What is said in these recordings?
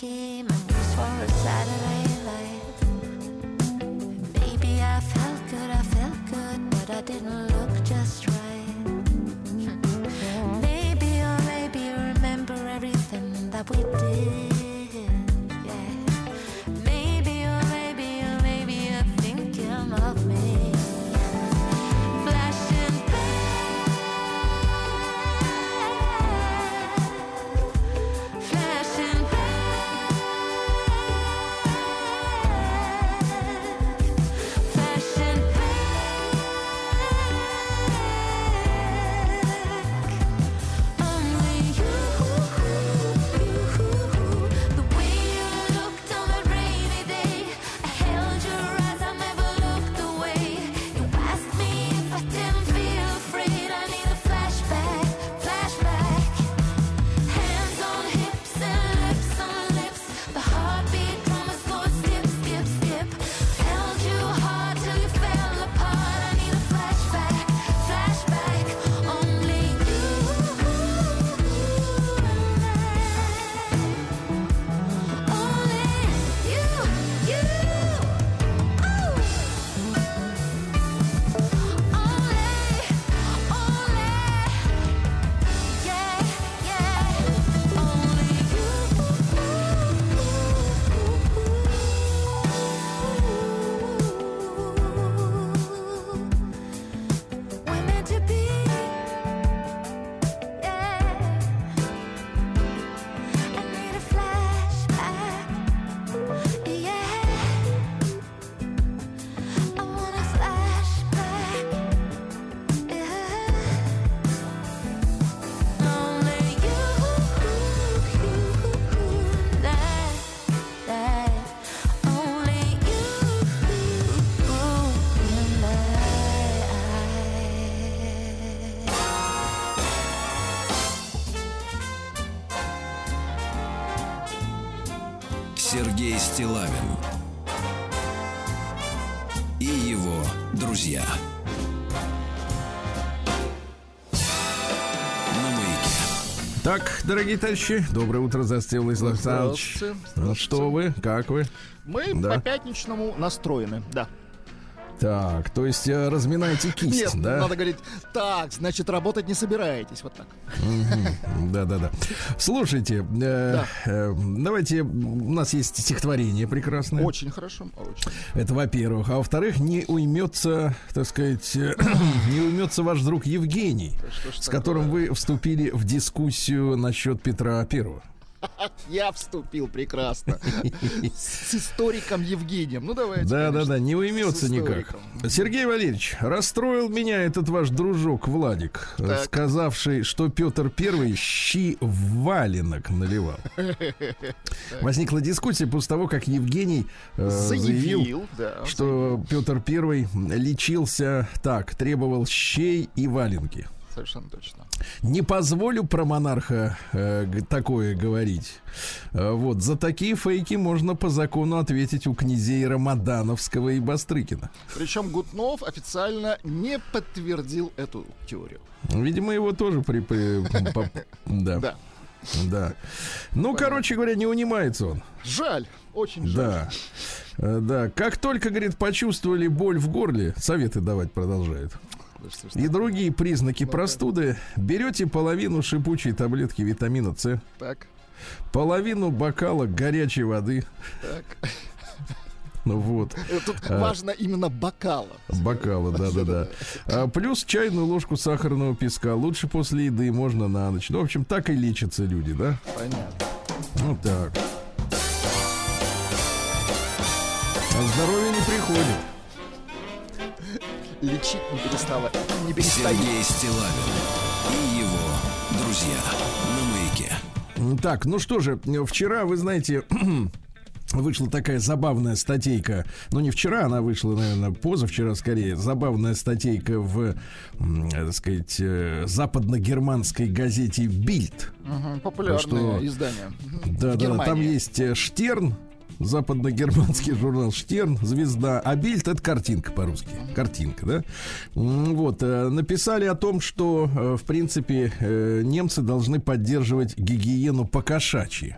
came дорогие товарищи. Доброе утро, Застел Владислав Ну что вы, как вы? Мы да. по-пятничному настроены, да. Так, то есть э, разминаете кисть, Нет, да? надо говорить, так, значит, работать не собираетесь, вот так. Да-да-да. Слушайте, э, э, давайте, у нас есть стихотворение прекрасное. Очень хорошо. А Это во-первых. А во-вторых, не уймется, так сказать, э, не уймется ваш друг Евгений, с которым вы вступили в дискуссию насчет Петра Первого. Я вступил прекрасно. С историком Евгением. Ну, давайте. Да, да, да, не уймется никак. Сергей Валерьевич, расстроил меня этот ваш дружок Владик, э, Так. сказавший, что Петр Первый щи в валенок наливал. Возникла дискуссия после того, как Евгений э, заявил, Заявил, да. что Петр Первый лечился так, требовал щей и валенки. Совершенно точно. Не позволю про монарха э, такое говорить. Э, вот за такие фейки можно по закону ответить у князей Рамадановского и Бастрыкина. Причем Гутнов официально не подтвердил эту теорию. Видимо, его тоже при... при- по- да, Да. да. Ну, короче говоря, не унимается он. Жаль, очень жаль. Да. Э, Да. Как только, говорит, почувствовали боль в горле, советы давать продолжает. И другие признаки простуды, берете половину шипучей таблетки витамина С, Так, половину бокала горячей воды. так. Ну вот, Э, Тут важно именно бокала. бокала, да-да-да. А, плюс чайную ложку сахарного песка. Лучше после еды, можно на ночь. Ну, в общем, так и лечатся люди, да? Понятно. Ну так. А здоровье не приходит. Лечить не перестала. Не перестает. Сергей Стилавин и его друзья на маяке. Так, ну что же, вчера, вы знаете, вышла такая забавная статейка. Ну, не вчера, она вышла, наверное, позавчера скорее. Забавная статейка в, э, так сказать, э, западно-германской газете «Бильд». Популярное что- издание. Да, да, да, там есть э, Штерн, западно-германский журнал Штерн, звезда, а Бильд это картинка по-русски. Картинка, да? Вот, э, написали о том, что, э, в принципе, э, немцы должны поддерживать гигиену по-кошачьи.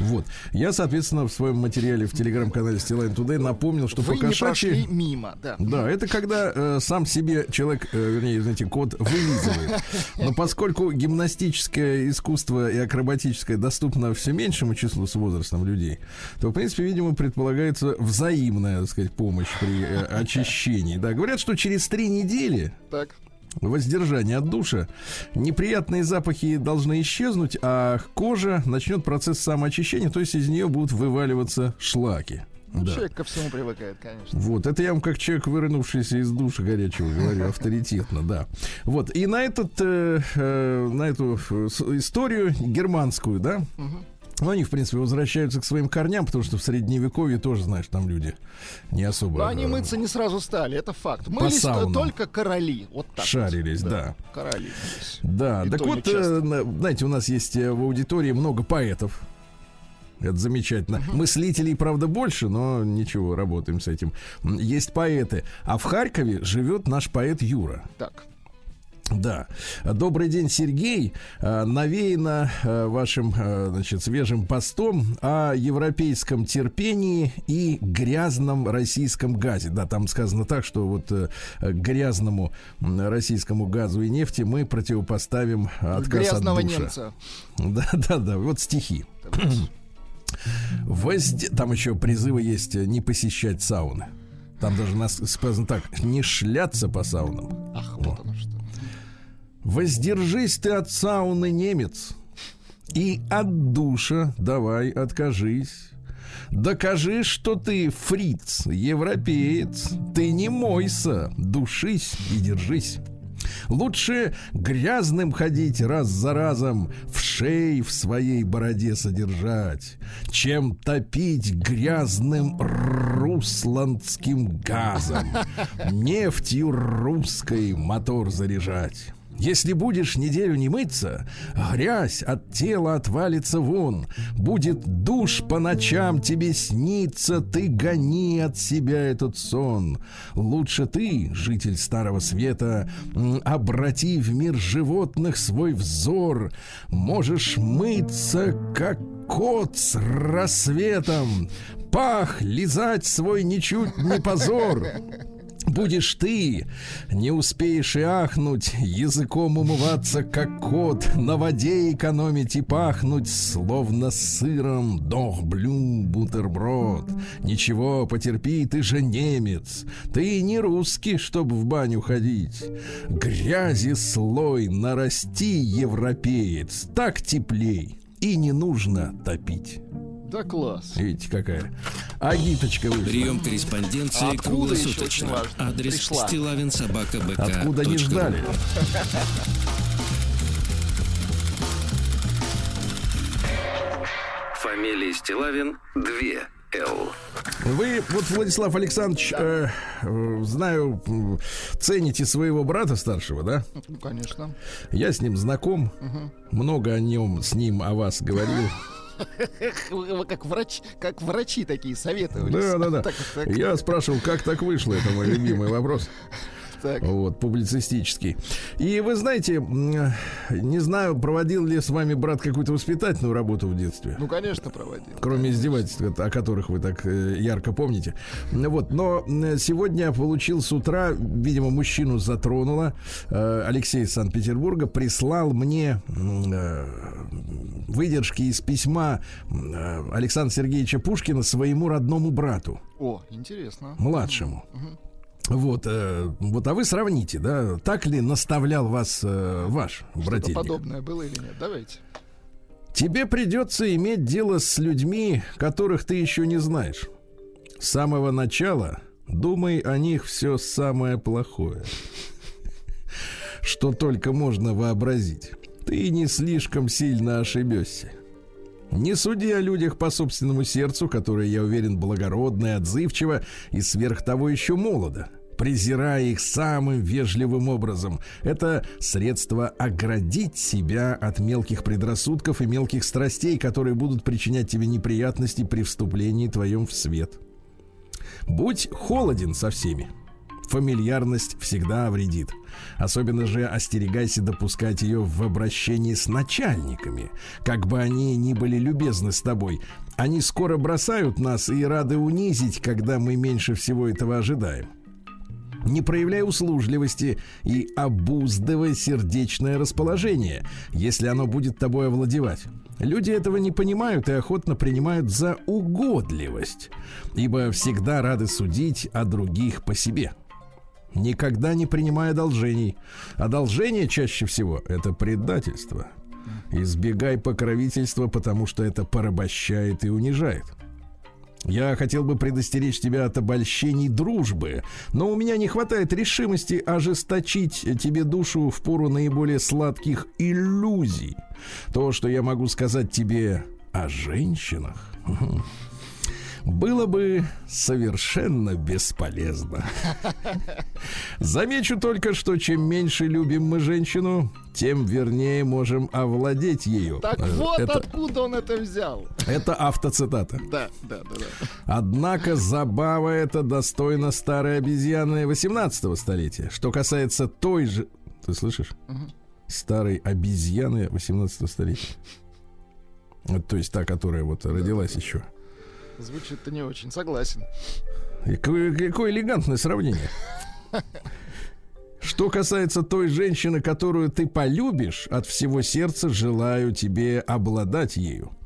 Вот. Я, соответственно, в своем материале в телеграм-канале Стилайн Today напомнил, что Вы по-кошачьи... мимо, да. Да, это когда э, сам себе человек, э, вернее, знаете, кот вылизывает. Но поскольку гимнастическое искусство и акробатическое доступно все меньшему числу с возрастом людей, то, в принципе, видимо, предполагается взаимная, так сказать, помощь при э, очищении. Да, говорят, что через три недели Так. Воздержание от душа, неприятные запахи должны исчезнуть, а кожа начнет процесс самоочищения, то есть из нее будут вываливаться шлаки. Ну, Да. Человек ко всему привыкает, конечно. Вот, это я вам как человек, вырынувшийся из душа горячего, говорю, авторитетно, да. Вот, и на этот, э, э, на эту э, историю германскую, да, ну, они, в принципе, возвращаются к своим корням, потому что в средневековье тоже, знаешь, там люди не особо... Но они э, мыться не сразу стали, это факт. Мылись саунам. только короли. Вот так. вот. Шарились, да. Короли. Да, И так то вот, э, на- знаете, у нас есть э, в аудитории много поэтов. Это замечательно. Мыслителей, правда, больше, но ничего, работаем с этим. Есть поэты. А в Харькове живет наш поэт Юра. Так. Да. Добрый день, Сергей. Э, Навеяно э, вашим, э, значит, свежим постом о европейском терпении и грязном российском газе. Да, там сказано так, что вот грязному российскому газу и нефти мы противопоставим отказ Грязного от душа. немца. Да, да, да. Вот стихи. Возде- Там еще призывы есть не посещать сауны. Там даже нас сказано так, не шляться по саунам. Ах, вот оно что. Воздержись ты от сауны, немец, и от душа давай откажись. Докажи, что ты фриц, европеец, ты не мойся, душись и держись. Лучше грязным ходить раз за разом, в шей в своей бороде содержать, чем топить грязным русландским газом, нефтью русской мотор заряжать. Если будешь неделю не мыться, грязь от тела отвалится вон. Будет душ по ночам тебе снится, ты гони от себя этот сон. Лучше ты, житель Старого Света, обрати в мир животных свой взор. Можешь мыться, как кот с рассветом, пах лизать свой ничуть не позор. Будешь ты, не успеешь и ахнуть, языком умываться, как кот, на воде экономить и пахнуть, словно сыром, дох блю, бутерброд. Ничего, потерпи, ты же немец, ты не русский, чтобы в баню ходить. Грязи слой нарасти, европеец, так теплей. и не нужно топить. Да класс. Видите, какая агиточка вышла. Прием корреспонденции откуда круглосуточно. Адрес Пришла. стилавинсобакабк. Откуда не ждали. Фамилия Стилавин 2 Л. Вы, вот, Владислав Александрович, э, э, знаю, цените своего брата старшего, да? Ну, конечно. Я с ним знаком, много о нем, с ним, о вас говорил. Как врач, как врачи такие советовали. Да, да, да. Я спрашивал, как так вышло, это мой любимый вопрос. Так. Вот, публицистический. И вы знаете, не знаю, проводил ли с вами брат какую-то воспитательную работу в детстве. Ну, конечно, проводил. Кроме издевательств, о которых вы так э, ярко помните. Вот, но сегодня получил с утра, видимо, мужчину затронуло. э, Алексей из Санкт-Петербурга прислал мне э, выдержки из письма Александра Сергеевича Пушкина своему родному брату, О, интересно. младшему. Вот, э, вот, а вы сравните, да, так ли наставлял вас э, ваш брательник? подобное было или нет? Давайте. Тебе придется иметь дело с людьми, которых ты еще не знаешь. С самого начала думай о них все самое плохое, что только можно вообразить. Ты не слишком сильно ошибешься. Не суди о людях по собственному сердцу, которое, я уверен, благородно и отзывчиво, и сверх того еще молодо. Презирая их самым вежливым образом. Это средство оградить себя от мелких предрассудков и мелких страстей, которые будут причинять тебе неприятности при вступлении твоем в свет. Будь холоден со всеми. Фамильярность всегда вредит. Особенно же остерегайся допускать ее в обращении с начальниками. Как бы они ни были любезны с тобой, они скоро бросают нас и рады унизить, когда мы меньше всего этого ожидаем. Не проявляй услужливости и обуздывай сердечное расположение, если оно будет тобой овладевать. Люди этого не понимают и охотно принимают за угодливость, ибо всегда рады судить о других по себе. Никогда не принимай одолжений. Одолжение чаще всего – это предательство. Избегай покровительства, потому что это порабощает и унижает. Я хотел бы предостеречь тебя от обольщений дружбы, но у меня не хватает решимости ожесточить тебе душу в пору наиболее сладких иллюзий. То, что я могу сказать тебе о женщинах, было бы совершенно бесполезно. Замечу только, что чем меньше любим мы женщину, тем вернее можем овладеть ею. Так Э, вот это, откуда он это взял. это автоцитата. Да, да, да, да. Однако забава эта достойна старой обезьяны 18 столетия. Что касается той же... Ты слышишь? Старой обезьяны 18 столетия. То есть та, которая вот родилась еще. Звучит-то не очень. Согласен. Какое, какое элегантное сравнение. Что касается той женщины, которую ты полюбишь, от всего сердца желаю тебе обладать ею.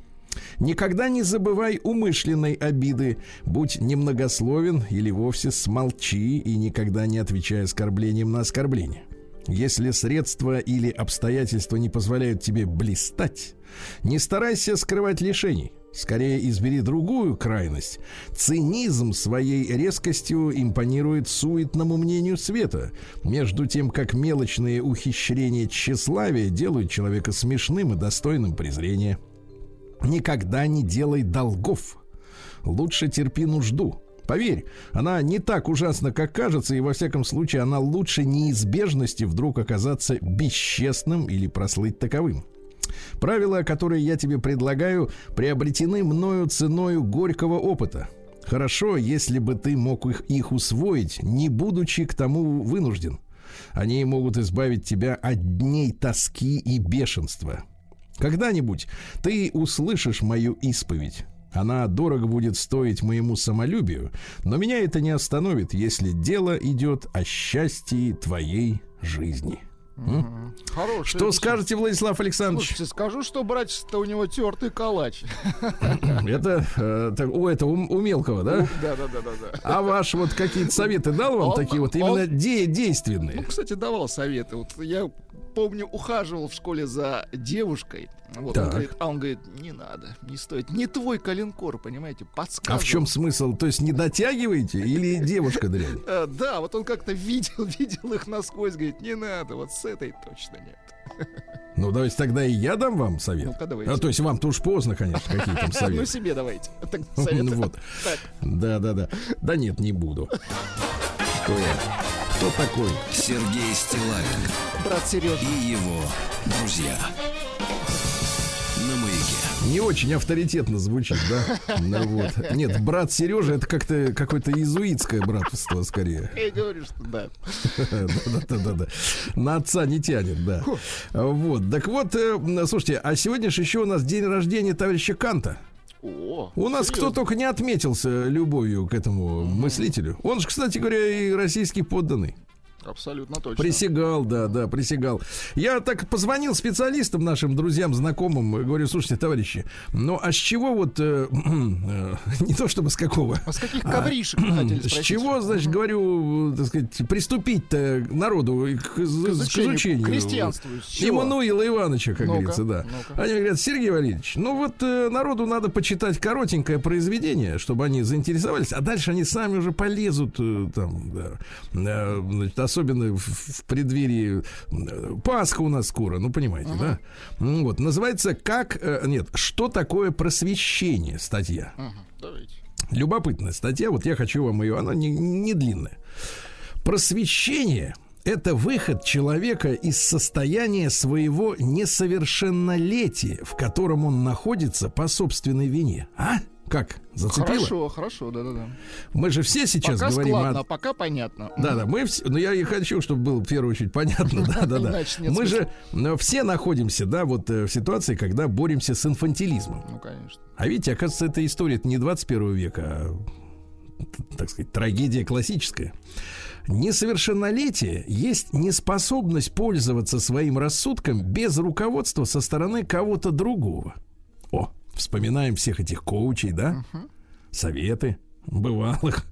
Никогда не забывай умышленной обиды, будь немногословен или вовсе смолчи и никогда не отвечай оскорблением на оскорбление. Если средства или обстоятельства не позволяют тебе блистать, не старайся скрывать лишений. Скорее избери другую крайность. Цинизм своей резкостью импонирует суетному мнению света, между тем как мелочные ухищрения тщеславия делают человека смешным и достойным презрения. Никогда не делай долгов. Лучше терпи нужду. Поверь, она не так ужасна, как кажется, и во всяком случае она лучше неизбежности вдруг оказаться бесчестным или прослыть таковым. Правила, которые я тебе предлагаю, приобретены мною ценою горького опыта. Хорошо, если бы ты мог их, их усвоить, не будучи к тому вынужден. Они могут избавить тебя от дней тоски и бешенства. Когда-нибудь ты услышишь мою исповедь. Она дорого будет стоить моему самолюбию, но меня это не остановит, если дело идет о счастье твоей жизни. Хороший. Что скажете, Владислав Александрович? Слушайте, скажу, что братец-то у него тертый калач. Это, э, так, у этого у, у мелкого, да? Да, да, да, да, да. А ваш вот какие-то советы дал вам Он- такие вот он- именно де- действенные? Ну, кстати, давал советы. Вот я помню, ухаживал в школе за девушкой. Вот, Так. он говорит, а он говорит, не надо, не стоит. Не твой коленкор, понимаете, подсказывал. А в чем смысл? То есть не дотягиваете или девушка дрянь? Э, Да, вот он как-то видел, видел их насквозь, говорит, не надо, вот с этой точно нет. Ну, давайте тогда и я дам вам совет. Ну-ка, давайте. А то есть вам-то уж поздно, конечно, какие там Ну, советы. себе давайте. Так, Ну вот. Так, Да, да, да. Да нет, не буду. Что я? Кто такой? Сергей Стилавин брат Сережа. и его друзья. На маяке. Не очень авторитетно звучит, да? Ну вот. Нет, брат Сережа это как-то какое-то иезуитское братство скорее. Я говорю, что да. Да-да-да-да. На отца не тянет, да. Вот. Так вот, э, слушайте, а сегодня же еще у нас день рождения товарища Канта. О, У нас кто серьезно. только не отметился любовью к этому мыслителю. Он же, кстати говоря, и российский подданный. Абсолютно точно. Присягал, да, да, присягал. Я так позвонил специалистам, нашим друзьям, знакомым, говорю, слушайте, товарищи, ну а с чего вот, э, э, не то чтобы с какого, А с каких ковришек вы хотели с чего, значит, говорю, так сказать, приступить-то к народу, к, К из- к изучению, изучению? к крестьянству. Иммануила Ивановича, как Ну-ка, говорится, да. ну-ка. Они говорят, Сергей Валерьевич, ну вот э, народу надо почитать коротенькое произведение, чтобы они заинтересовались, а дальше они сами уже полезут э, там, да. Э, значит, особенно в, преддверии Пасха у нас скоро, ну понимаете, да? Ну, Вот называется как э, нет, что такое просвещение статья. Давайте. Любопытная статья, вот я хочу вам ее, она не, не длинная. Просвещение – это выход человека из состояния своего несовершеннолетия, в котором он находится по собственной вине. А? Как? Зацепило? Хорошо, хорошо, да-да-да. Мы же все сейчас Пока говорим складно, о... пока понятно. Да, да, мы все, но я и хочу, чтобы было в первую очередь понятно, да, да, да. Иначе нет Мы же все находимся, да, вот э, в ситуации, когда боремся с инфантилизмом. Ну, конечно. А видите, оказывается, эта история не 21 века, а, так сказать, трагедия классическая. Несовершеннолетие есть неспособность пользоваться своим рассудком без руководства со стороны кого-то другого. Вспоминаем всех этих коучей, да? Советы бывалых.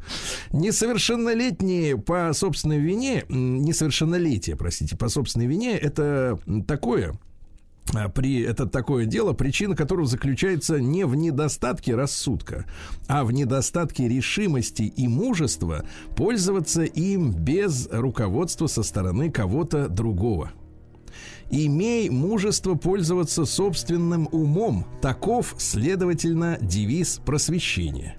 Несовершеннолетние по собственной вине, несовершеннолетие, простите, по собственной вине, это такое, а, при, это такое дело, причина которого заключается не в недостатке рассудка, а в недостатке решимости и мужества пользоваться им без руководства со стороны кого-то другого. Имей мужество пользоваться собственным умом. Таков, следовательно, девиз просвещения.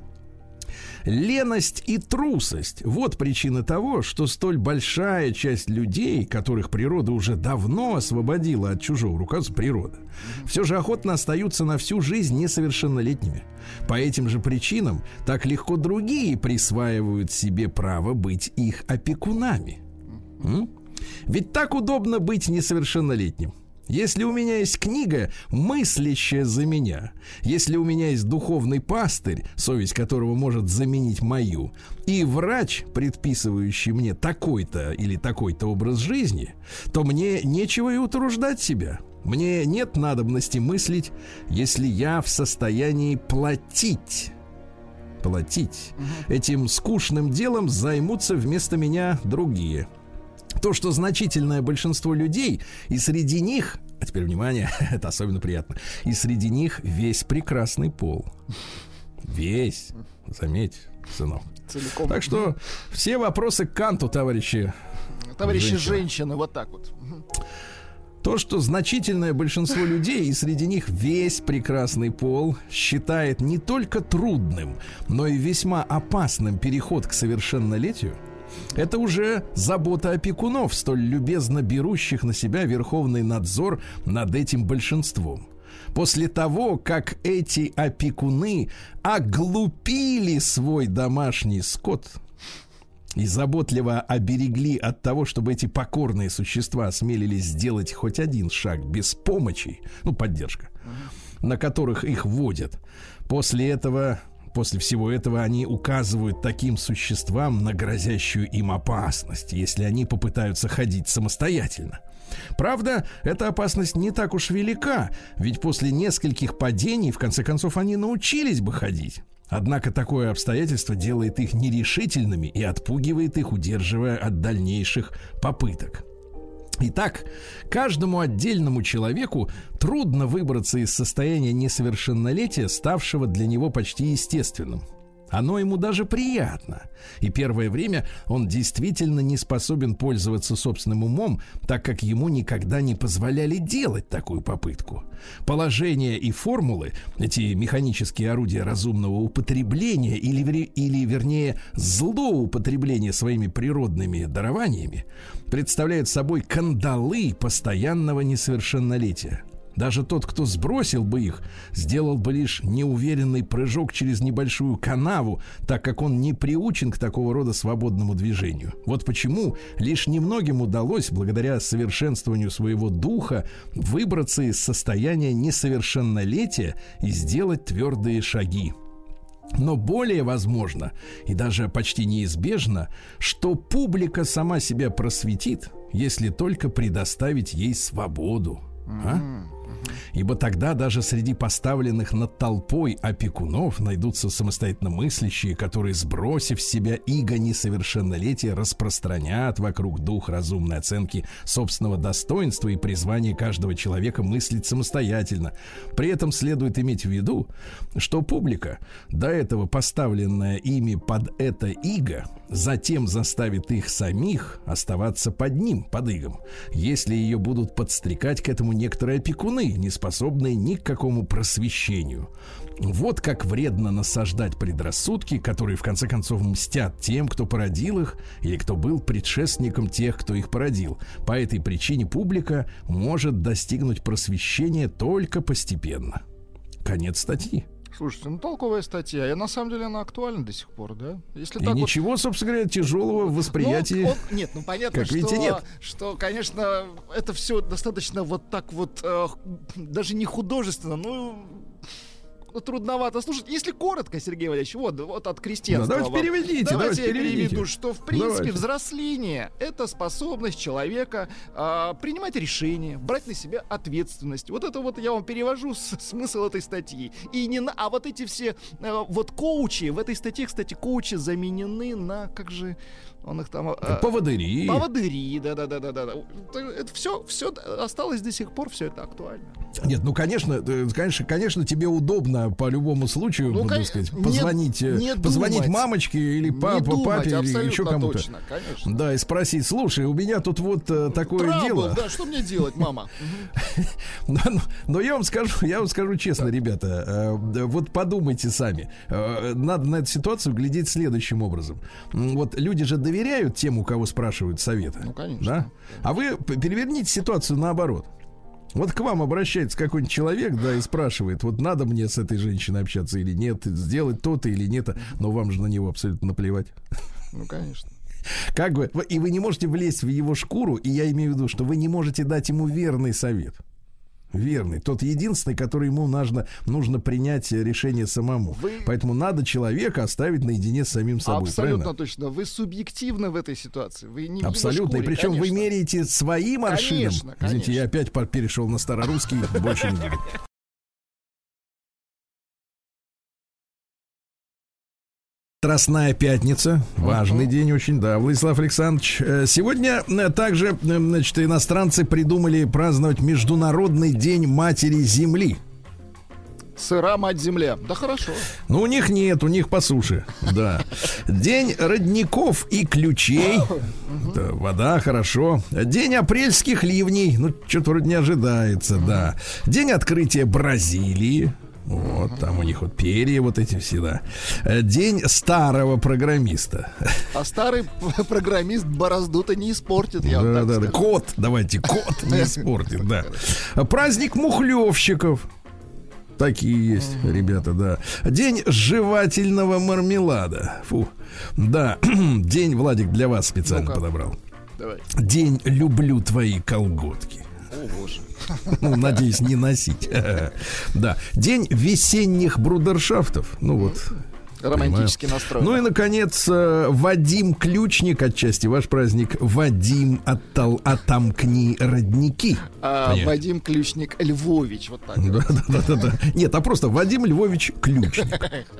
Леность и трусость – вот причина того, что столь большая часть людей, которых природа уже давно освободила от чужого руководства природа, все же охотно остаются на всю жизнь несовершеннолетними. По этим же причинам так легко другие присваивают себе право быть их опекунами. М? Ведь так удобно быть несовершеннолетним. Если у меня есть книга, мыслящая за меня, если у меня есть духовный пастырь, совесть которого может заменить мою, и врач, предписывающий мне такой-то или такой-то образ жизни, то мне нечего и утруждать себя. Мне нет надобности мыслить, если я в состоянии платить платить. Этим скучным делом займутся вместо меня другие. То, что значительное большинство людей, и среди них, а теперь внимание, это особенно приятно, и среди них весь прекрасный пол. Весь, заметь, сынок. Целиком. Так что все вопросы к Канту, товарищи. Товарищи женщина. женщины, вот так вот. То, что значительное большинство людей, и среди них весь прекрасный пол, считает не только трудным, но и весьма опасным переход к совершеннолетию, это уже забота опекунов, столь любезно берущих на себя верховный надзор над этим большинством. После того, как эти опекуны оглупили свой домашний скот, и заботливо оберегли от того, чтобы эти покорные существа осмелились сделать хоть один шаг без помощи, ну, поддержка, на которых их водят. После этого, после всего этого они указывают таким существам на грозящую им опасность, если они попытаются ходить самостоятельно. Правда, эта опасность не так уж велика, ведь после нескольких падений, в конце концов, они научились бы ходить. Однако такое обстоятельство делает их нерешительными и отпугивает их, удерживая от дальнейших попыток. Итак, каждому отдельному человеку трудно выбраться из состояния несовершеннолетия, ставшего для него почти естественным. Оно ему даже приятно. И первое время он действительно не способен пользоваться собственным умом, так как ему никогда не позволяли делать такую попытку. Положения и формулы, эти механические орудия разумного употребления или, или вернее, злоупотребления своими природными дарованиями, представляют собой кандалы постоянного несовершеннолетия. Даже тот, кто сбросил бы их, сделал бы лишь неуверенный прыжок через небольшую канаву, так как он не приучен к такого рода свободному движению. Вот почему лишь немногим удалось, благодаря совершенствованию своего духа, выбраться из состояния несовершеннолетия и сделать твердые шаги. Но более возможно и даже почти неизбежно, что публика сама себя просветит, если только предоставить ей свободу. А? Ибо тогда даже среди поставленных над толпой опекунов найдутся самостоятельно мыслящие, которые, сбросив с себя иго несовершеннолетия, распространят вокруг дух разумной оценки собственного достоинства и призвания каждого человека мыслить самостоятельно. При этом следует иметь в виду, что публика, до этого поставленная ими под это иго, затем заставит их самих оставаться под ним, под игом, если ее будут подстрекать к этому некоторые опекуны, не способные ни к какому просвещению. Вот как вредно насаждать предрассудки, которые в конце концов мстят тем, кто породил их, или кто был предшественником тех, кто их породил. По этой причине публика может достигнуть просвещения только постепенно. Конец статьи. Слушайте, ну толковая статья. И на самом деле она актуальна до сих пор, да? Если И ничего, собственно говоря, тяжелого в Ну, он- нет, ну понятно, как что, видите, нет. что, конечно, это все достаточно вот так вот, э, даже не художественно, ну, трудновато слушать. Если коротко, Сергей Валерьевич, вот, вот от крестьянства. Да, давайте вам. переведите, Давайте давайте я переведите. переведу, что, в принципе, Давайте. взросление — это способность человека а, принимать решения, брать на себя ответственность. Вот это вот я вам перевожу с- смысл этой статьи. И не на... А вот эти все э, вот коучи, в этой статье, кстати, коучи заменены на, как же он их там... э, Поводыри. Поводыри, да, да, да, да, да. Это все, все осталось до сих пор, все это актуально. Нет, ну конечно, э, конечно, конечно, тебе удобно по любому случаю, Ну, кон- сказать, позвонить, э, не позвонить думать. мамочке или папа, думать, папе или еще кому-то. точно, конечно. Да, и спросить, слушай, у меня тут вот э, такое Трабл, дело. да, что мне делать, мама? Но, но- но я вам скажу, я вам скажу честно, ребята, э, вот подумайте сами. Э, Надо на эту ситуацию глядеть следующим образом. Вот люди же доверяют тем, у кого спрашивают совета. Ну, конечно. Да? А вы переверните ситуацию наоборот. Вот к вам обращается какой-нибудь человек, да, и спрашивает, вот надо мне с этой женщиной общаться или нет, сделать то-то или нет, но вам же на него абсолютно наплевать. Ну, конечно. Как бы, и вы не можете влезть в его шкуру, и я имею в виду, что вы не можете дать ему верный совет. Верный, тот единственный, который ему нужно, нужно принять решение самому. Вы- Поэтому надо человека оставить наедине с самим собой. Абсолютно правильно? точно. Вы субъективны в этой ситуации. Вы не Абсолютно. И причем вы конечно. меряете своим аршином. Конечно, Извините, я конечно. опять перешел на старорусский, больше не буду. Страстная пятница. Важный день очень, да, Владислав Александрович. Э, Сегодня э, также, э, значит, иностранцы придумали праздновать Международный день Матери Земли. Сыра мать земля. Да хорошо. Ну, у них нет, у них по суше. Да. День родников и ключей. Да, вода, хорошо. День апрельских ливней. Ну, что-то вроде не ожидается, да. День открытия Бразилии. Вот, там у них вот перья вот эти всегда. День старого программиста. А старый программист борозду-то не испортит, я Да, да, да. Кот, давайте, кот не испортит, да. Праздник мухлевщиков. Такие есть, ребята, да. День жевательного мармелада. Фу. Да, день, Владик, для вас специально подобрал. Давай. День люблю твои колготки. О, боже. Ну, надеюсь, не носить. Да. День весенних брудершафтов. Ну вот, Романтически настроен. Ну и, наконец, э, Вадим Ключник, отчасти ваш праздник. Вадим, оттол, отомкни родники. А, Понятно. Вадим Ключник Львович, вот так. Да, да, да, да. Нет, а просто Вадим Львович Ключник.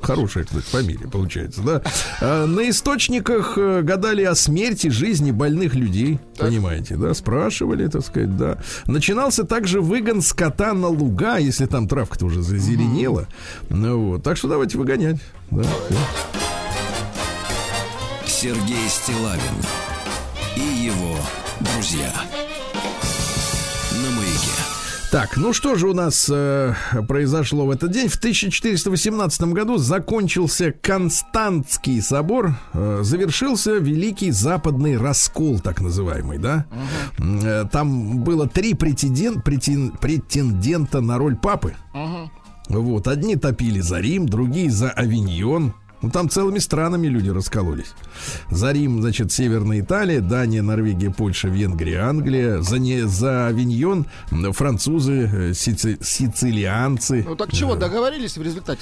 Хорошая, кстати, фамилия получается, да. А, На источниках э, гадали о смерти, жизни больных людей. Понимаете, да? Спрашивали, так сказать, да. Начинался также выгон скота на луга, если там травка-то уже зазеленела. Ну вот. Так что давайте выгонять. Да. Сергей Стилавин и его друзья. На маяке. Так, ну что же у нас э, произошло в этот день? В 1418 году закончился Константский собор, э, завершился Великий Западный раскол, так называемый, да? М, э, там было три претенден- претен- претендента на роль папы. Мгм. Вот, одни топили за Рим, другие за Авиньон. Ну, там целыми странами люди раскололись. За Рим, значит, Северная Италия, Дания, Норвегия, Польша, Венгрия, Англия. За, не, за Авиньон французы, э, сици- сицилианцы. Ну так чего, договорились в результате?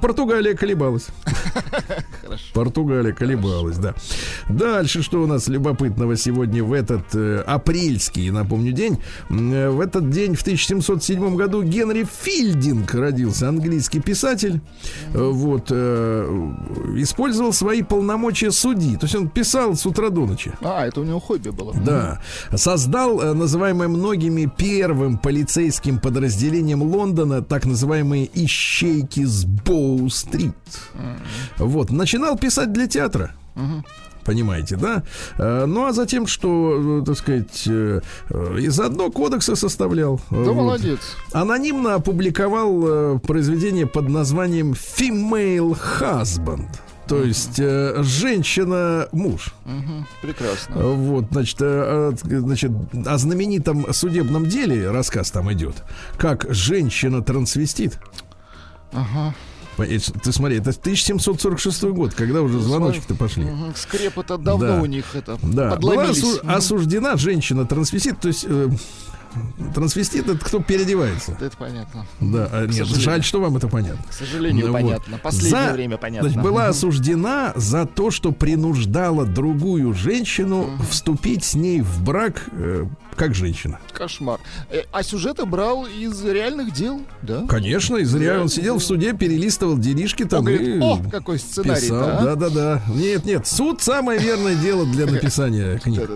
Португалия колебалась. Хорошо. Португалия колебалась, да. Дальше, что у нас любопытного сегодня в этот э, апрельский, напомню, день. Э, В этот день, в 1707 году, Генри Филдинг родился, английский писатель. Э, Вот, э, использовал свои полномочия судьи. То есть он писал с утра до ночи. А, это у него хобби было. Да. Создал э, называемое многими первым полицейским подразделением Лондона так называемые ищейки с Боу-стрит. Вот. Начинал писать для театра. Понимаете, да? Э, Ну а затем, что, э, так сказать, э, э, и заодно кодексы составлял. Да Вот. молодец. Анонимно опубликовал произведение под названием Female Husband. То есть э, женщина-муж. Мгм. Прекрасно. Вот, значит, э, значит, о знаменитом судебном деле рассказ там идет. Как женщина-трансвестит. Ага. Ты смотри, это 1746 год, когда уже звоночки-то пошли. Мгм. Скрепы-то давно Да. у них это Да, была осу- Мгм. осуждена женщина-трансвестит, то есть э, трансвестит это кто переодевается. Это понятно. Да, а нет, жаль, что вам это понятно. К сожалению, Ну вот. понятно. Последнее За- время понятно. Значит, была осуждена за то, что принуждала другую женщину вступить с ней в брак э, как женщина. Кошмар. Э, А сюжеты брал из реальных дел, да? Конечно, и зря он сидел в суде, перелистывал делишки Он там говорит, и о, какой сценарий, писал. да? Да, да. Нет, нет, суд самое верное дело для написания книг.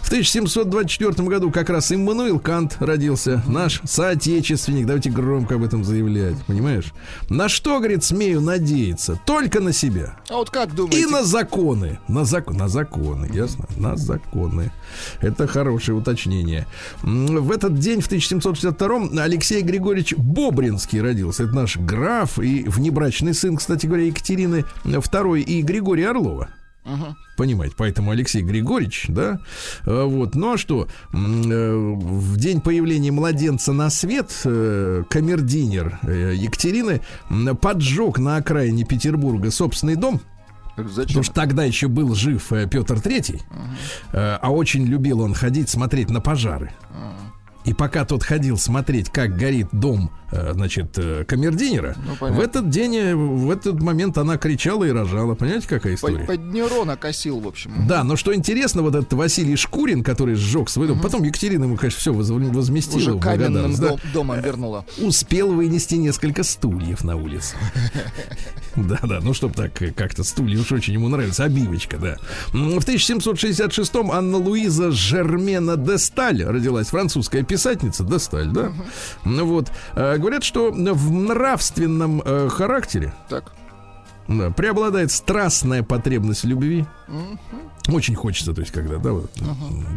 В 1724 году как раз Иммануил Кант родился, наш соотечественник. Давайте громко об этом заявлять, понимаешь? На что, говорит, смею надеяться? Только на себя. А вот как думаете? И на законы. На, зак... на законы, ясно? На законы. Это хорошее уточнение. М, В этот день, в 1762-м, Алексей Григорьевич Бобринский родился. Это наш граф и внебрачный сын, кстати говоря, Екатерины II и Григория Орлова. Мгм. Понимаете, поэтому Алексей Григорьевич, да, Э, вот, ну а что, э, в день появления младенца на свет э, камердинер э, Екатерины поджег на окраине Петербурга собственный дом, Зачем? Потому что тогда еще был жив э, Петр Третий, э, а очень любил он ходить смотреть на пожары. И пока тот ходил смотреть, как горит дом, э, значит, э, камердинера, Ну, понятно. в этот день, э, в этот момент она кричала и рожала. Понимаете, какая история? Под, под Нерона косил, в общем. Да, но что интересно, вот этот Василий Шкурин, который сжег свой дом, потом Екатерина ему, конечно, все возместила. Уже каменным благодарность, да. дом- домом вернула. Успел вынести несколько стульев на улицу. Да, да, ну чтобы так как-то стулья уж очень ему нравится, обивочка, да. В 1766-м Анна Луиза Жермена де Сталь родилась, французская писательница де Сталь, да. Ну вот, э, говорят, что в нравственном э, характере Так. да, преобладает страстная потребность любви. Очень хочется, то есть, когда, да, вот.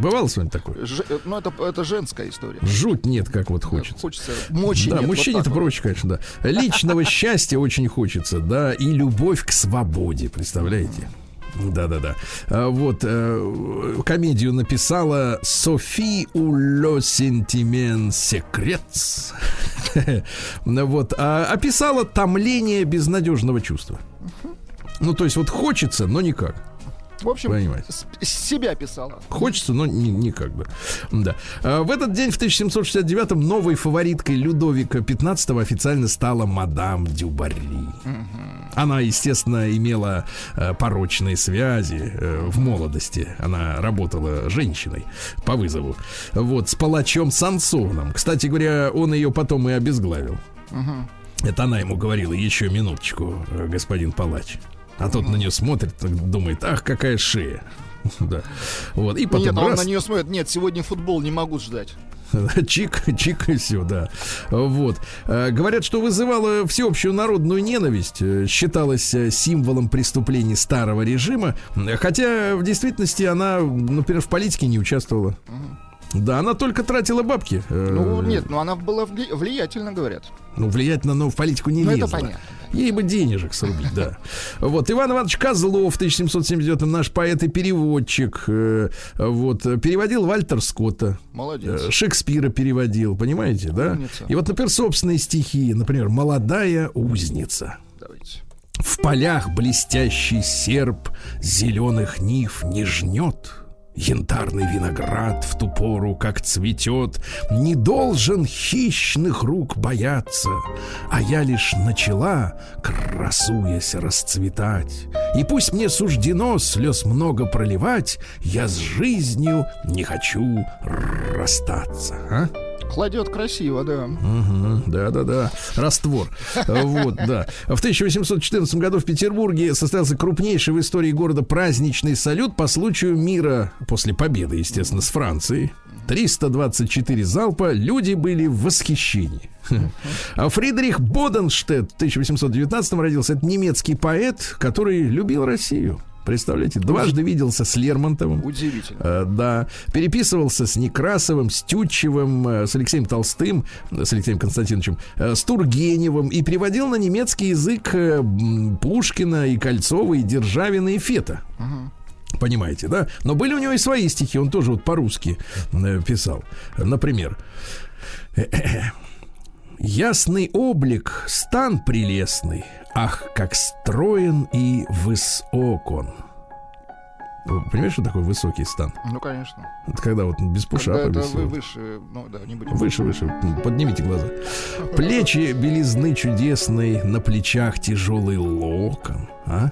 Бывало с вами такое? Ж- э, ну, это, это женская история. Жуть нет, как вот хочется. Хочется мочи да, мужчине-то так вот. проще, конечно, да. Личного счастья очень хочется, да, и любовь к свободе, представляете? Да-да-да. А, Вот э, комедию написала Софи Уло Сентимен Секретс. Вот. А описала томление безнадежного чувства. Ну, то есть вот хочется, но никак. В общем, Понимаете. себя писала. Хочется, но не- никак бы. Да. А, В этот день, в 1769-м, новой фавориткой Людовика XV официально стала мадам Дюбари. Она, естественно, имела э, порочные связи э, в молодости. Она работала женщиной по вызову. Вот, с палачом Сансоном. Кстати говоря, он ее потом и обезглавил. Это она ему говорила, еще минуточку, э, господин палач. А тот на нее смотрит, думает, ах, какая шея. Да. Вот. И потом Нет, а он раз, на нее смотрит. Нет, сегодня футбол не могу ждать. чик, чик и все, да. Вот. Э, Говорят, что вызывало всеобщую народную ненависть, э, считалось э, символом преступлений старого режима, хотя в действительности она, например, в политике не участвовала. Да, она только тратила бабки. э, Ну, нет, ну она была вли- влиятельна, говорят. Ну, влиятельно, но в политику не Ну, это лезла. понятно, Ей бы денежек срубить, да. Вот, Иван Иванович Козлов в 1779 наш поэт и переводчик. э, Вот, переводил Вальтер Скотта. Молодец. Э, Шекспира переводил, понимаете, да? Умница. И вот, например, собственные стихи, например, «Молодая узница». Давайте. В полях блестящий серп зеленых нив не жнет. Янтарный виноград в ту пору, как цветет, Не должен хищных рук бояться, А я лишь начала, красуясь, расцветать. И пусть мне суждено слез много проливать, Я с жизнью не хочу расстаться. А? Кладет красиво, да. Мгм, Да-да-да, раствор. Вот, да. В 1814 году в Петербурге состоялся крупнейший в истории города праздничный салют по случаю мира после победы, естественно, с Францией. 324 залпа, люди были в восхищении. А Фридрих Боденштедт в 1819 родился. Это немецкий поэт, который любил Россию. Представляете, дважды виделся с Лермонтовым. Удивительно. Э, Да, переписывался с Некрасовым, с Тютчевым, э, с Алексеем Толстым, э, с Алексеем Константиновичем, э, с Тургеневым и переводил на немецкий язык э, Пушкина и Кольцова, и Державина, и Фета. Понимаете, да? Но были у него и свои стихи, он тоже вот по-русски писал. Например, Ясный облик, стан прелестный, Ах, как строен и высок он. Вы Понимаешь, что такое высокий стан? Ну, конечно. Это когда вот без Когда пушапа это висел. вы выше, ну да, не будем. Выше, выше. Поднимите глаза. Плечи белизны чудесной, на плечах тяжелый локон. А?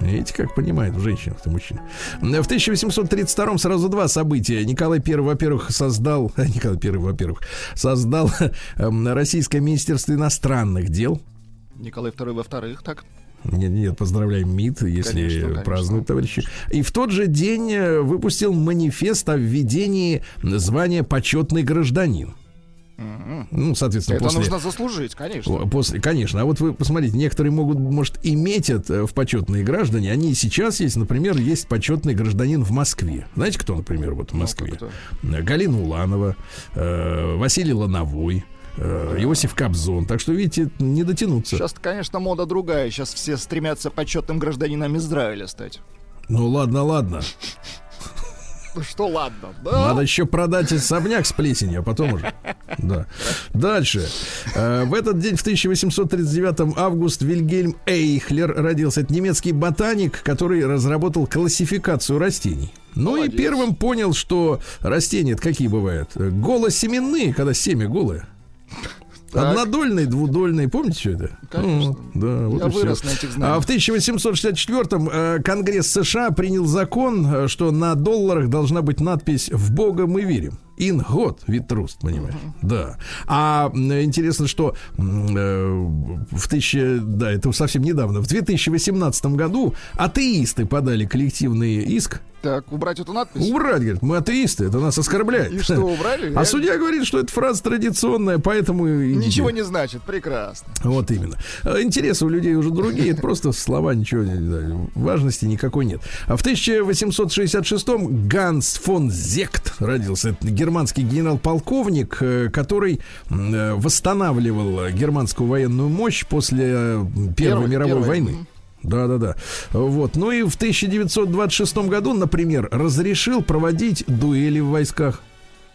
Видите, как понимает в женщинах-то мужчина. В 1832 сразу два события. Николай I, во-первых, создал... Николай I, во-первых, создал эм, Российское Министерство иностранных дел. Николай II во-вторых, так. Нет, нет, поздравляем МИД, если Конечно, конечно. празднуют, товарищи. И в тот же день э, выпустил манифест о введении звания почетный гражданин. Ну, соответственно, Это после... нужно заслужить, конечно. После, конечно. А вот вы посмотрите, некоторые могут, может, и метят в почетные граждане. Они сейчас есть, например, есть почетный гражданин в Москве. Знаете, кто, например, вот в Москве? кто? Э, Галина Уланова, э, Василий Лановой, э, Иосиф Кобзон. Так что, видите, не дотянуться. Сейчас, конечно, мода другая. Сейчас все стремятся почетным гражданином Израиля стать. Ну ладно, ладно. Ну что, ладно, да? Надо еще продать особняк с плесенью, а потом уже. Да. Дальше. Э, В этот день, в 1839 Август Вильгельм Эйхлер родился. Это немецкий ботаник, который разработал классификацию растений. Ну и Молодец. первым понял, что растения какие бывают? Голосеменные, когда семя голое. Так. Однодольные, двудольные. Помните, что это? Конечно. Ну, да, вот Я вырос на этих знаниях. А в 1864-м э, Конгресс США принял закон, э, что на долларах должна быть надпись «В Бога мы верим». In God we trust, понимаешь? Да. А интересно, что э, в тысяче, да, это совсем недавно, в 2018 году атеисты подали коллективный иск. Так, убрать эту надпись? Убрать, говорят, мы атеисты, это нас оскорбляет. И что, убрали? А судья говорит, что эта фраза традиционная, поэтому... Ничего не значит, прекрасно. вот именно. А Интересы у людей уже другие, это просто слова, ничего важности никакой нет. А в 1866-м Ганс фон Зект родился. Это германский генерал-полковник, э, который э, восстанавливал э, германскую военную мощь после э, Первой Первой, мировой первой, войны. Да, да, да. Вот. Ну и в 1926 году, например, разрешил проводить дуэли в войсках.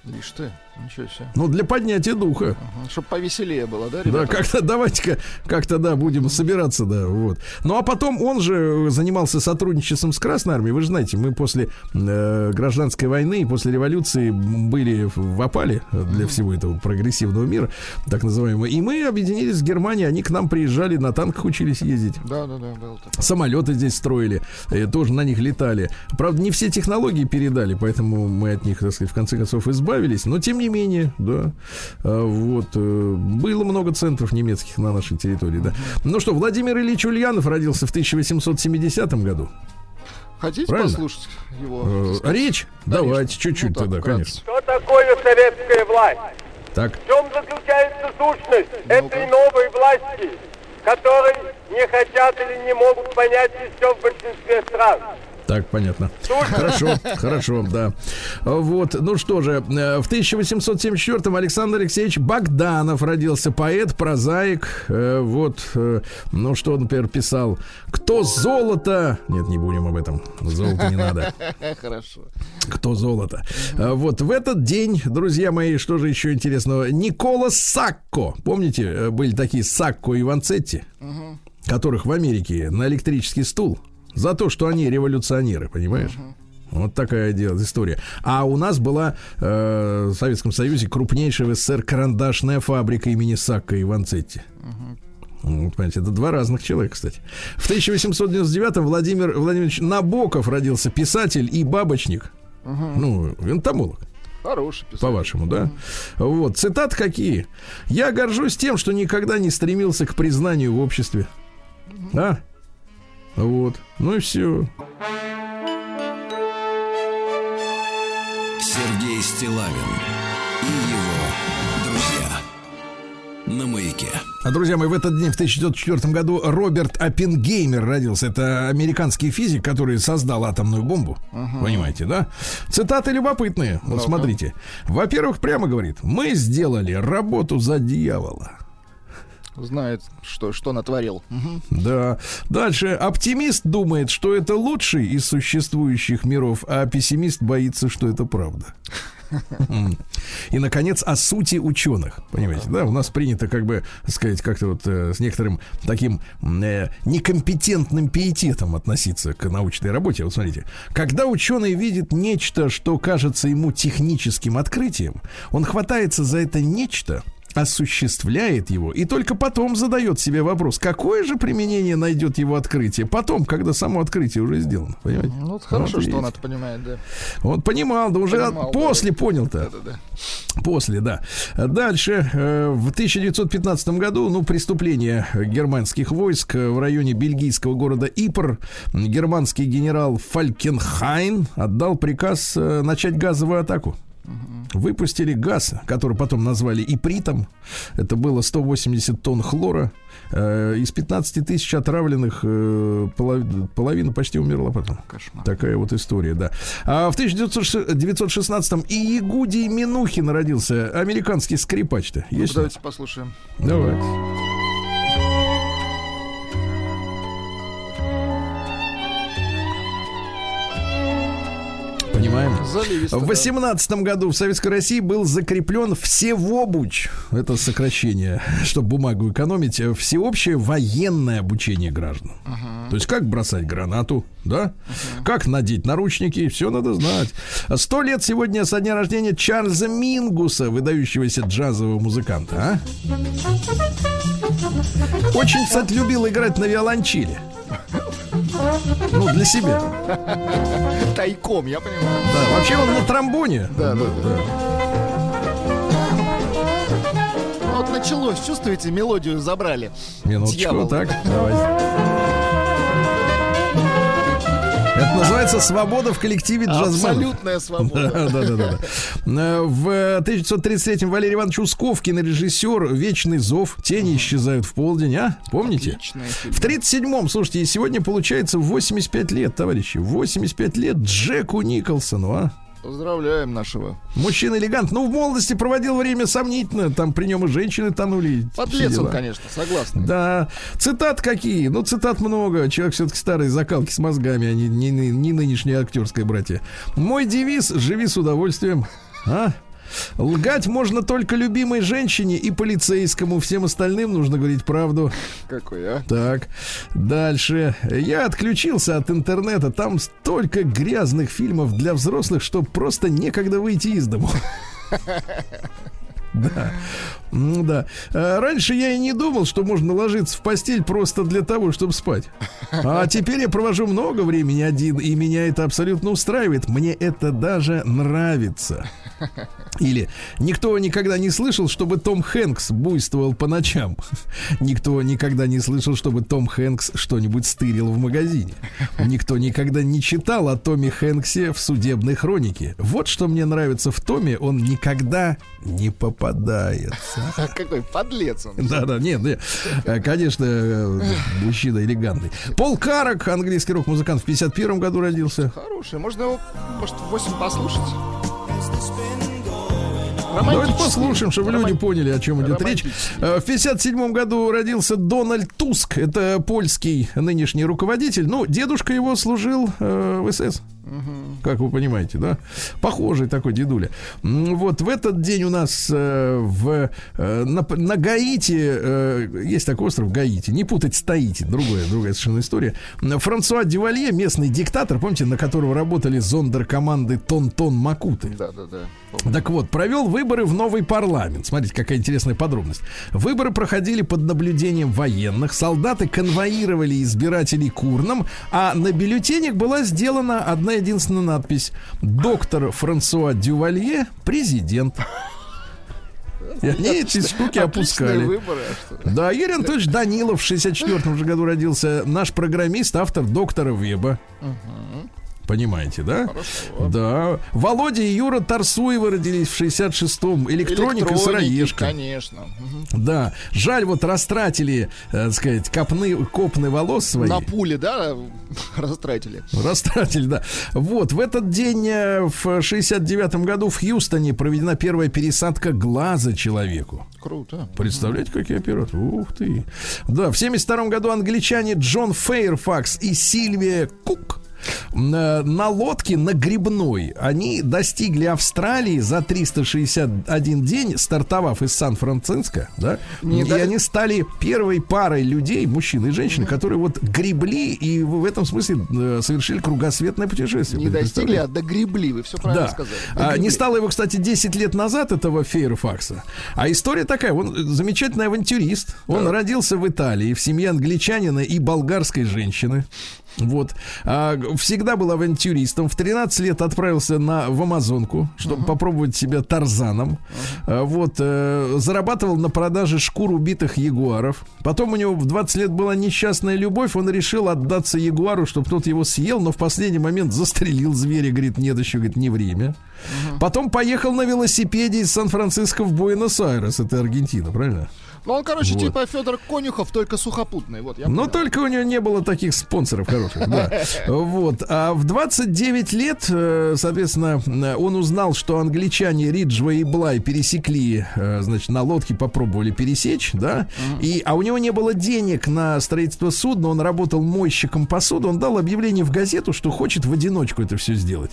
Ишь ты. Ничего себе. Ну, для поднятия духа. Чтобы повеселее было, да, Да, ребята? как-то давайте-ка как-то да будем собираться, да, вот. Ну а потом он же занимался сотрудничеством с Красной армией. Вы же знаете, мы после э, гражданской войны и после революции были в в опале для всего этого прогрессивного мира, так называемого. И мы объединились с Германией, они к нам приезжали, на танках учились ездить. Да, да, да, было такое. Самолеты здесь строили, э, тоже на них летали. Правда, не все технологии передали, поэтому мы от них, так сказать, в конце концов избавились. Но тем не менее, да, А, вот э, было много центров немецких на нашей территории, да. Ну что, Владимир Ильич Ульянов родился в 1870 году. Хотите Правильно? послушать его? Э? Речь? Конечно. Давайте, чуть-чуть Ну так, тогда, вкратце. конечно. Что такое советская власть? Так, В чем заключается сущность этой новой власти, которой не хотят или не могут понять еще в большинстве стран? Так, понятно. Хорошо, хорошо, да. Вот, ну что же, э, в 1874-м Александр Алексеевич Богданов родился, поэт, прозаик. Э, Вот, э, ну что он, например, писал? Кто золото... Нет, не будем об этом. Золото не надо. Хорошо. Кто золото. Вот в этот день, друзья мои, что же еще интересного? Никола Сакко. Помните, были такие Сакко и Ванцетти, которых в Америке на электрический стул за то, что они революционеры, понимаешь? Вот такая дело, история. А у нас была э, в Советском Союзе крупнейшая в СССР карандашная фабрика имени Сакко и Ванцетти. Ну, понимаете, это два разных человека, кстати. В 1899-м Владимир Владимирович Набоков родился писатель и бабочник. Ну, энтомолог, Хороший писатель. по-вашему, да? Вот, цитат какие? «Я горжусь тем, что никогда не стремился к признанию в обществе». А? Вот. Ну и все. Сергей Стилавин и его друзья. На маяке. А, друзья мои, в этот день, в 1904 году, Роберт Оппенгеймер родился. Это американский физик, который создал атомную бомбу. Понимаете, да? Цитаты любопытные. Вот Ну-ка. смотрите. Во-первых, прямо говорит, мы сделали работу за дьявола. Знает, что, что натворил. Да. Дальше. Оптимист думает, что это лучший из существующих миров, а пессимист боится, что это правда. И, наконец, о сути ученых. Понимаете, да? У нас принято, как бы, сказать, как-то вот э, с некоторым таким э, некомпетентным пиететом относиться к научной работе. Вот смотрите. Когда ученый видит нечто, что кажется ему техническим открытием, он хватается за это нечто, осуществляет его и только потом задает себе вопрос, какое же применение найдет его открытие потом, когда само открытие уже сделано. Понимаете? Ну, вот хорошо, Вот что он это понимает, да. Он понимал, да уже Понимал, да. после понял-то. Да-да-да. После, да. Дальше, э, в 1915 году, ну, преступление германских войск в районе бельгийского города Ипр, германский генерал Фалькенхайн отдал приказ э, начать газовую атаку. Выпустили газ, который потом назвали ипритом. Это было 180 тонн хлора. Э, Из 15 тысяч отравленных э, полов- половина почти умерла потом. Кошмар. Такая вот история, да. А в 1916-м и Ягудий Минухин родился, американский скрипач-то. Ну, давайте послушаем. Давай. Понимаем? Заливисто, В да. 18 году в Советской России был закреплен всевобуч, это сокращение, чтобы бумагу экономить, э, всеобщее военное обучение граждан. То есть как бросать гранату, да? Как надеть наручники, все надо знать. Сто лет сегодня со дня рождения Чарльза Мингуса, выдающегося джазового музыканта, а? Очень, кстати, любил играть на виолончели. Ну, для себя. Тайком, я понимаю. Да, вообще он на тромбоне. Да, да, да. Ну, Вот началось, чувствуете, мелодию забрали. Минуточку, Дьявол. так, давай. Называется свобода в коллективе джазменов. Абсолютная свобода. Да, да, да, да. В 1933-м Валерий Иванович Усковкин, режиссер «Вечный зов», «Тени исчезают в полдень», а? Помните? В 37-м, слушайте, и сегодня получается 85 лет, товарищи. 85 лет Джеку Николсону, а? Поздравляем нашего. Мужчина элегант. Ну, в молодости проводил время сомнительно. Там при нем и женщины тонули. Подлец он, конечно, согласен. Да, цитат какие? Ну, цитат много. Человек все-таки старой закалки с мозгами, а не, не, не- не нынешнее актерское братья. Мой девиз «Живи с удовольствием». А? Лгать можно только любимой женщине и полицейскому. Всем остальным нужно говорить правду. Какой, а? Так, дальше. Я отключился от интернета. Там столько грязных фильмов для взрослых, что просто некогда выйти из дому. Да. Ну да. А Раньше я и не думал, что можно ложиться в постель просто для того, чтобы спать. А теперь я провожу много времени один, и меня это абсолютно устраивает. Мне это даже нравится. Или никто никогда не слышал, чтобы Том Хэнкс буйствовал по ночам. Никто никогда не слышал, чтобы Том Хэнкс что-нибудь стырил в магазине. Никто никогда не читал о Томе Хэнксе в судебной хронике. Вот что мне нравится в Томе, он никогда не попадается. Какой подлец он. Да, да, нет, нет. Э, конечно, э, мужчина элегантный. Пол Карак, английский рок-музыкант, в 51 году родился. Хороший. Можно его, может, 8 послушать? Давайте послушаем, чтобы люди поняли, о чем идет речь. Э, В 57 году родился Дональд Туск. Это польский нынешний руководитель. Ну, дедушка его служил э, в СС. Как вы понимаете, да? Похожий такой дедуля. Вот в этот день у нас э, в, э, на, на Гаити, э, есть такой остров Гаити, не путать с Таити, другая, другая совершенно история. Франсуа Дювалье, местный диктатор, помните, на которого работали зондеркоманды Тон-Тон Макуты. Да, да, да. Так вот, провел выборы в новый парламент. Смотрите, какая интересная подробность. Выборы проходили под наблюдением военных, солдаты конвоировали избирателей к урнам, а на бюллетенях была сделана одна единственная надпись «Доктор Франсуа Дювалье, президент». И они эти штуки Отличные опускали. выборы, а? Да, Юрий Анатольевич Данилов в 64 же году родился. Наш программист, автор доктора Веба. Понимаете, да? Хорошо. Да. Володя и Юра Тарсуевы родились в 66-м. Электроника Электроники, сыроежка. Конечно. Мгм. Да. Жаль, вот растратили, э, так сказать, копны, копны волос свои. На пуле, да, растратили. Растратили, да. Вот, в этот день, э, в 69-м году в Хьюстоне проведена первая пересадка глаза человеку. Круто. Представляете, какие операторы? Ух ты. Да, в 72 году англичане Джон Фейрфакс и Сильвия Кук на, на лодке на грибной они достигли Австралии за 361 день, стартовав из Сан-Франциско, да, Не и да- они стали первой парой людей, мужчин и женщин, которые вот гребли и в этом смысле э, совершили кругосветное путешествие. Не достигли, а догребли. Вы все правильно Да. сказали. А, Догребли. не стало его, кстати, 10 лет назад, этого Фейерфакса. А история такая, он замечательный авантюрист. Он родился в Италии, в семье англичанина и болгарской женщины. Вот. А, всегда был авантюристом. В 13 лет отправился на, в Амазонку, чтобы попробовать себя Тарзаном. А, вот. э, зарабатывал на продаже шкур убитых ягуаров. Потом у него в 20 лет была несчастная любовь. Он решил отдаться ягуару, чтобы тот его съел, но в последний момент застрелил зверя. Говорит, нет, еще говорит, не время. Потом поехал на велосипеде из Сан-Франциско в Буэнос-Айрес. Это Аргентина, правильно? Ну, он, короче, Вот. типа Федор Конюхов, только сухопутный. Вот, я Но понял. только у него не было таких спонсоров хороших, да. Вот. А в 29 лет, э, соответственно, э, он узнал, что англичане Риджвей и Блай пересекли, э, значит, на лодке попробовали пересечь, да, и, а у него не было денег на строительство судна, он работал мойщиком посуды, он дал объявление в газету, что хочет в одиночку это все сделать.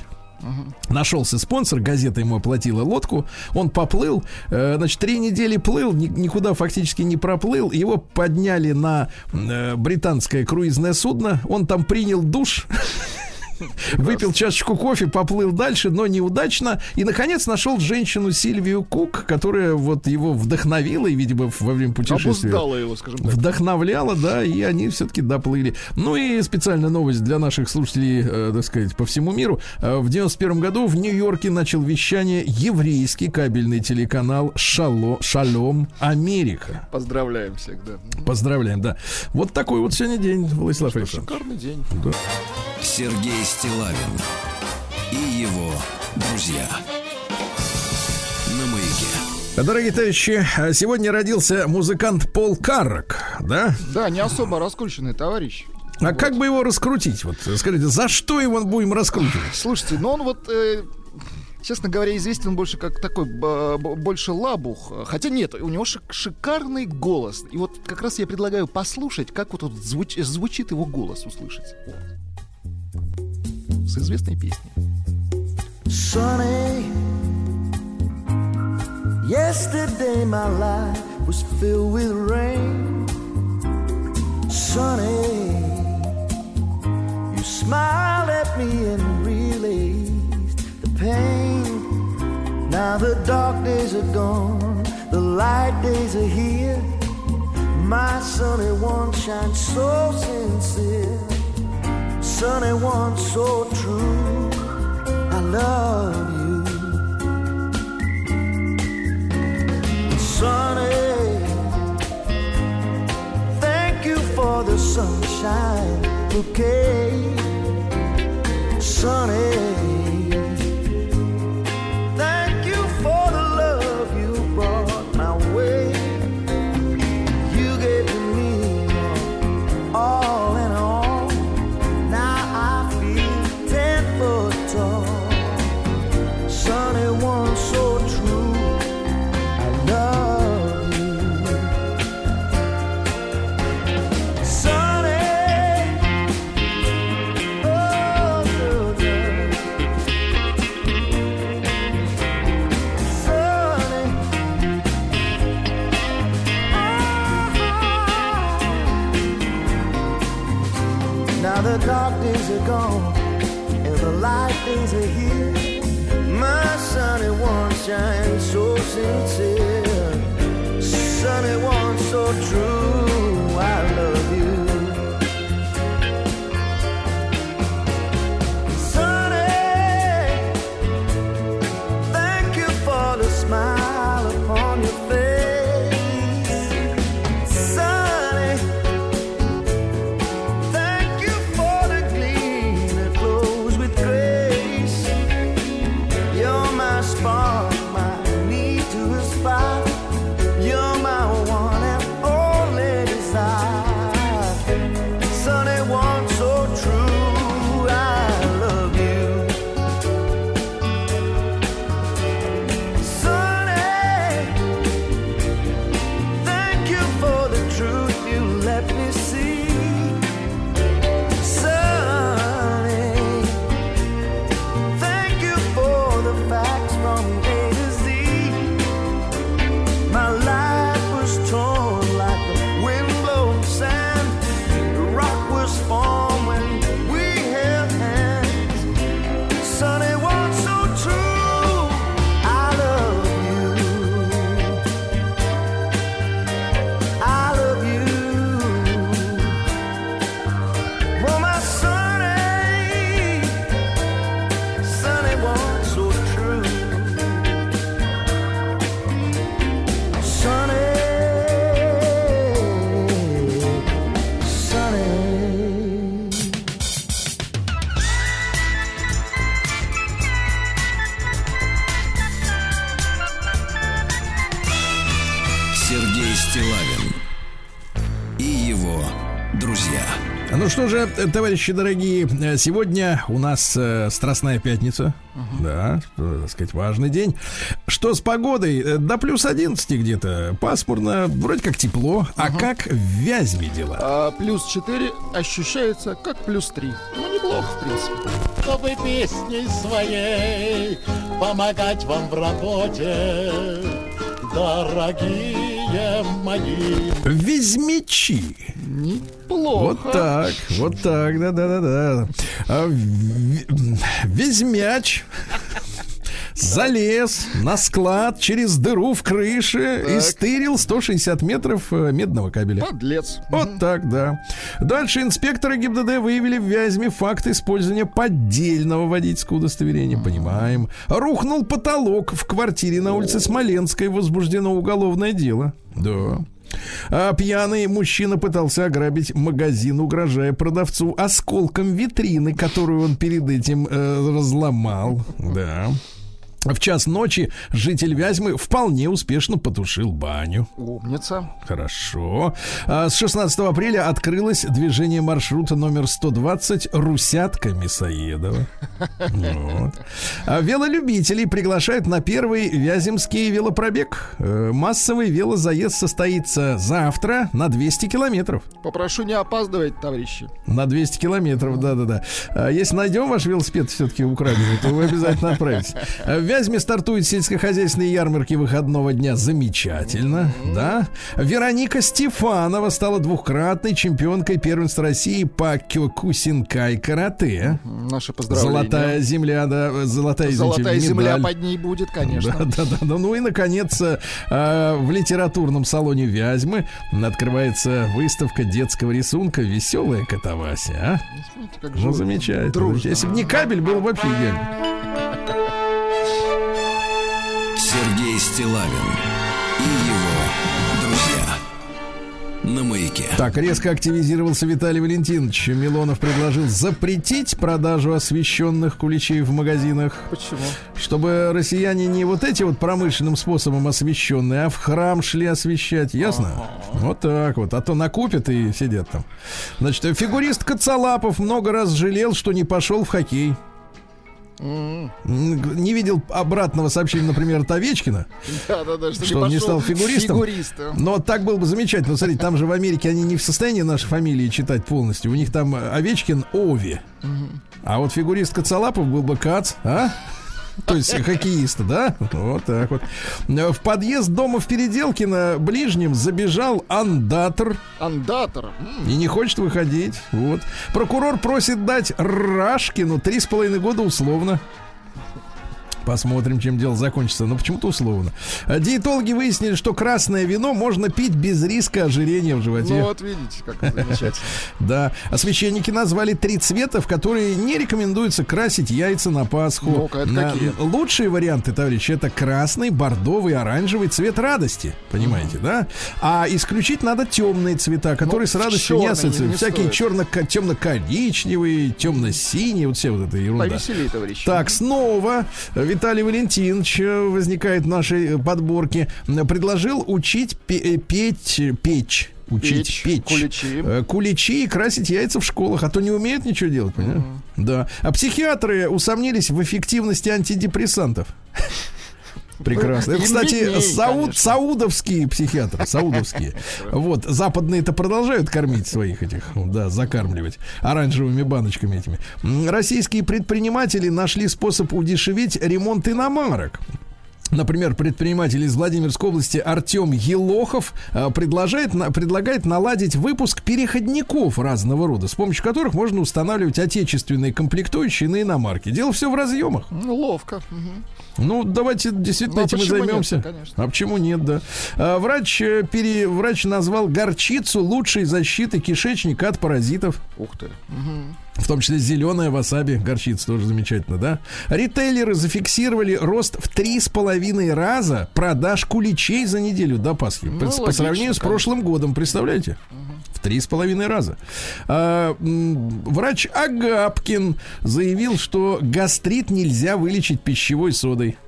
Нашелся спонсор, газета ему оплатила лодку, он поплыл, э, значит, три недели плыл, ни- никуда фактически не проплыл, его подняли на э, британское круизное судно, он там принял душ, выпил чашечку кофе, поплыл дальше, но неудачно, и, наконец, нашел женщину Сильвию Кук, которая вот его вдохновила, и, видимо, во время путешествия Обуздала его, скажем так. вдохновляла, да, и они все-таки доплыли. Ну и специальная новость для наших слушателей, э, так сказать, по всему миру. Э, в 91 году в Нью-Йорке начал вещание еврейский кабельный телеканал Шало, Шалом Америка. Поздравляем всех, да. Поздравляем, да. Вот такой вот сегодня день, Владислав Александрович. Шикарный день. Сергей Стилавин и его друзья. На маяке. Дорогие товарищи, э, сегодня родился музыкант Пол Каррак, да? Да, не особо раскрученный товарищ. А как бы его раскрутить? Вот скажите, за что его будем раскручивать? Слушайте, ну он вот, э, честно говоря, известен больше как такой, больше лабух. Хотя нет, у него шик- шикарный голос. И вот как раз я предлагаю послушать, как вот тут звуч- звучит его голос услышать. С известной песней. Sunny, Yesterday my life was filled with rain. Sunny, you smiled at me and released the pain. Now the dark days are gone, the light days are here. My sunny one shines so sincere, sunny one so true. I love you. Sunny, thank you for the sunshine bouquet. Sunny, one shines so sincere, sunny one so true. Же, э, товарищи дорогие, э, сегодня у нас э, Страстная пятница. Да, э, так сказать, важный день. Что с погодой? Э, До плюс 11 где-то. Пасмурно, вроде как тепло. А как в Вязьме дела? А, плюс 4 ощущается как плюс 3. Ну, неплохо, в принципе. чтобы песней своей помогать вам в работе, дорогие мои. Вязьмичи. Неплохо. Вот так, вот так, да-да-да-да. А, в- Вязьмяч залез на склад через дыру в крыше и Так. стырил 160 метров э, медного кабеля. Подлец. Вот так, да. Дальше инспекторы ГИБДД выявили в Вязьме факт использования поддельного водительского удостоверения. Понимаем. Рухнул потолок в квартире на улице Смоленской. Возбуждено уголовное дело. Да. А пьяный мужчина пытался ограбить магазин, угрожая продавцу осколком витрины, которую он перед этим э, разломал. Да. В час ночи житель Вязьмы вполне успешно потушил баню. Умница. Хорошо. А С 16 апреля открылось движение маршрута номер 120 Русятка Мясоедова. Вот. А велолюбителей приглашают на первый Вяземский велопробег. Э, Массовый велозаезд состоится завтра на 200 километров. Попрошу не опаздывать, товарищи. На 200 километров, да-да-да. А Если найдем ваш велосипед все-таки украденный, то вы обязательно отправитесь. Вязьме стартует сельскохозяйственные ярмарки выходного дня. Замечательно, да? Вероника Стефанова стала двухкратной чемпионкой первенства России по кюкусинкай карате. Наши поздравления. Золотая земля, да, золотая, извините, Золотая земля медаль. под ней будет, конечно. Да, да, да, да. Ну и, наконец, э, в литературном салоне Вязьмы открывается выставка детского рисунка «Веселая Катавася». А? Смотрите, как Ну, замечательно. дружно. Если бы не кабель, было бы вообще идеально. Сергей Стилавин и его друзья. На маяке. Так, резко активизировался Виталий Валентинович. Милонов предложил запретить продажу освещенных куличей в магазинах. Почему? Чтобы россияне не вот эти вот промышленным способом освещенные, а в храм шли освещать, ясно? Вот так вот. А то накупят и сидят там. Значит, фигурист Коцалапов много раз жалел, что не пошел в хоккей. М, Не видел обратного сообщения, например, от Овечкина. Да, да, да. Что, не стал фигуристом? Фигуристом. Но так было бы замечательно. Смотрите, там же в Америке они не в состоянии наши фамилии читать полностью. У них там э, Овечкин Ови. А вот фигурист Коцалапов был бы Кац, а? То есть хоккеиста, да? Вот так вот. В подъезд дома в Переделке на ближнем забежал андатор Андатор. И не хочет выходить. Вот. Прокурор просит дать Рашкину три с половиной года условно. Посмотрим, чем дело закончится. Но почему-то условно. А Диетологи выяснили, что красное вино можно пить без риска ожирения в животе. Ну вот видите, как замечательно. Да. А священники назвали три цвета, в которые не рекомендуется красить яйца на Пасху. На-? Лучшие варианты, товарищи, это красный, бордовый, оранжевый цвет радости. Понимаете, да? А исключить надо темные цвета, которые с радостью не ассоциируют. Всякие темно-коричневые, темно-синие, вот все вот эта ерунда. Повеселее, товарищи. Так, снова Виталий Валентинович э, возникает в нашей э, подборке. Предложил учить э, петь, печь. Учить Печь, печь. куличи. Куличи и красить яйца в школах, а то не умеют ничего делать, понимаешь? Да. А психиатры усомнились в эффективности антидепрессантов. Прекрасно. Им Кстати, сауд, саудовские психиатры, саудовские. Вот, западные-то продолжают кормить своих этих, да, закармливать оранжевыми баночками этими. Российские предприниматели нашли способ удешевить ремонт иномарок. Например, предприниматель из Владимирской области Артем Елохов э, предложает, на- предлагает наладить выпуск переходников разного рода, с помощью которых можно устанавливать отечественные комплектующие на иномарки. Дело все в разъемах. Ну, ловко. Мгм. Ну, давайте действительно Ну, а этим и нет, займемся. конечно. А почему нет, да? А, врач, э, пере, врач назвал горчицу лучшей защиты кишечника от паразитов. Ух ты. В том числе зеленая васаби, горчица тоже замечательно, да? Ритейлеры зафиксировали рост в три с половиной раза продаж куличей за неделю до Пасхи. Ну, по, по логично, сравнению с конечно. прошлым годом, представляете? Три с половиной раза. А, врач Агапкин заявил, что гастрит нельзя вылечить пищевой содой.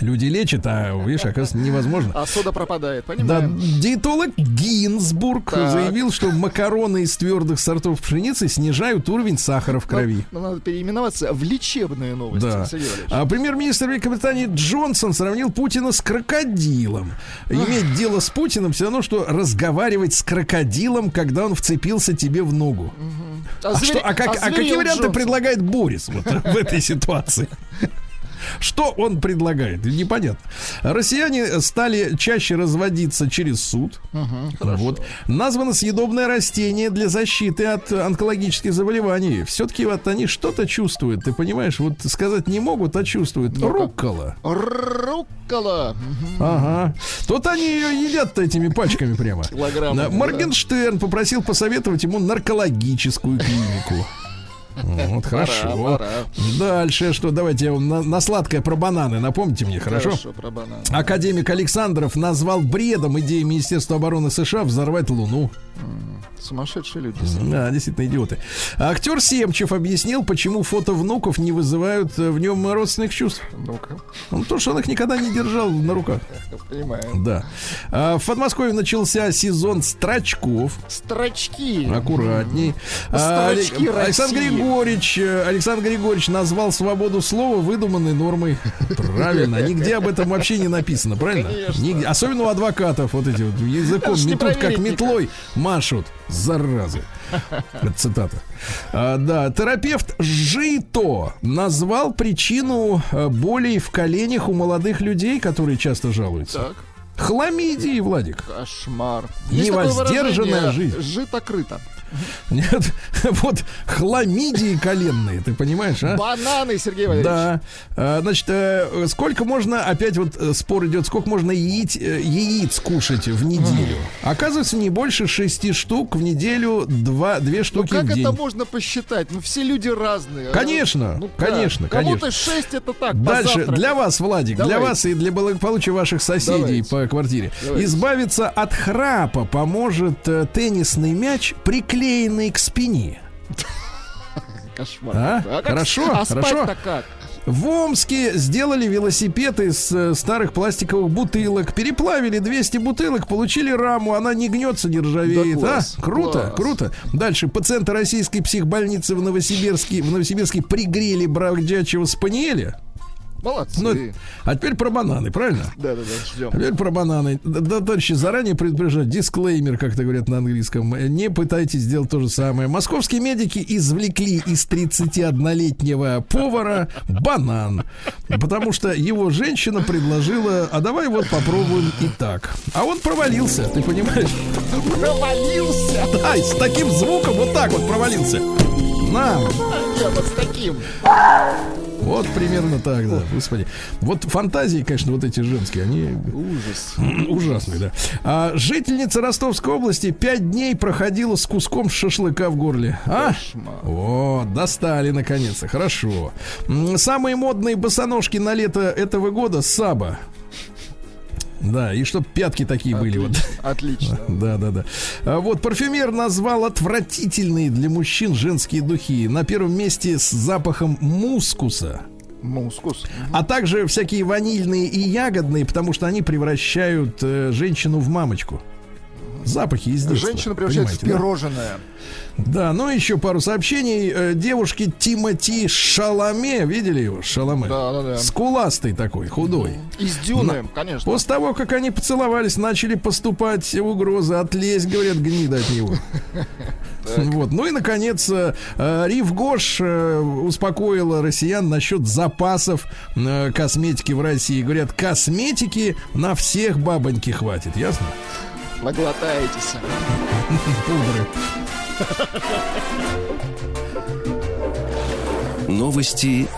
Люди лечат, а, видишь, оказывается, невозможно. А сода пропадает, Да, понимаем? диетолог Гинзбург Так. заявил, что макароны из твердых сортов пшеницы снижают уровень сахара в крови. Ну, надо переименоваться в лечебные новости, Да. А премьер-министр Великобритании Джонсон сравнил Путина с крокодилом. Иметь дело с Путиным все равно, что разговаривать с крокодилом, когда он вцепился тебе в ногу. А, зверь- что, а, как- а зверел какие варианты Джонсон. предлагает Борис вот, в этой ситуации? Что он предлагает? Непонятно. Россияне стали чаще разводиться через суд. вот. Названо съедобное растение для защиты от онкологических заболеваний. Все-таки вот они что-то чувствуют, ты понимаешь? Вот сказать не могут, а чувствуют. Ну-ка. Руккола. Руккола. Ага. Тут они ее едят этими пачками прямо. Моргенштерн попросил посоветовать ему наркологическую клинику. Вот, хорошо. пора. Дальше что? Давайте я вам на, на сладкое про бананы. Напомните мне, хорошо? Хорошо, про банан. Академик Александров назвал бредом идеи Министерства обороны США взорвать Луну. Сумасшедшие люди. Да, действительно идиоты. Актер Семчев объяснил, почему фото внуков не вызывают э, в нем родственных чувств. Ну-ка, Ну, то, что он их никогда не держал на руках. понимаем. Да. А, в Подмосковье начался сезон строчков. Строчки. Аккуратней. А, Строчки Алек- Александр России. Григорьевич, э, Александр Григорьевич назвал свободу слова выдуманной нормой. Правильно. Нигде об этом вообще не написано, правильно? Нигде. Особенно у адвокатов вот эти вот языком метут, как метлой, машут, заразы. Цитата. А, да, терапевт Жито назвал причину э, болей в коленях у молодых людей, которые часто жалуются. Так, Хламидии, Владик. кошмар. Невоздержанная жизнь. Жито-крыто. Нет, вот хламидии коленные, ты понимаешь, а? Бананы, Сергей Валерьевич. Да. А, Значит, э, сколько можно, опять вот э, спор идет, сколько можно яиц, э, яиц кушать в неделю? Оказывается, не больше шести штук в неделю, два, две Ну штуки как в день. это можно посчитать? Ну все люди разные. Конечно, Ну конечно, Кому-то конечно. 6 это так, Дальше, для вас, Владик, для Давайте. вас и для благополучия ваших соседей Давайте. по квартире. Давайте. Избавиться от храпа поможет теннисный мяч, приклеенный к спине. Кошмар. А? как- Хорошо, А хорошо. как? В Омске сделали велосипед из э, старых пластиковых бутылок. Переплавили 200 бутылок, получили раму, она не гнется, не ржавеет. Да класс, а? Круто, класс. круто. Дальше. Пациенты российской психбольницы в Новосибирске, в Новосибирске пригрели бродячего спаниеля. Молодцы. Ну, а теперь про бананы, правильно? Да-да-да, ждем. А Теперь про бананы. Да, да, товарищи, заранее предупреждать, дисклеймер, как это говорят на английском. Не пытайтесь сделать то же самое. Московские медики извлекли из 31-летнего повара банан, потому что его женщина предложила, а давай вот попробуем и так. А он провалился, ты понимаешь? Провалился. Да, и с таким звуком вот так вот провалился. На, Нет, вот с таким. Вот примерно так, да, господи. Вот фантазии, конечно, вот эти женские, они Ужас. Ужасный, да. А, жительница Ростовской области пять дней проходила с куском шашлыка в горле. А? Кошмар. Вот, достали наконец-то. Хорошо. Самые модные босоножки на лето этого года Саба. Да, и чтоб пятки такие были. Вот. Отлично. Да, да, да. А вот парфюмер назвал отвратительные для мужчин женские духи. На первом месте с запахом мускуса. Мускус. А также всякие ванильные и ягодные, потому что они превращают э, женщину в мамочку. Запахи из детства. Женщина превращается в понимаете, да? пирожное. Да, ну еще пару сообщений. Э, Девушки Тимати Шаламе, видели его? Шаламе. Да-да-да. Скуластый такой, худой. Из дюны, конечно. После того, как они поцеловались, начали поступать угрозы. Отлезь, говорят, гнида от него. Вот. Ну и, наконец, э, э, Рив Гош успокоила россиян насчет запасов косметики в России. Говорят, косметики на всех бабоньки хватит. Ясно? Наглотаетесь. Пудры. Новости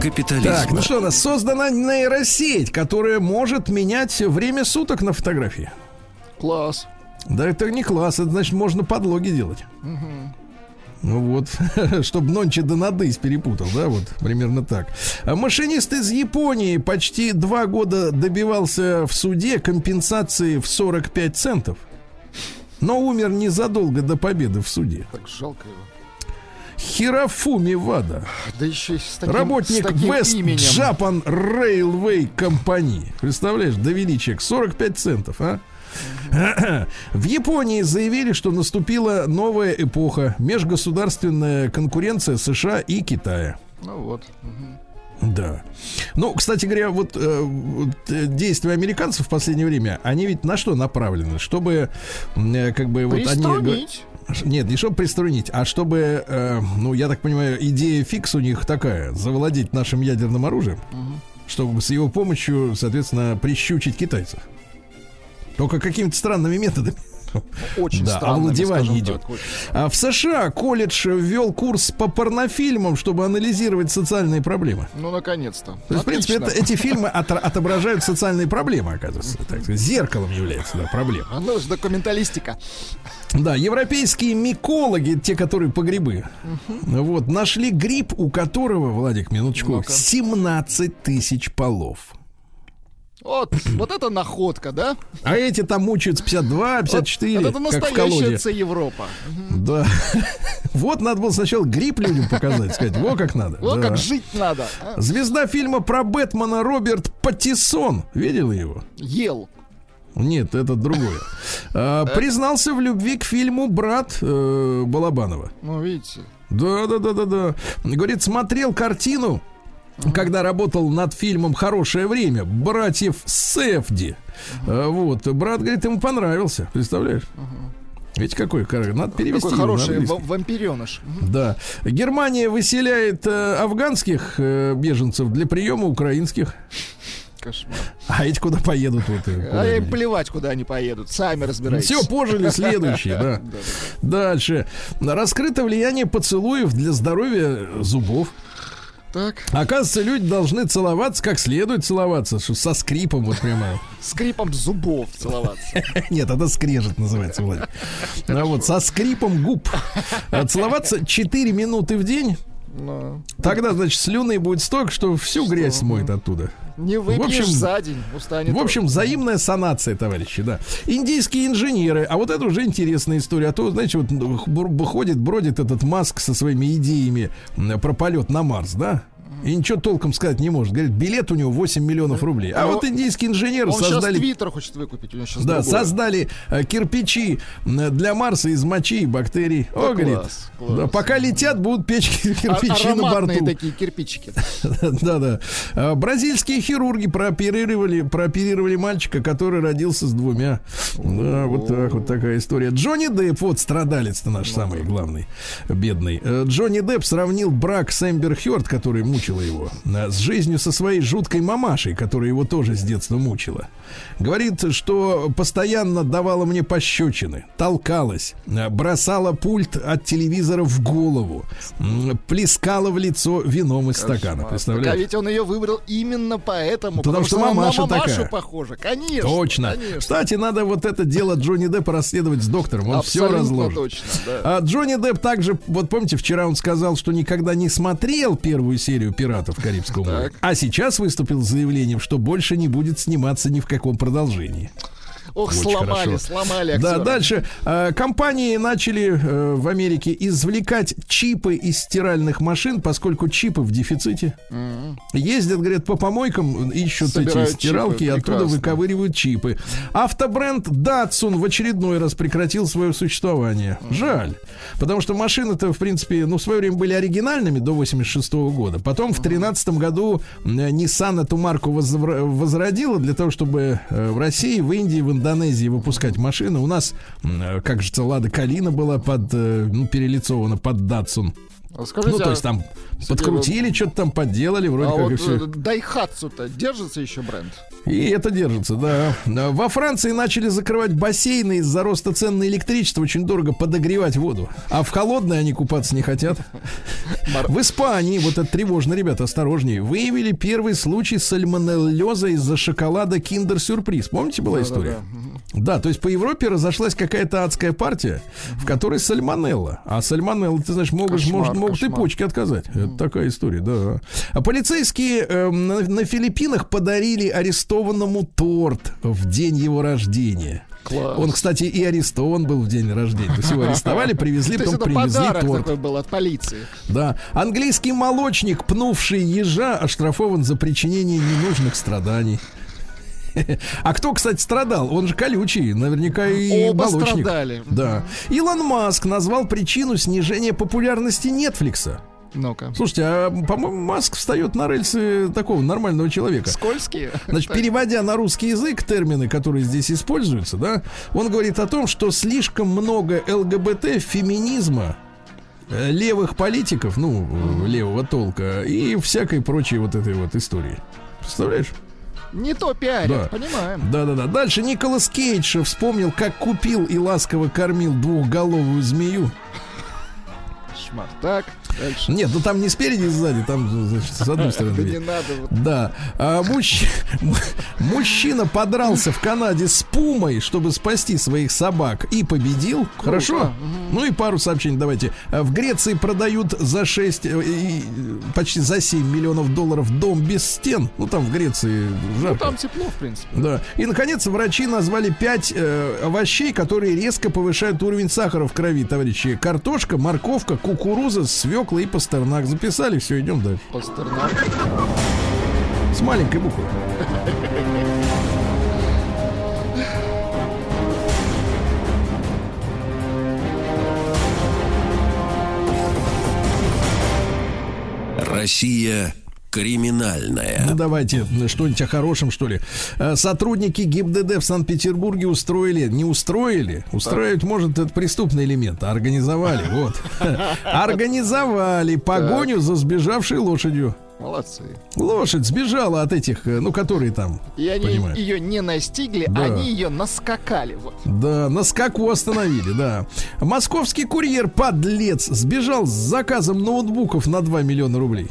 капитализма. Так, ну что у нас? Создана нейросеть, которая может менять время суток на фотографии. Класс. Да это не класс, это значит можно подлоги делать. Ну вот, чтобы нонче да надысь перепутал, да, вот примерно так. А Машинист из Японии почти два года добивался в суде компенсации в 45 центов, но умер незадолго до победы в суде. Так жалко его. Хирофуми Вада, Да еще и с таким, работник с таким West именем. Japan Railway Company. Представляешь, довели чек 45 центов, а? В Японии заявили, что наступила новая эпоха, межгосударственная конкуренция США и Китая. Ну вот. Да. Ну, кстати говоря, вот, э, вот, э, действия американцев в последнее время, они ведь на что направлены? Чтобы, э, как бы, вот они... Нет, не чтобы приструнить, а чтобы, э, ну, я так понимаю, идея фикс у них такая, завладеть нашим ядерным оружием, чтобы с его помощью, соответственно, прищучить китайцев. Только какими-то странными методами. Очень Да, странно. овладевание идет. А в США колледж ввел курс по порнофильмам, чтобы анализировать социальные проблемы. Ну, наконец-то. То есть, в принципе, это- эти фильмы отра- отображают социальные проблемы, оказывается. Так сказать, зеркалом является, да, проблема. Ну, ж документалистика. Да, европейские микологи, те, которые по грибы, вот, нашли гриб, у которого, Владик, минуточку, Ну-ка. 17 тысяч полов. Вот, вот это находка, да? А эти там мучаются 52, Вот, 54, вот это как в настоящая. Ц-Европа. Да. Вот надо было сначала гриб людям показать, сказать, во как надо. Вот Да. как жить надо. Звезда фильма про Бэтмена Роберт Паттисон. Видел его? Ел. Нет, это другое. А, признался в любви к фильму брат э, Балабанова. Ну, видите. Да, да, да, да, да. Говорит, смотрел картину, когда работал над фильмом Хорошее время братьев Сефди. А, Вот, брат говорит, ему понравился, представляешь? Видите, какой кар- Надо перевести. Какой хороший вампиреныш. Да. Германия выселяет э, афганских э, беженцев для приема украинских. Кошмар. А эти куда поедут? Вот, э, куда А им плевать, куда они поедут. Сами разбирайтесь. Все, пожили, следующий, да. Дальше. Раскрыто влияние поцелуев для здоровья зубов. Так, Оказывается, люди должны целоваться как следует целоваться, что со скрипом вот прямо. скрипом зубов целоваться. Нет, это скрежет называется, Владимир. А вот со скрипом губ. А Целоваться 4 минуты в день. Ну, Тогда, значит, слюны будет столько, что всю грязь смоет оттуда. Не выпьешь общем, за день, устанет. В общем, взаимная санация, товарищи, да. Индийские инженеры, а вот это уже интересная история. А то, знаете, вот ну, бр- ходит, бродит этот Маск со своими идеями про полет на Марс, да? И ничего толком сказать не может. Говорит, билет у него 8 миллионов рублей. А Ну, вот индийские инженеры Он создали... Твиттер хочет выкупить, у него сейчас Да, другое. создали э, кирпичи для Марса из мочи и бактерий. О, Да говорит, класс, класс. да, пока летят, будут печь кирпичи на Ароматные борту. такие кирпичики. Да-да. А, Бразильские хирурги прооперировали, прооперировали мальчика, который родился с двумя. Да, вот так, вот такая история. Джонни Депп, вот страдалец-то наш самый главный, бедный. Э, Джонни Депп сравнил брак с Эмбер Хёрд, который мучила его, э, с жизнью со своей жуткой мамашей, которая его тоже с детства мучила. Говорит, что постоянно давала мне пощечины, толкалась, э, бросала пульт от телевизора в голову, плескала в лицо вином из стакана. Так, а ведь он ее выбрал именно поэтому. Потому что она мамаша на мамашу такая. похожа. Конечно. Точно. конечно. Кстати, надо вот это дело Джонни Деппа расследовать с доктором. Он все Абсолютно разложит. точно, да. А Джонни Депп также, вот помните, вчера он сказал, что никогда не смотрел первую серию «Пиратов Карибского моря». А сейчас выступил с заявлением, что больше не будет сниматься ни в каком продолжении. Ох, Очень сломали, хорошо. сломали Да, актера. дальше. Э, компании начали э, в Америке извлекать чипы из стиральных машин, поскольку чипы в дефиците. Ездят, говорят, по помойкам, ищут Собирают эти стиралки, чипы, и оттуда прекрасно. выковыривают чипы. Автобренд Datsun в очередной раз прекратил свое существование. Жаль. Потому что машины-то, в принципе, ну, в свое время были оригинальными до 86 года. Потом в 13 году э, Nissan эту марку возродила для того, чтобы в России, в Индии, в Индонезии выпускать машины. У нас, э, как же, Лада Калина была под, э, ну, перелицована под Datsun. А Скажите, ну, то есть а- там Сергей, подкрутили, что-то там подделали, вроде а как и вот все. э, Дайхатсу-то держится еще бренд? И это держится, да. Да, Во Франции начали закрывать бассейны из-за роста цен на электричество. Очень дорого подогревать воду. А в холодной они купаться не хотят. В Испании, вот это тревожно, ребята, осторожнее, выявили первый случай сальмонеллеза из-за шоколада Kinder Сюрприз. Помните, была история? Да, то есть по Европе разошлась какая-то адская партия, в которой сальмонелла. А сальмонелла, ты знаешь, могут, Кошмар, может, могут и почки отказать. Это такая история, да. А полицейские эм, на, на Филиппинах подарили арестованному торт в день его рождения. Класс. Он, кстати, и арестован был в день рождения. То есть его арестовали, привезли, потом привезли торт. такой был от полиции. Да. Английский молочник, пнувший ежа, оштрафован за причинение ненужных страданий. А кто, кстати, страдал? Он же колючий, наверняка и Оба молочник. страдали. Да. Илон Маск назвал причину снижения популярности Нетфликса. Ну-ка. Слушайте, а, по-моему, Маск встает на рельсы такого нормального человека. Скользкие? Значит, переводя на русский язык термины, которые здесь используются, да, он говорит о том, что слишком много ЛГБТ, феминизма, э, левых политиков, ну, э, левого толка, и всякой прочей вот этой вот истории. Представляешь? Не то пиарят, Да. понимаем. Да-да-да. Дальше Николас Кейдж вспомнил, как купил и ласково кормил двухголовую змею. Кошмар. Так, дальше. Нет, ну там не спереди, а сзади, там, значит, с одной стороны. Да не надо. вот. Да. А, мужч- Мужчина подрался в Канаде с пумой, чтобы спасти своих собак, и победил. Хорошо? Ну и пару сообщений давайте. В Греции продают за 6, э, и, э, почти за 7 миллионов долларов дом без стен. Ну там в Греции Ну, жарко. там тепло, в принципе. Да. И, наконец, врачи назвали 5 овощей, которые резко повышают уровень сахара в крови, товарищи. Картошка, морковка, кукуруза, свекла и пастернак. Записали, все, идем дальше. Пастернак. С маленькой буквы. Россия Криминальное. Ну, давайте что-нибудь о хорошем, что ли. Э, Сотрудники ГИБДД в Санкт-Петербурге устроили, не устроили, устраивать может это преступный элемент, а организовали, вот. Организовали погоню за сбежавшей лошадью. Молодцы. Лошадь сбежала от этих, э, ну, которые там, И они понимаешь. ее не настигли, Да. они ее наскакали. Вот. Да, на скаку остановили, да. Московский курьер, подлец, сбежал с заказом ноутбуков на 2 миллиона рублей.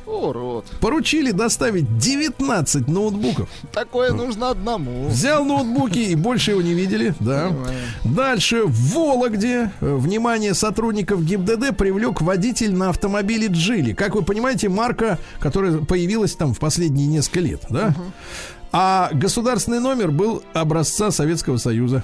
Урод. Поручили доставить 19 ноутбуков. Такое нужно одному. Взял ноутбуки и больше его не видели, да. Понимаю. Дальше в Вологде э, внимание сотрудников ГИБДД привлек водитель на автомобиле Джили. Как вы понимаете, марка, которая появилась там в последние несколько лет, да. А государственный номер был образца Советского Союза.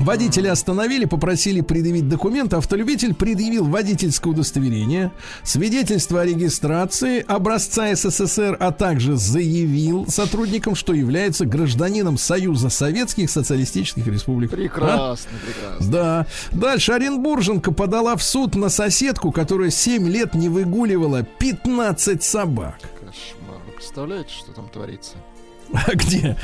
Водителя остановили, попросили предъявить документы. Автолюбитель предъявил водительское удостоверение, свидетельство о регистрации образца СССР, а также заявил сотрудникам, что является гражданином Союза Советских Социалистических Республик. А? Прекрасно, прекрасно. Да. Дальше Оренбурженка подала в суд на соседку, которая 7 лет не выгуливала 15 собак. Кошмар. Вы представляете, что там творится? А где?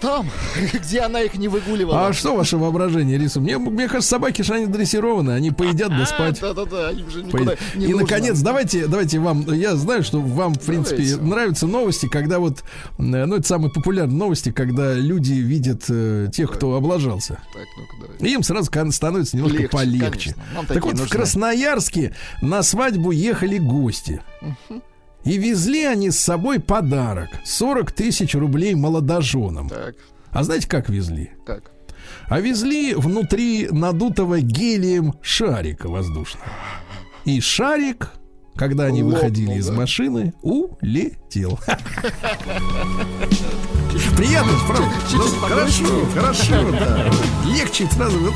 Там, где она их не выгуливала. А что ваше воображение рисует? Мне, мне кажется, собаки же они дрессированы, они поедят да А, спать. Да-да-да, им же никуда не И нужно. наконец, давайте, давайте вам, я знаю, что вам, в принципе, Давайте. нравятся новости, когда вот, ну, это самые популярные новости, когда люди видят э, тех, кто облажался. Так. И им сразу становится немножко Легче, полегче. Так вот, в нужны. Красноярске на свадьбу ехали гости. И везли они с собой подарок. 40 тысяч рублей молодоженам. Так, А знаете, как везли? как? А везли внутри надутого гелием шарика воздушного. И шарик, когда они Лопнул, выходили из да? машины, улетел. Приятно, правда? Ну, Хорошо, хорошо, да. Легче сразу, вот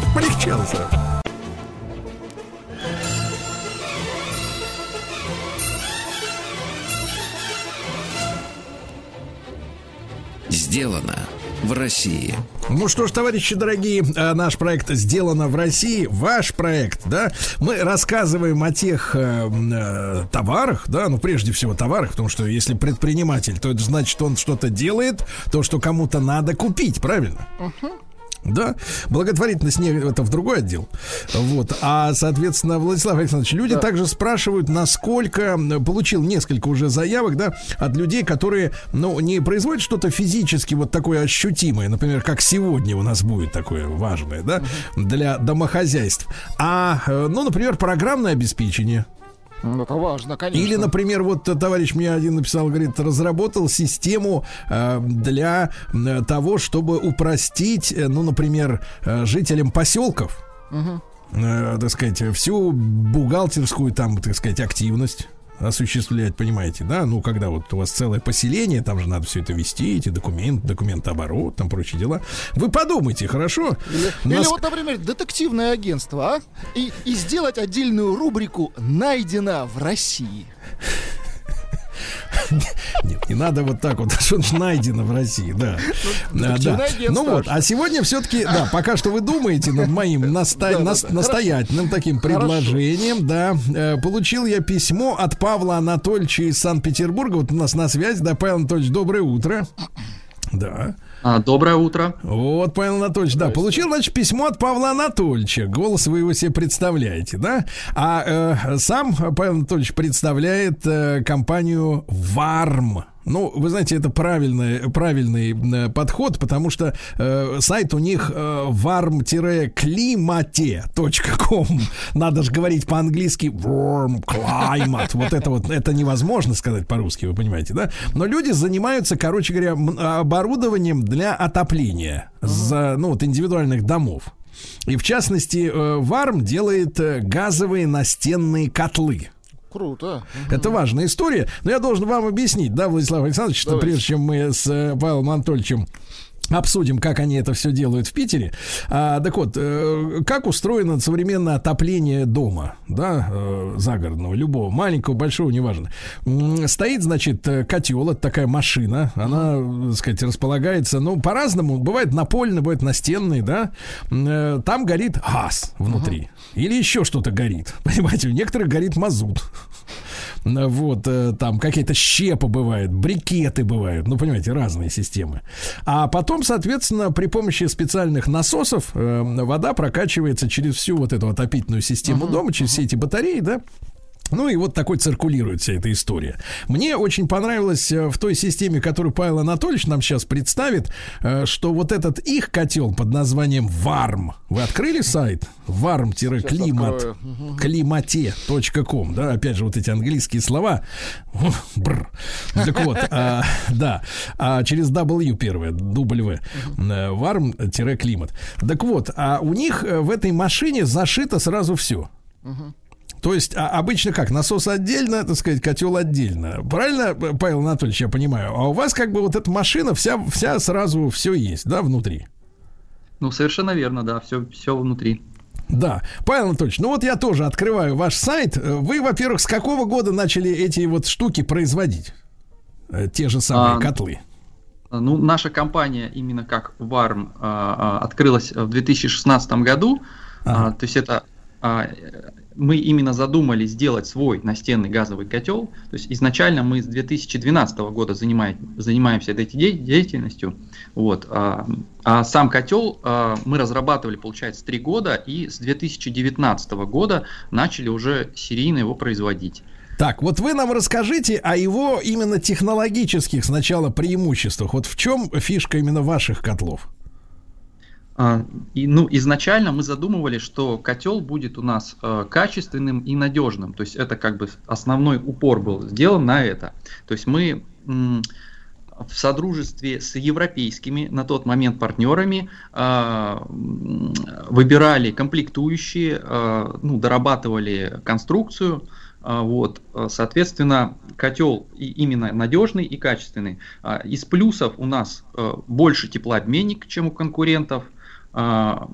Сделано в России. Ну что ж, товарищи дорогие, э, наш проект сделано в России, ваш проект, да. Мы рассказываем о тех э, э, товарах, да, ну прежде всего товарах, потому что если предприниматель, то это значит, он что-то делает, то, что кому-то надо купить, правильно? Да, благотворительность не это в другой отдел. Вот. А, соответственно, Владислав Александрович, люди также спрашивают, насколько получил несколько уже заявок, да, от людей, которые, ну, не производят что-то физически вот такое ощутимое, например, как сегодня у нас будет такое важное, да, для домохозяйств. А, э, ну, например, программное обеспечение. Ну, это важно, конечно. Или, например, вот товарищ мне один написал, говорит, разработал систему э, для э, того, чтобы упростить, э, ну, например, э, жителям поселков, э, так сказать, всю бухгалтерскую там, так сказать, активность осуществлять, понимаете, да? Ну, когда вот у вас целое поселение, там же надо все это вести, эти документы, документооборот, там прочие дела. Вы подумайте, хорошо? Или Нас- вот, например, детективное агентство, а? И, и сделать отдельную рубрику «Найдено в России». Нет, не надо вот так вот, что ж найдено в России, да. А, да. Ну вот, а сегодня все-таки, да, пока что вы думаете над моим настоятельным таким предложением, да, э, получил я письмо от Павла Анатольевича из Санкт-Петербурга. Вот у нас на связи, да, Павел Анатольевич, доброе утро. Да. А, Доброе утро. Вот, Павел Анатольевич, да, получил, значит, письмо от Павла Анатольевича. Голос вы его себе представляете, да? А э, сам Павел Анатольевич представляет э, компанию Варм. Ну, вы знаете, это правильный, правильный э, подход, потому что э, сайт у них э, warm-climate.com. Надо же говорить по-английски warm climate. Вот это вот, это невозможно сказать по-русски, вы понимаете, да? Но люди занимаются, короче говоря, оборудованием для отопления за, ну, вот индивидуальных домов. И в частности, э, Варм делает э, газовые настенные котлы. Круто. Это важная история. Но я должен вам объяснить, да, Владислав Александрович, что Давайте. прежде чем мы с э, Павлом Анатольевичем обсудим, как они это все делают в Питере. А, так вот, э, как устроено современное отопление дома, да, э, загородного, любого, маленького, большого, неважно. Стоит, значит, э, котел, это такая машина, она, так сказать, располагается, ну, по-разному, бывает напольный, бывает настенный, да, э, там горит газ внутри. Или еще что-то горит. Понимаете, у некоторых горит мазут. Вот, э, там какие-то щепы бывают, брикеты бывают, ну, понимаете, разные системы. А потом, соответственно, при помощи специальных насосов э, вода прокачивается через всю вот эту отопительную систему дома, через все эти батареи, да, ну и вот такой циркулирует вся эта история. Мне очень понравилось э, в той системе, которую Павел Анатольевич нам сейчас представит, э, что вот этот их котел под названием Варм. Вы открыли сайт? Warm-климат открою. климате.ком, да, опять же, вот эти английские слова. Бррр. Так вот, а, да, а через W первое, W, э, warm-климат. Так вот, а у них э, в этой машине зашито сразу все. То есть а, обычно как? Насос отдельно, так сказать, котел отдельно. Правильно, Павел Анатольевич, я понимаю? А у вас как бы вот эта машина вся, вся сразу все есть, да, внутри? Ну, совершенно верно, да, все, все внутри. Да. Павел Анатольевич, ну вот я тоже открываю ваш сайт. Вы, во-первых, с какого года начали эти вот штуки производить? Э, Те же самые А, котлы. Ну, наша компания именно как Варм а, а, открылась в 2016 году. Ага. А, то есть это мы именно задумали сделать свой настенный газовый котел. То есть изначально мы с 2012 года занимаем, занимаемся этой де- деятельностью. Вот, а, а сам котел а, мы разрабатывали, получается, три года, и с 2019 года начали уже серийно его производить. Так, вот вы нам расскажите о его именно технологических сначала преимуществах. Вот в чем фишка именно ваших котлов? А, И, ну, изначально мы задумывали, что котел будет у нас э, качественным и надежным. То есть это как бы основной упор был сделан на это. То есть мы в содружестве с европейскими на тот момент партнерами а, м, выбирали комплектующие, а, ну, дорабатывали конструкцию. А, Вот, а, соответственно, котел и именно надежный и качественный. А, Из плюсов у нас э, больше теплообменник, чем у конкурентов. А,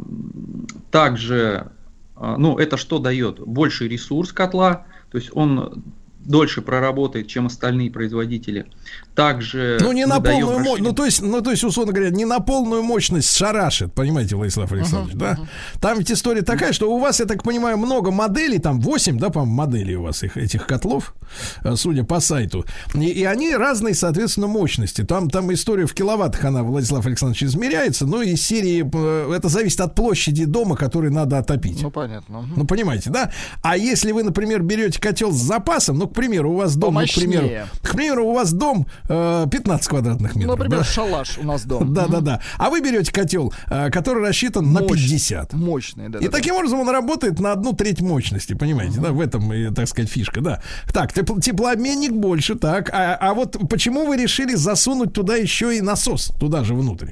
Также, а, ну, это что дает? Больший ресурс котла, то есть он дольше проработает, чем остальные производители. Также Ну, не на полную мощность. Ну, то есть, ну, то есть, условно говоря, не на полную мощность шарашит, понимаете, Владислав Александрович, да? Там ведь история такая, что у вас, я так понимаю, много моделей, там 8, да, по-моему, моделей у вас их, этих котлов, э, судя по сайту. И, и они разные, соответственно, мощности. Там, там история в киловаттах, она, Владислав Александрович, измеряется, ну, из серии, э, это зависит от площади дома, который надо отопить. Ну, понятно. Мгм. Ну, понимаете, да? А если вы, например, берете котел с запасом, ну, к примеру, у вас дом, ну, к примеру, к примеру, у вас дом э, 15 квадратных метров. Например, да? шалаш у нас дом. Да, да, да. А вы берете котел, э, который рассчитан на Мощь. 50. Мощный, да. И таким образом он работает на одну треть мощности, понимаете, да, в этом, так сказать, фишка, да. Так, тепл- теплообменник больше, так, а, а вот почему вы решили засунуть туда еще и насос, туда же внутрь?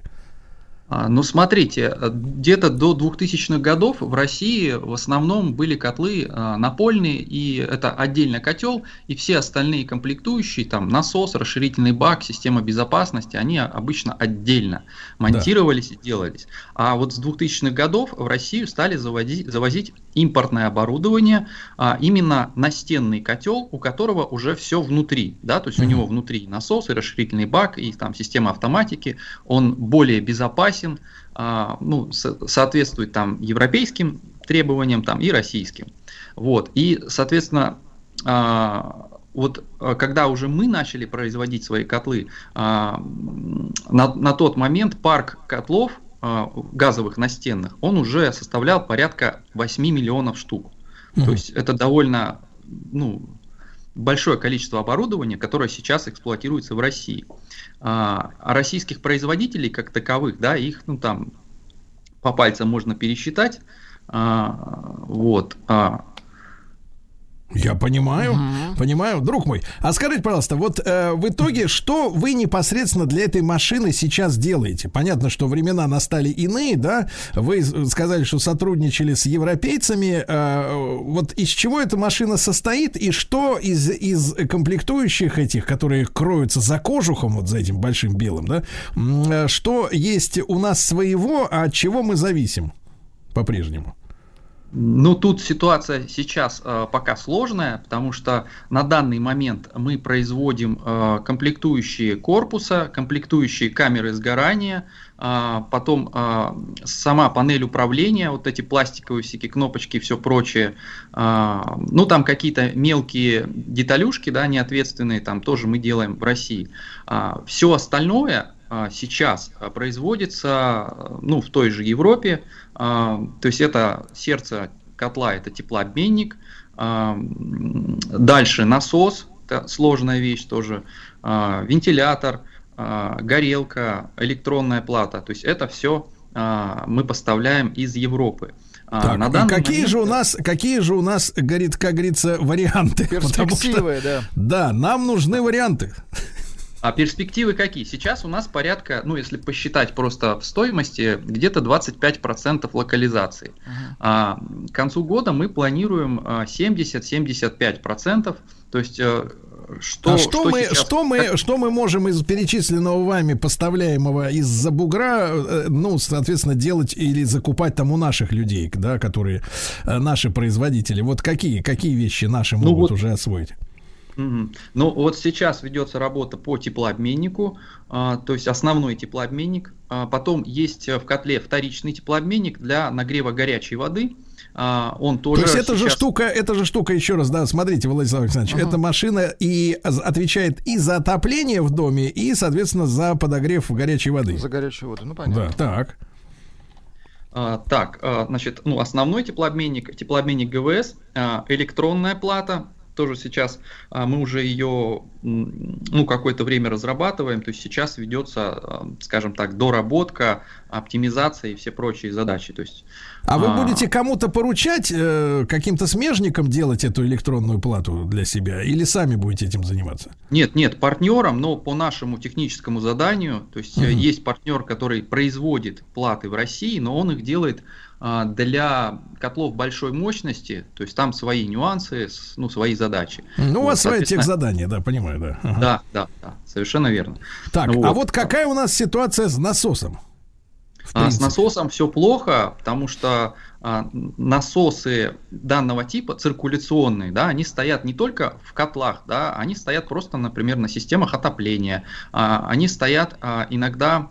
А, Ну, смотрите, э, где-то до 2000-х годов в России в основном были котлы а, напольные, и это отдельно котел, и все остальные комплектующие, там насос, расширительный бак, система безопасности, они обычно отдельно монтировались и делались. А вот с 2000-х годов в Россию стали заводить, завозить импортное оборудование, а, именно настенный котел, у которого уже все внутри, да, то есть у него внутри насос и расширительный бак, и там система автоматики, он более безопасен, а, ну, со- соответствует там европейским требованиям там и российским. Вот, и, соответственно, а, вот а, когда уже мы начали производить свои котлы, а, на, на тот момент парк котлов газовых настенных, он уже составлял порядка 8 миллионов штук. То есть это довольно ну, большое количество оборудования, которое сейчас эксплуатируется в России. А, а российских производителей как таковых, да, их ну там по пальцам можно пересчитать. А, вот. а, Я понимаю, понимаю, друг мой. А скажите, пожалуйста, вот э, в итоге, что вы непосредственно для этой машины сейчас делаете? Понятно, что времена настали иные, да? Вы сказали, что сотрудничали с европейцами. Э, вот из чего эта машина состоит и что из, из комплектующих этих, которые кроются за кожухом, вот за этим большим белым, да? э, Что есть у нас своего, а от чего мы зависим по-прежнему? Ну, тут ситуация сейчас э, пока сложная, потому что на данный момент мы производим э, комплектующие корпуса, комплектующие камеры сгорания, э, потом э, сама панель управления, вот эти пластиковые всякие кнопочки и все прочее. Э, ну, там какие-то мелкие деталюшки, да, неответственные, там тоже мы делаем в России. А, все остальное а, сейчас а, производится а, ну, в той же Европе. То есть это сердце котла, это теплообменник. Дальше насос, это сложная вещь тоже. Вентилятор, горелка, электронная плата. То есть это все мы поставляем из Европы. Так, на какие момент... же у нас, какие же у нас, говорит, как говорится, варианты? Перспективы, что, да. Да, нам нужны варианты. А перспективы какие? Сейчас у нас порядка, ну если посчитать просто в стоимости, где-то 25% локализации. Uh-huh. А, к концу года мы планируем 70-75%. То есть э, что, а что, что, мы, сейчас... что, мы, что мы можем из перечисленного вами поставляемого из-за бугра, э, ну, соответственно, делать или закупать там у наших людей, да, которые э, наши производители? Вот какие, какие вещи наши ну, могут вот, уже освоить? Ну вот сейчас ведется работа по теплообменнику, а, то есть основной теплообменник. А, потом есть в котле вторичный теплообменник для нагрева горячей воды. А, он тоже. То есть это сейчас... же штука, это же штука еще раз, да, смотрите, Владислав Александрович, uh-huh. эта машина и отвечает и за отопление в доме, и, соответственно, за подогрев горячей воды. За горячую воду, ну понятно. Да, так. Так, значит, ну основной теплообменник, теплообменник ГВС, электронная плата, тоже сейчас а, мы уже ее ну, какое-то время разрабатываем, то есть сейчас ведется, а, скажем так, доработка, оптимизация и все прочие задачи. То есть, а вы а... будете кому-то поручать, э, каким-то смежникам делать эту электронную плату для себя, или сами будете этим заниматься? Нет, нет, партнерам, но по нашему техническому заданию, то есть угу. есть партнер, который производит платы в России, но он их делает а, для котлов большой мощности, то есть там свои нюансы, ну, свои задачи. Ну, у вас свои тех задания, да, понимаю, да. Ага. Да, да, да, совершенно верно. Так, ну, а вот. вот какая у нас ситуация с насосом? А, с насосом все плохо, потому что а, насосы данного типа, циркуляционные, да, они стоят не только в котлах, да, они стоят просто, например, на системах отопления, а, они стоят а, иногда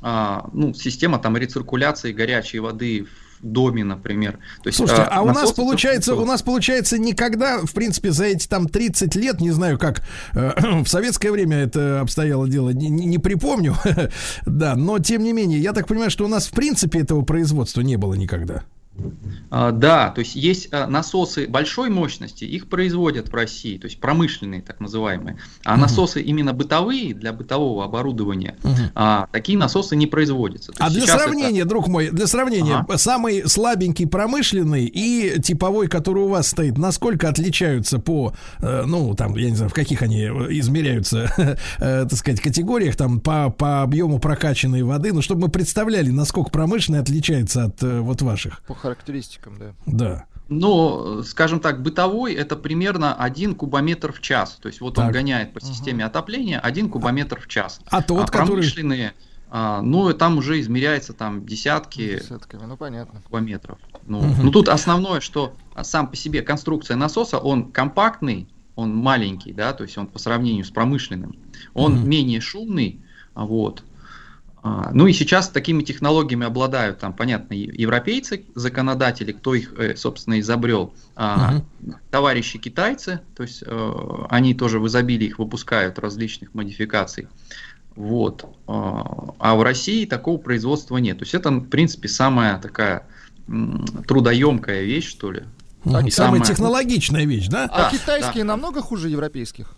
а, ну, система там рециркуляции горячей воды в доме, например. То есть, Слушайте, а, а у нас получается, у нас получается никогда, в принципе, за эти там 30 лет, не знаю, как э, в советское время это обстояло дело, не, не припомню, да, но тем не менее, я так понимаю, что у нас в принципе этого производства не было никогда. А, да, то есть есть а, насосы большой мощности, их производят в России, то есть промышленные так называемые. А угу. насосы именно бытовые для бытового оборудования, угу. а, такие насосы не производятся. То а для сравнения, это... друг мой, для сравнения, ага. самый слабенький промышленный и типовой, который у вас стоит, насколько отличаются по, э, ну там, я не знаю, в каких они измеряются, э, так сказать, категориях, там по, по объему прокачанной воды, ну чтобы мы представляли, насколько промышленный отличается от э, вот ваших. По характеристикам, да. Да. Но, скажем так, бытовой это примерно 1 кубометр в час. То есть вот так. он гоняет по системе угу. отопления 1 кубометр в час. А тот, а промышленные, который... а, ну, там уже измеряется там десятки Десятками, ну, понятно. кубометров. Ну, угу. ну, тут основное, что сам по себе конструкция насоса, он компактный, он маленький, да, то есть он по сравнению с промышленным, он угу. менее шумный, вот, ну и сейчас такими технологиями обладают, там, понятно, европейцы, законодатели, кто их, э, собственно, изобрел, угу. товарищи китайцы, то есть э, они тоже в изобилии их выпускают различных модификаций. Вот. А, а в России такого производства нет. То есть это, в принципе, самая такая трудоемкая вещь, что ли. Самая, самая технологичная вещь, да? А да, китайские да. намного хуже европейских?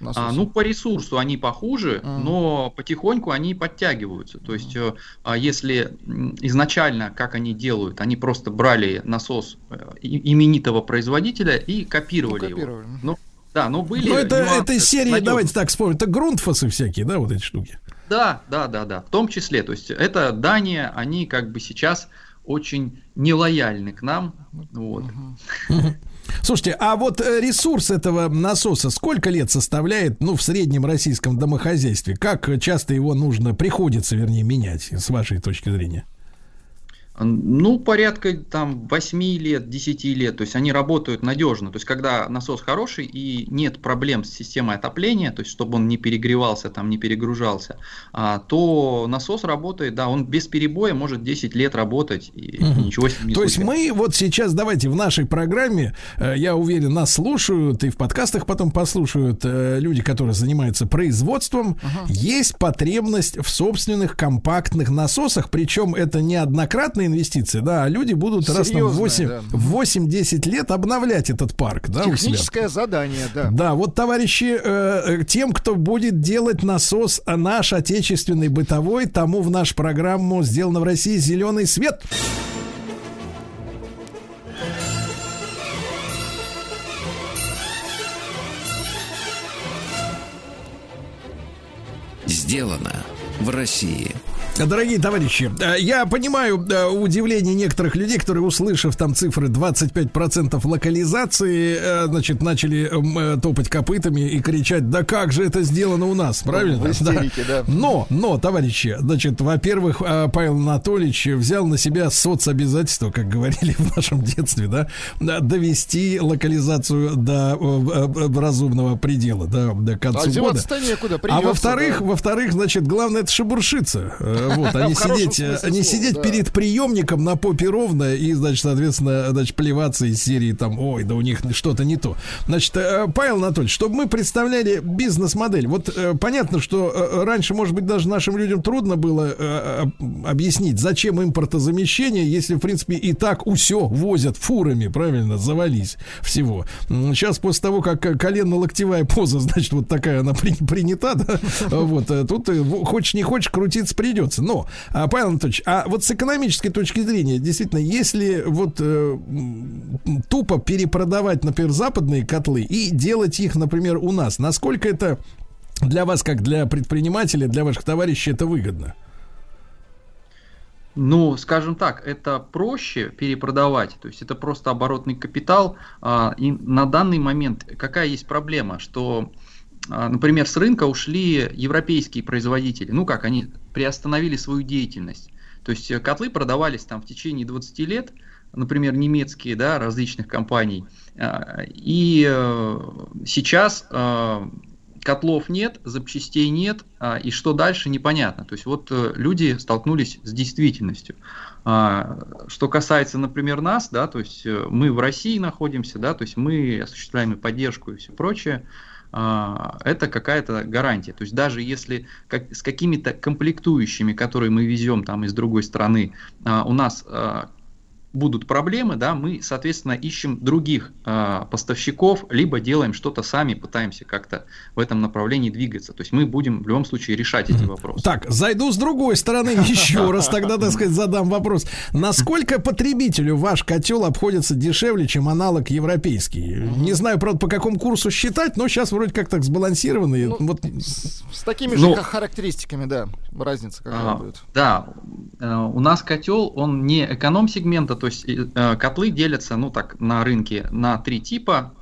А, ну, по ресурсу они похуже, mm. но потихоньку они подтягиваются. То есть, mm. если изначально, как они делают, они просто брали насос э, именитого производителя и копировали, ну, копировали. его. Ну, да, но были. Ну, это, это из серии, надежды. давайте так вспомним, это грунтфасы всякие, да, вот эти штуки. Да, да, да, да. В том числе. То есть, это Дания, они как бы сейчас очень нелояльны к нам. Вот. Uh-huh. Слушайте, а вот э, ресурс этого насоса сколько лет составляет, ну, в среднем российском домохозяйстве? Как часто его нужно, приходится, вернее, менять, с вашей точки зрения? Ну, порядка там 8 лет, 10 лет. То есть они работают надежно. То есть когда насос хороший и нет проблем с системой отопления, то есть чтобы он не перегревался, там не перегружался, а, то насос работает, да, он без перебоя может 10 лет работать и Мгм. ничего с ним не То есть случается. мы вот сейчас, давайте в нашей программе, э, я уверен, нас слушают и в подкастах потом послушают э, люди, которые занимаются производством. Есть потребность в собственных компактных насосах, причем это не инвестиция, да, а люди будут раз там в Серьезная, 8 да. 8-10 лет обновлять этот парк, да, у себя. Техническое задание, да. Да, вот, товарищи, э, э, тем, кто будет делать насос а наш отечественный бытовой, тому в нашу программу сделано в России зеленый свет. Сделано в России. Дорогие товарищи, э, я понимаю э, удивление некоторых людей, которые, услышав там цифры 25% локализации, э, значит, начали топать копытами и кричать, да как же это сделано у нас, правильно? В истерике, да. Но, но, товарищи, значит, во-первых, Павел Анатольевич взял на себя соцобязательство, как говорили в нашем детстве, да, да, довести локализацию до разумного предела, да, до А конца года. деваться-то некуда, А во-вторых, да. во-вторых, значит, главное это шебуршиться. Э, Вот, а не сидеть, э, не слова, сидеть перед приемником на попе ровно и, значит, соответственно, значит, плеваться из серии там, ой, да у них что-то не то. Значит, э, Павел Анатольевич, чтобы мы представляли бизнес-модель. Вот э, понятно, что э, раньше, может быть, даже нашим людям трудно было э, об- объяснить, зачем импортозамещение, если, в принципе, и так усё возят фурами, правильно, завались всего. Сейчас, после того, как э, коленно-локтевая поза, значит, вот такая она при- принята, да, вот, э, тут э, хочешь не хочешь, крутиться придется. Но, а, Павел Анатольевич, а вот с экономической точки зрения, действительно, если вот э, тупо перепродавать, например, западные котлы и делать их, например, у нас, насколько это для вас, как для предпринимателя, для ваших товарищей, это выгодно? Ну, скажем так, это проще перепродавать, то есть это просто оборотный капитал. а, И на данный момент какая есть проблема, что, например, с рынка ушли европейские производители. Ну как, они приостановили свою деятельность. То есть э, котлы продавались там в течение 20 лет, например, немецкие, да, различных компаний. А, И э, сейчас э, котлов нет, запчастей нет, а, и что дальше непонятно. То есть вот люди столкнулись с действительностью. А, Что касается, например, нас, да, то есть мы в России находимся, да, то есть мы осуществляем и поддержку и все прочее. А, Это какая-то гарантия. То есть даже если как, с какими-то комплектующими, которые мы везем там из другой страны, а, у нас а, будут проблемы, да, мы, соответственно, ищем других а, поставщиков, либо делаем что-то сами, пытаемся как-то в этом направлении двигаться. То есть мы будем в любом случае решать эти вопросы. Так, зайду с другой стороны еще раз, тогда, так сказать, задам вопрос. Насколько потребителю ваш котел обходится дешевле, чем аналог европейский? Не знаю, правда, по какому курсу считать, но сейчас вроде как так сбалансированный. Ну, вот, С, с такими Ну, же ха- характеристиками, да, разница какая А, будет. Да, э, у нас котел, он не эконом-сегмента, то есть э, котлы делятся, ну так, на рынке на три типа.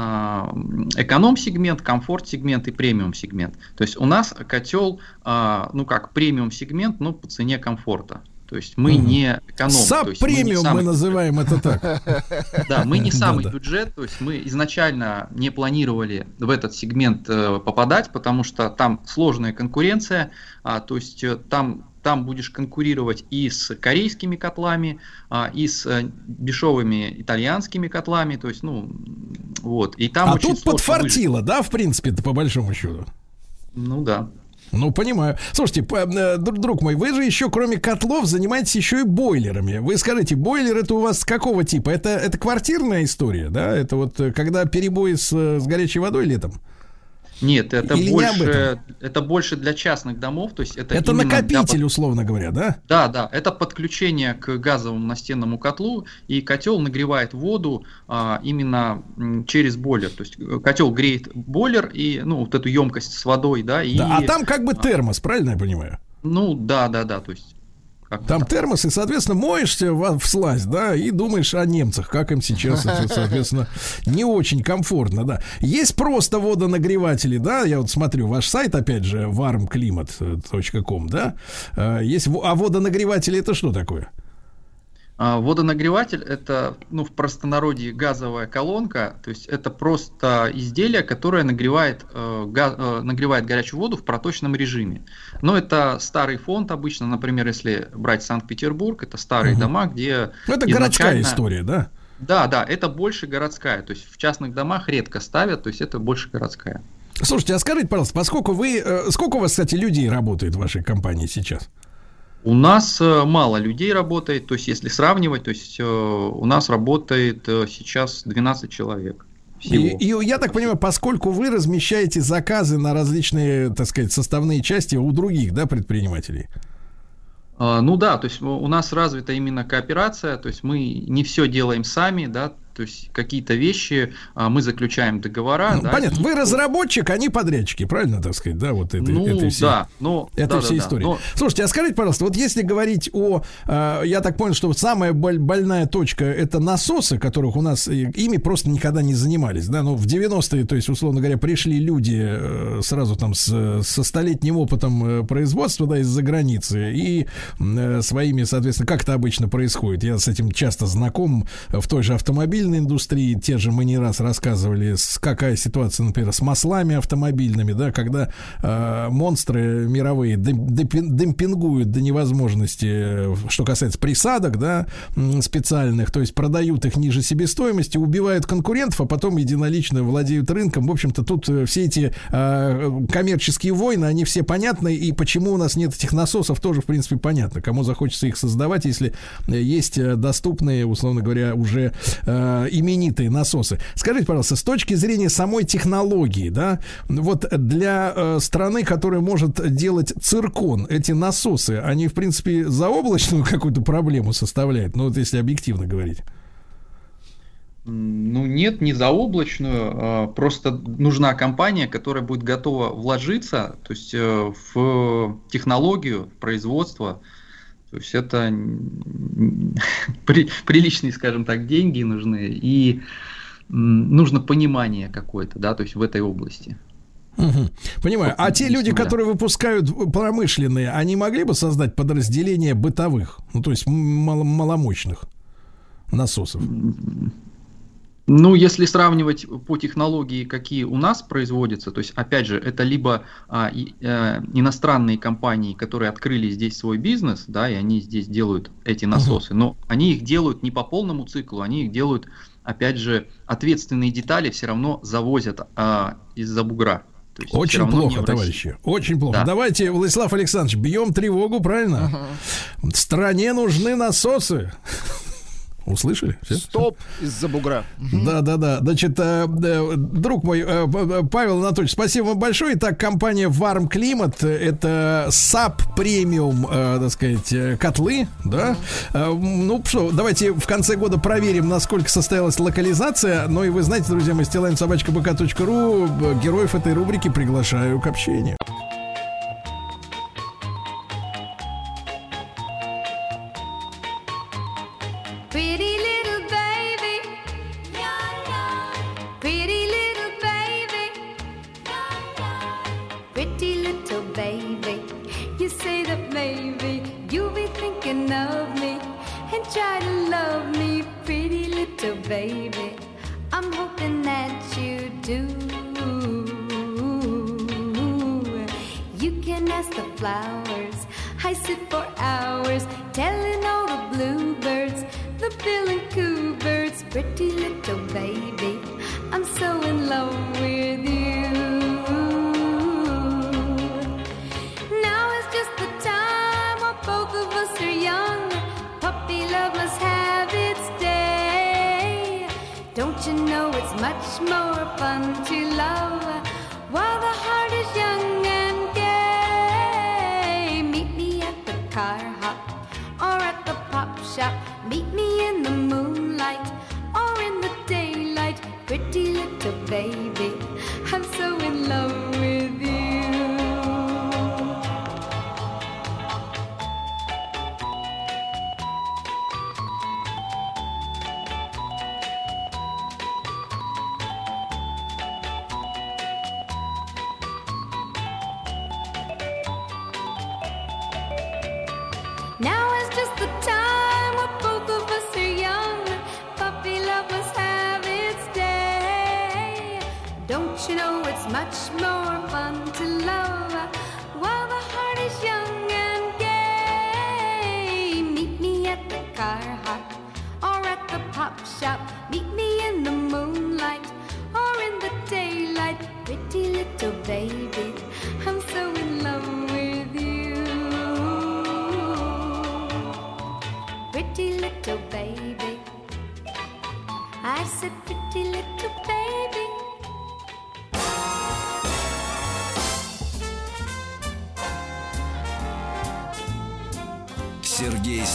а, Эконом-сегмент, комфорт-сегмент и премиум-сегмент. То есть у нас котел, а, ну как, премиум-сегмент, но по цене комфорта. То есть мы Мгм. не эконом. мы Саб-премиум мы самый- называем это так. Да, мы не самый бюджет, то есть мы изначально не планировали в этот сегмент э, попадать, потому что там сложная конкуренция, а, то есть э, там там будешь конкурировать и с корейскими котлами, а, и с э, дешевыми итальянскими котлами, то есть, ну, вот. И там А очень тут подфартило, да, в принципе-то, по большому счету? выжить. Ну да. Ну, понимаю. Слушайте, э, друг мой, вы же еще, кроме котлов, занимаетесь еще и бойлерами. Вы скажите, бойлер это у вас какого типа? Это, это квартирная история, да? Это вот э, когда перебои с, с горячей водой летом? Нет, это Или больше, это больше для частных домов, то есть это, Это, именно для накопитель, условно говоря, да? Да, да, это подключение к газовому настенному котлу, и котел нагревает воду а, именно через бойлер. То есть э, котел греет бойлер и ну вот эту емкость с водой, да, и Да, А там как бы термос, правильно я понимаю? ну да, да, да, то есть Там термос, и, соответственно, моешься в, в слазь, да, и думаешь о немцах, как им сейчас, соответственно, не очень комфортно, да. Есть просто водонагреватели, да, я вот смотрю, ваш сайт, опять же, warmclimat.com, да, Э, есть, а водонагреватели это что такое? А, Водонагреватель это, ну, в простонародье газовая колонка, то есть это просто изделие, которое нагревает, э, га- э, нагревает горячую воду в проточном режиме. Но это старый фонд обычно, например, если брать Санкт-Петербург, это старые Мгм. дома, где Ну, это городская изначально- история, да? Да, да, это больше городская, то есть в частных домах редко ставят, то есть это больше городская. Слушайте, а скажите, пожалуйста, поскольку вы... э, Сколько у вас, кстати, людей работает в вашей компании сейчас? У нас э, мало людей работает, то есть если сравнивать, то есть э, у нас работает э, сейчас 12 человек. И, Всего. и я так понимаю, поскольку вы размещаете заказы на различные, так сказать, составные части у других, да, предпринимателей? А, Ну да, то есть у нас развита именно кооперация, то есть мы не все делаем сами, да, то есть какие-то вещи а, мы заключаем договора. Ну, да, понятно, и- вы разработчик, они подрядчики, правильно, так сказать, да, вот этой, Ну этой всей- да, но Это да, вся да, да, история. но- Слушайте, а скажите, пожалуйста, вот если говорить о, э, я так понял, что самая боль- больная точка это насосы, которых у нас э, ими просто никогда не занимались, да, но в 90-е, то есть условно говоря, пришли люди э, сразу там с, со столетним опытом э, производства, да, из-за границы и э, своими, соответственно, как это обычно происходит. Я с этим часто знаком в той же автомобильной индустрии, те же мы не раз рассказывали, какая ситуация, например, с маслами автомобильными, да, когда э, монстры мировые демпингуют до невозможности, э, что касается присадок, да, специальных, то есть продают их ниже себестоимости, убивают конкурентов, а потом единолично владеют рынком. В общем-то, тут э, все эти э, коммерческие войны, они все понятны, и почему у нас нет этих насосов, тоже, в принципе, понятно. Кому захочется их создавать, если э, есть доступные, условно говоря, уже э, именитые насосы. Скажите, пожалуйста, с точки зрения самой технологии, да, вот для э, страны, которая может делать циркон, эти насосы, они, в принципе, заоблачную какую-то проблему составляют, ну, вот если объективно говорить. Ну нет, не заоблачную, а, просто нужна компания, которая будет готова вложиться, то есть э, в технологию, в производство. То есть это при- приличные, скажем так, деньги нужны и нужно понимание какое-то, да, то есть в этой области. Мгм. Понимаю. А те люди, которые выпускают промышленные, они могли бы создать подразделение бытовых, ну, то есть м- мало- маломощных насосов? Ну, если сравнивать по технологии, какие у нас производятся, то есть, опять же, это либо а, и, э, иностранные компании, которые открыли здесь свой бизнес, да, и они здесь делают эти насосы, но они их делают не по полному циклу, они их делают, опять же, ответственные детали все равно завозят а, из-за бугра. Очень плохо, товарищи. Очень плохо. Да. Давайте, Владислав Александрович, бьем тревогу, правильно? Стране нужны насосы. Услышали? Всё? Стоп из-за бугра. Да, да, да. Значит, э, э, друг мой, э, Павел Анатольевич, спасибо вам большое. Итак, компания Warm Климат это САП премиум, э, так сказать, котлы, да. Э, Ну что, давайте в конце года проверим, насколько состоялась локализация. Ну и вы знаете, друзья мои, стилайн.собачка.бк.ру героев этой рубрики приглашаю к общению. Baby. I'm hoping that you do. You can ask the flowers. I sit for hours telling all the bluebirds, the bill and coo birds, pretty little baby. I'm so in love with you. Now is just the time while both of us are young. Puppy love must have its day. Don't you know it's much more fun to love while the heart is young and gay? Meet me at the car hop or at the pop shop. Meet me in the moonlight or in the daylight. Pretty little baby, I'm so in love much more fun to love while the heart is young and gay. Meet me at the car hop or at the pop shop.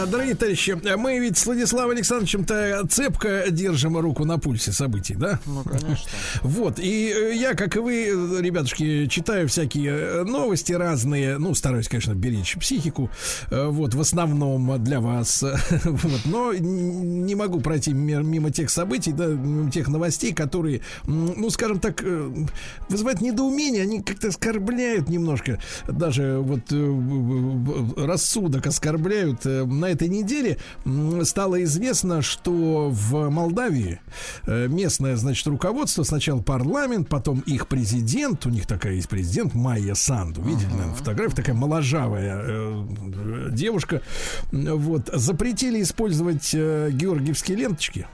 На Дорогие товарищи, мы ведь с Владиславом Александровичем-то цепко держим руку на пульсе событий, да? Ну, конечно. Вот, и э, я, как и вы, ребятушки, читаю всякие э, новости разные, ну, стараюсь, конечно, беречь психику, э, вот, в основном для вас, вот, но не могу пройти ми- мимо тех событий, да, мимо тех новостей, которые, ну, скажем так, вызывают недоумение, они как-то оскорбляют немножко, даже вот рассудок оскорбляют. Э, На этой неделе стало известно, что в Молдавии э, местное, значит, руководство, сначала парламент, потом их президент, у них такая есть президент, Майя Санду, видели, наверное, фотографию, такая моложавая э, девушка, вот, запретили использовать э, георгиевские ленточки.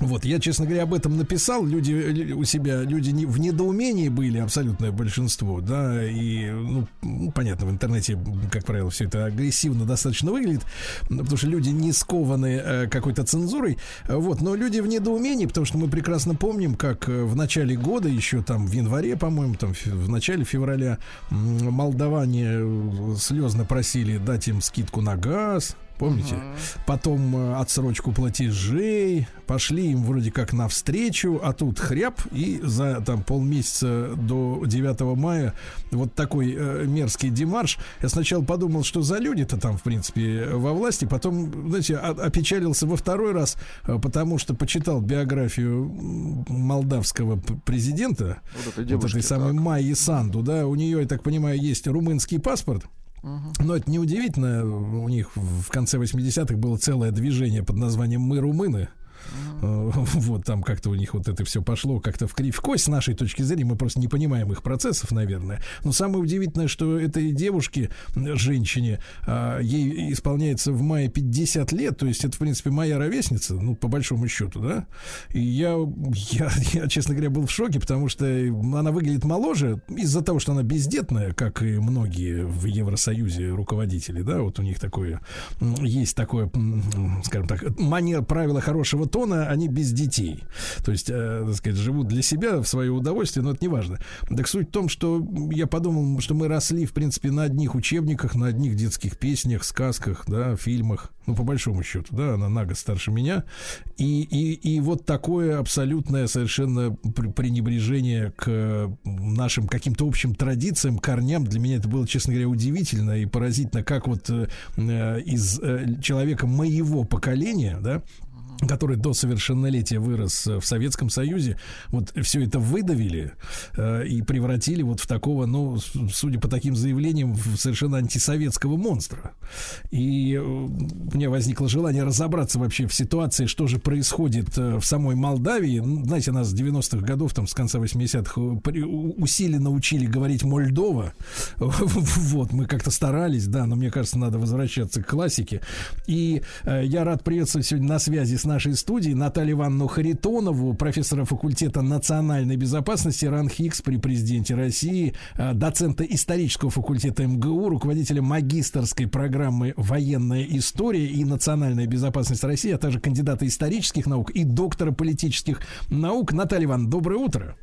Вот, я, честно говоря, об этом написал. Люди э, у себя, люди не- в недоумении были, абсолютное большинство, да, и, ну, ну, понятно, в интернете, как правило, все это агрессивно достаточно выглядит, потому что люди не скованы э, какой-то цензурой, вот, но люди в недоумении, потому что мы прекрасно помним, как э, в начале года, еще там в январе, по-моему, там в начале февраля, молдаване э, слезно просили дать им скидку на газ, Помните? Потом э, отсрочку платежей, пошли им вроде как навстречу, а тут хряб, и за там полмесяца до 9 мая вот такой э, мерзкий демарш. Я сначала подумал, что за люди-то там, в принципе, во власти, потом, знаете, опечалился во второй раз, э, потому что почитал биографию молдавского президента, Вот этой вот девушки. этой самой так. Майи Санду, да, у нее, я так понимаю, есть румынский паспорт. Но это неудивительно. У них в конце 80-х было целое движение под названием «Мы румыны». Э, Вот там как-то у них вот это все пошло как-то в кривь кость с нашей точки зрения. Мы просто не понимаем их процессов, наверное. Но самое удивительное, что этой девушке, м, женщине, а, ей исполняется в мае 50 лет. То есть это, в принципе, моя ровесница, ну, по большому счету, да. И я, я, я, честно говоря, был в шоке, потому что она выглядит моложе из-за того, что она бездетная, как и многие в Евросоюзе руководители, да, вот у них такое, есть такое, скажем так, манера, правила хорошего тона, они без детей. То есть, э, так сказать, живут для себя, в свое удовольствие, но это не важно. Так суть в том, что я подумал, что мы росли, в принципе, на одних учебниках, на одних детских песнях, сказках, да, фильмах. Ну, по большому счету, да, она на год старше меня. И, и, и вот такое абсолютное совершенно пр- пренебрежение к нашим каким-то общим традициям, корням. Для меня это было, честно говоря, удивительно и поразительно, как вот э, из э, человека моего поколения, да, который до совершеннолетия вырос э, в Советском Союзе, вот все это выдавили э, и превратили вот в такого, ну, судя по таким заявлениям, в совершенно антисоветского монстра. И э, у меня возникло желание разобраться вообще в ситуации, что же происходит э, в самой Молдавии. Ну, Знаете, нас с 90-х годов, там, с конца 80-х э, при- у- усиленно учили говорить Мольдова. Вот, мы как-то старались, да, но мне кажется, надо возвращаться к классике. И я рад приветствовать сегодня на связи с нашей студией Наталью Ивановну Харитонову, профессора факультета национальной безопасности РАНХИКС при президенте России, э, доцента исторического факультета МГУ, руководителя магистрской программы «Военная история и национальная безопасность России», а также кандидата исторических наук и доктора политических наук. Наталья Ивановна, доброе утро.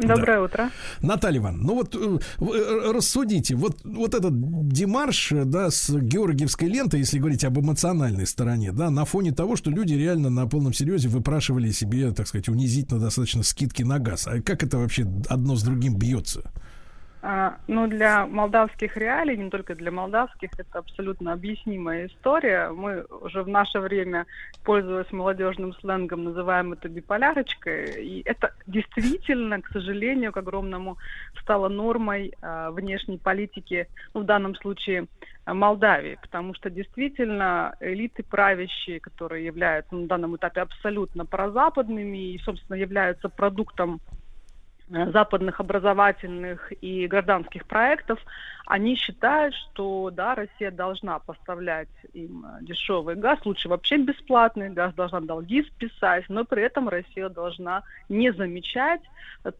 Доброе утро. Наталья Ивановна, ну вот э, э, рассудите, вот, вот этот демарш, э, да, с георгиевской лентой, если говорить об эмоциональной стороне, да, на фоне того, что люди реально на полном серьезе выпрашивали себе, так сказать, унизительно достаточно скидки на газ. А как это вообще одно с другим бьется? А, Ну, для молдавских реалий, не только для молдавских, это абсолютно объяснимая история. Мы уже в наше время, пользуясь молодежным сленгом, называем это биполярочкой. И это действительно, к сожалению, к огромному, стало нормой а, внешней политики, ну, в данном случае а, Молдавии, потому что действительно элиты правящие, которые являются на данном этапе абсолютно прозападными и, собственно, являются продуктом западных образовательных и гражданских проектов, они считают, что да, Россия должна поставлять им э, дешевый газ, лучше вообще бесплатный газ, должна долги списать, но при этом Россия должна не замечать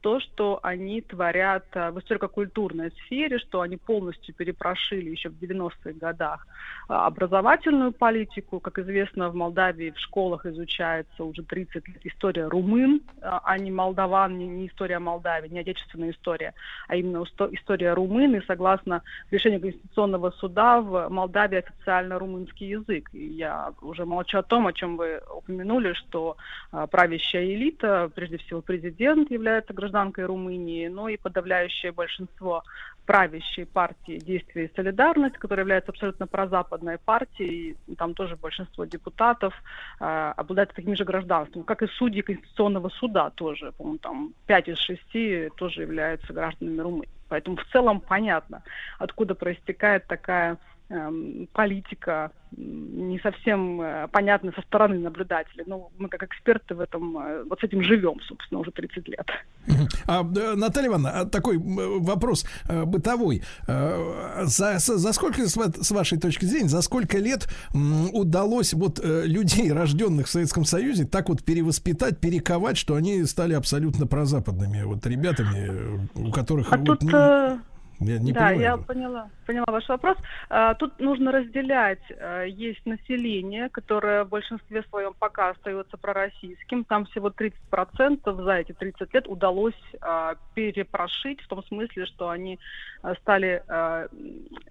то, что они творят э, в историко-культурной сфере, что они полностью перепрошили еще в 90-х годах э, образовательную политику. Как известно, в Молдавии в школах изучается уже 30 лет история румын, а не молдаван, не, история Молдавии, не отечественная история, а именно история румын. И согласно решению Конституционного суда в Молдавии официально румынский язык. И я уже молчу о том, о чем вы упомянули, что а, правящая элита, прежде всего президент, является гражданкой Румынии, но и подавляющее большинство правящей партии «Действие и солидарность», которая является абсолютно прозападной партией, и там тоже большинство депутатов э, обладают таким же гражданством, как и судьи Конституционного суда тоже, по-моему, там 5 из 6 тоже являются гражданами Румынии. Поэтому в целом понятно, откуда проистекает такая политика м, не совсем э, понятна со стороны наблюдателей. Но мы как эксперты в этом, э, вот с этим живем, собственно, уже 30 лет. А, э, Наталья Ивановна, а такой вопрос бытовой. За, за- сколько, с ва- с вашей точки зрения, за сколько лет удалось вот людей, рожденных в Советском Союзе, так вот перевоспитать, перековать, что они стали абсолютно прозападными вот ребятами, у которых А вот, тут... ну, я не да, понимаю. я поняла, поняла ваш вопрос. А, Тут нужно разделять. А, Есть население, которое в большинстве своем пока остается пророссийским. Там всего 30% за эти 30 лет удалось а, перепрошить, в том смысле, что они а, стали а,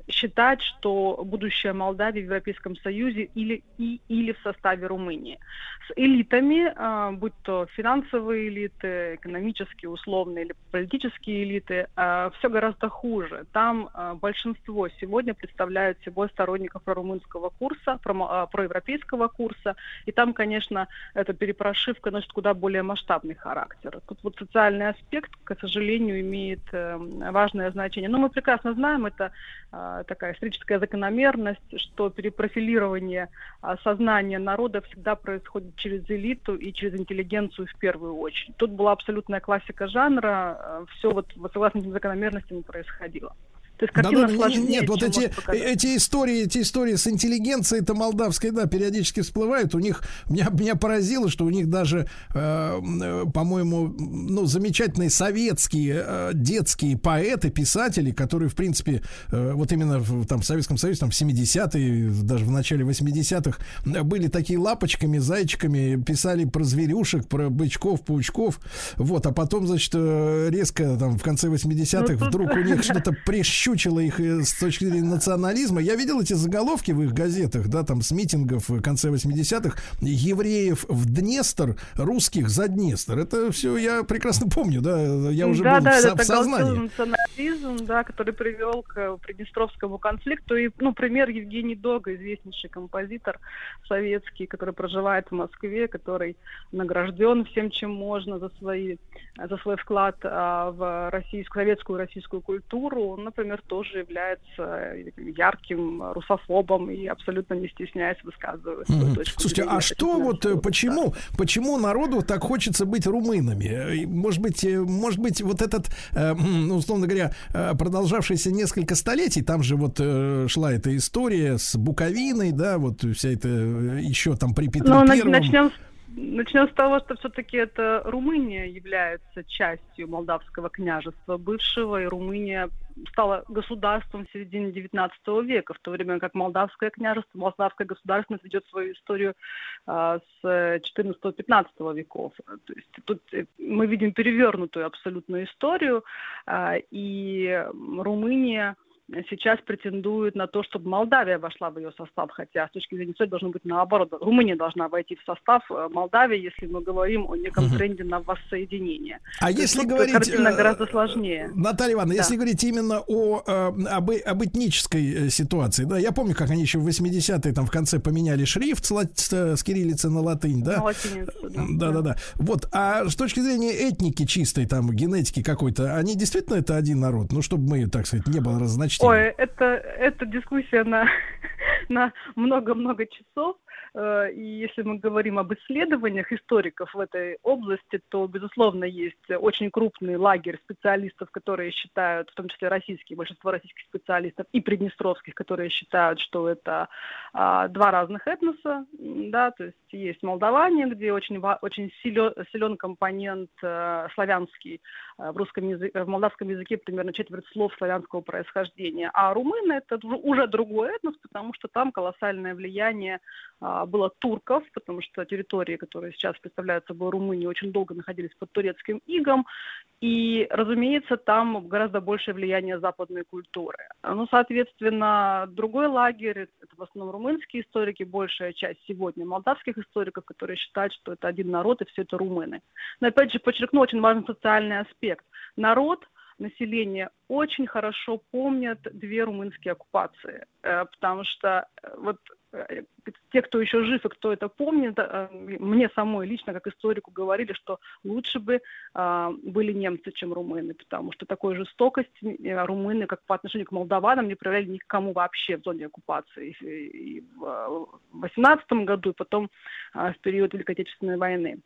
считать, что будущее Молдавии в Европейском Союзе или, и, или в составе Румынии. С элитами, а, будь то финансовые элиты, экономические, условные или политические элиты, все гораздо хуже. Там а, большинство сегодня представляют собой сторонников прорумынского курса, про- а, проевропейского курса, и там, конечно, эта перепрошивка носит куда более масштабный характер. Тут вот социальный аспект, к сожалению, имеет э, важное значение. Но мы прекрасно знаем, это а, такая историческая закономерность, что перепрофилирование а, сознания народа всегда происходит через элиту и через интеллигенцию в первую очередь. Тут была абсолютная классика жанра, все вот, вот согласно этим закономерностям происходило. 几个。То есть картина Да-да, сложнее, нет, вот эти, эти истории, эти истории с интеллигенцией это молдавской, да, периодически всплывают. У них меня, меня поразило, что у них даже, э, по-моему, ну замечательные советские э, детские поэты, писатели, которые, в принципе, э, вот именно в, там в Советском Союзе, там в 70-е, даже в начале 80-х э, были такие лапочками, зайчиками, писали про зверюшек, про бычков, паучков, вот, а потом, значит, э, резко там в конце 80-х Ну, вдруг у них что-то прищучило их э, с точки зрения национализма. Я видел эти заголовки в их газетах, да, там с митингов в конце 80-х. Евреев в Днестр, русских за Днестр. Это все я прекрасно помню, да, я уже да, был да, в, это в сознании. национализм, да, который привел к э, Приднестровскому конфликту. И, ну, пример Евгений Дога, известнейший композитор советский, который проживает в Москве, который награжден всем, чем можно за свои за свой вклад а, в российскую, советскую российскую культуру, он, например, тоже является ярким русофобом и абсолютно не стесняясь высказывает свою точку Слушайте, зрения а что вот э, всего почему почему народу так хочется быть румынами? Э, Может быть, э, может быть, вот этот, э, ну, условно говоря, э, продолжавшийся несколько столетий, там же вот э, шла эта история с Буковиной, да, вот вся эта э, еще там при Петре Ну, на- Первом. начнем, с- начнем с того, что все-таки это Румыния является частью Молдавского княжества бывшего, и Румыния стала государством в середине XIX века, в то время как Молдавское княжество, Молдавская государственность ведет свою историю а, с 14-15 веков. То есть тут э, мы видим перевернутую абсолютную историю, а, и Румыния сейчас претендует на то, чтобы Молдавия вошла в ее состав, хотя с точки зрения истории должно быть наоборот. Румыния должна войти в состав э, Молдавии, если мы говорим о неком Мгм. тренде на воссоединение. А То есть если тут говорить, картина э, гораздо сложнее. Наталья Ивановна, Да. если говорить именно о, э, об, об этнической ситуации, да, я помню, как они еще в 80-е там в конце поменяли шрифт с, ла- с, кириллицы на латынь, да? На латиницу, да. Да, да, да. Вот, а с точки зрения этники чистой, там, генетики какой-то, они действительно это один народ? Ну, чтобы мы, так сказать, не было разночтения. Ой, это, это дискуссия на, на много-много часов. Э, И если мы говорим об исследованиях историков в этой области, то, безусловно, есть очень крупный лагерь специалистов, которые считают, в том числе российские, большинство российских специалистов и приднестровских, которые считают, что это а, два разных этноса, да, то есть есть молдаване, где очень, очень силен, силен компонент э, славянский, в русском языке, в молдавском языке примерно четверть слов славянского происхождения. А румыны это уже другой этнос, потому что там колоссальное влияние а, было турков, потому что территории, которые сейчас представляют собой Румынию, очень долго находились под турецким игом. И, разумеется, там гораздо большее влияние западной культуры. Ну, соответственно, другой лагерь, это в основном румынские историки, большая часть сегодня молдавских историков, которые считают, что это один народ и все это румыны. Но опять же подчеркну очень важный социальный аспект. Народ, население очень хорошо помнят две румынские оккупации, э, потому что э, вот э, те, кто еще жив и кто это помнит, мне самой лично, как историку, говорили, что лучше бы были немцы, чем румыны, потому что такой жестокости румыны, как по отношению к молдаванам, не проявляли никому вообще в зоне оккупации. И, в 18 году, и потом в период Великой Отечественной войны.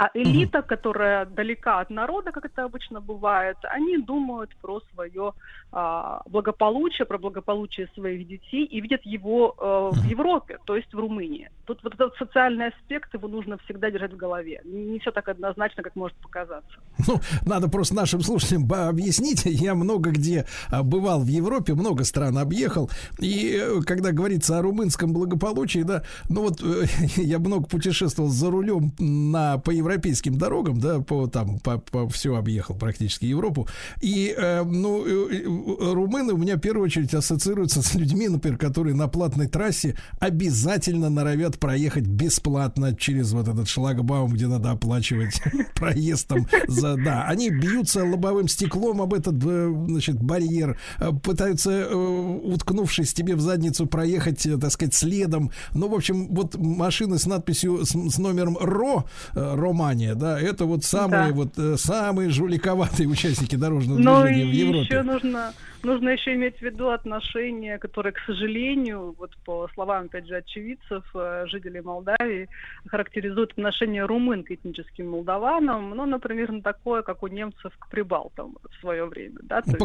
А элита, которая далека от народа, как это обычно бывает, они думают про свое а, благополучие, про благополучие своих детей и видят его э, в Европе, то есть в Румынии. Тут вот этот социальный аспект, его нужно всегда держать в голове. Не все так однозначно, как может показаться. Ну, надо просто нашим слушателям объяснить. Я много где а, бывал в Европе, много стран объехал. И э, когда говорится о румынском благополучии, да, ну вот э, я много путешествовал за рулем на, по европейским дорогам, да, по там, по, по все объехал практически Европу. И, э, ну, э, э, румыны у меня в первую очередь ассоциируются с людьми, например, которые на платной трассе обязательно норовят проехать бесплатно через вот этот шлагбаум, где надо оплачивать проезд там за, да, они бьются лобовым стеклом об этот, э, значит, барьер, э, пытаются, уткнувшись тебе в задницу, проехать, так сказать, следом. Ну, в общем, вот машины с надписью, с, с номером РО, э, Романия, да, это вот самые Да. вот, э, самые жуликоватые участники дорожного Ну движения в Европе. еще нужно, нужно еще иметь в виду отношения, которые, к сожалению, вот по словам, опять же, очевидцев, э, жителей Молдавии, характеризуют отношение румын к этническим молдаванам, ну, например, на такое, как у немцев к прибалтам в свое время. Да? То есть-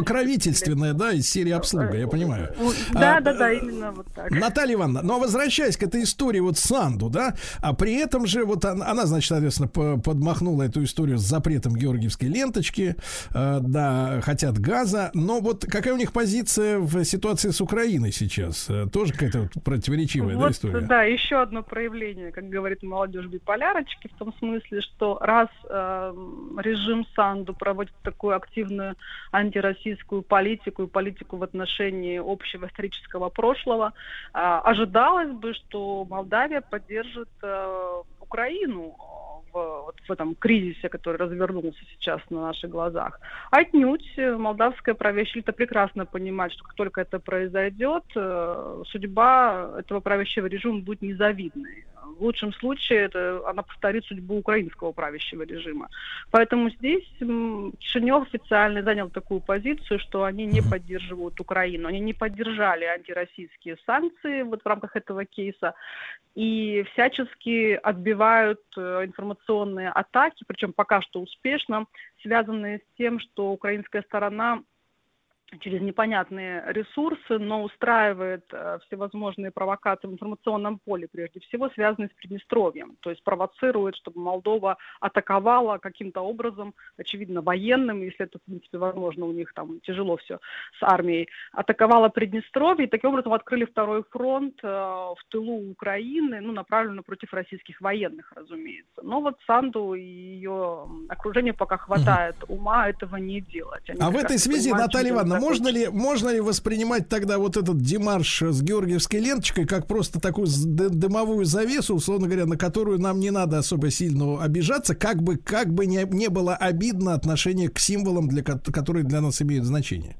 да, из серии обслуга, я понимаю. Да, А, да, да, э, именно вот так. Наталья Ивановна, но возвращаясь к этой истории вот Санду, да, а при этом же вот она, она, значит, соответственно, по- подмахнула эту историю с запретом георгиевской ленточки, э, да, хотят газа, но вот какая у них позиция в ситуации с Украиной сейчас? Э, Тоже какая-то вот противоречивая, да, Вот, история? да, еще одно проявление, как говорит молодежь биполярочки, в том смысле, что раз эм, режим Санду проводит такую активную антироссийскую политику и политику в отношении общего исторического прошлого, а, ожидалось бы, что Молдавия поддержит э, Украину в, вот в этом кризисе, который развернулся сейчас на наших глазах. Отнюдь э, молдавская правящая элита прекрасно понимает, что как только это произойдет, э, судьба этого правящего режима будет незавидной. В лучшем случае это, она повторит судьбу украинского правящего режима. Поэтому здесь Кишинев официально занял такую позицию, что они не поддерживают Украину. Они не поддержали антироссийские санкции вот в рамках этого кейса и всячески отбивают э, информационные атаки, причем пока что успешно, связанные с тем, что украинская сторона через непонятные ресурсы, но устраивает э, всевозможные провокации в информационном поле, прежде всего связанные с Приднестровьем, то есть провоцирует, чтобы Молдова атаковала каким-то образом, очевидно, военным, если это, в принципе, возможно, у них там тяжело все с армией, атаковала Приднестровье, и таким образом открыли второй фронт э, в тылу Украины, ну, направленный против российских военных, разумеется. Но вот Санду и ее окружение пока хватает ума этого не делать. Они А в этой связи, понимают, Наталья Ивановна, а можно ли, можно ли воспринимать тогда вот этот демарш с георгиевской ленточкой как просто такую дымовую завесу, условно говоря, на которую нам не надо особо сильно обижаться, как бы, как бы не, не было обидно отношение к символам, для, ко- которые для нас имеют значение?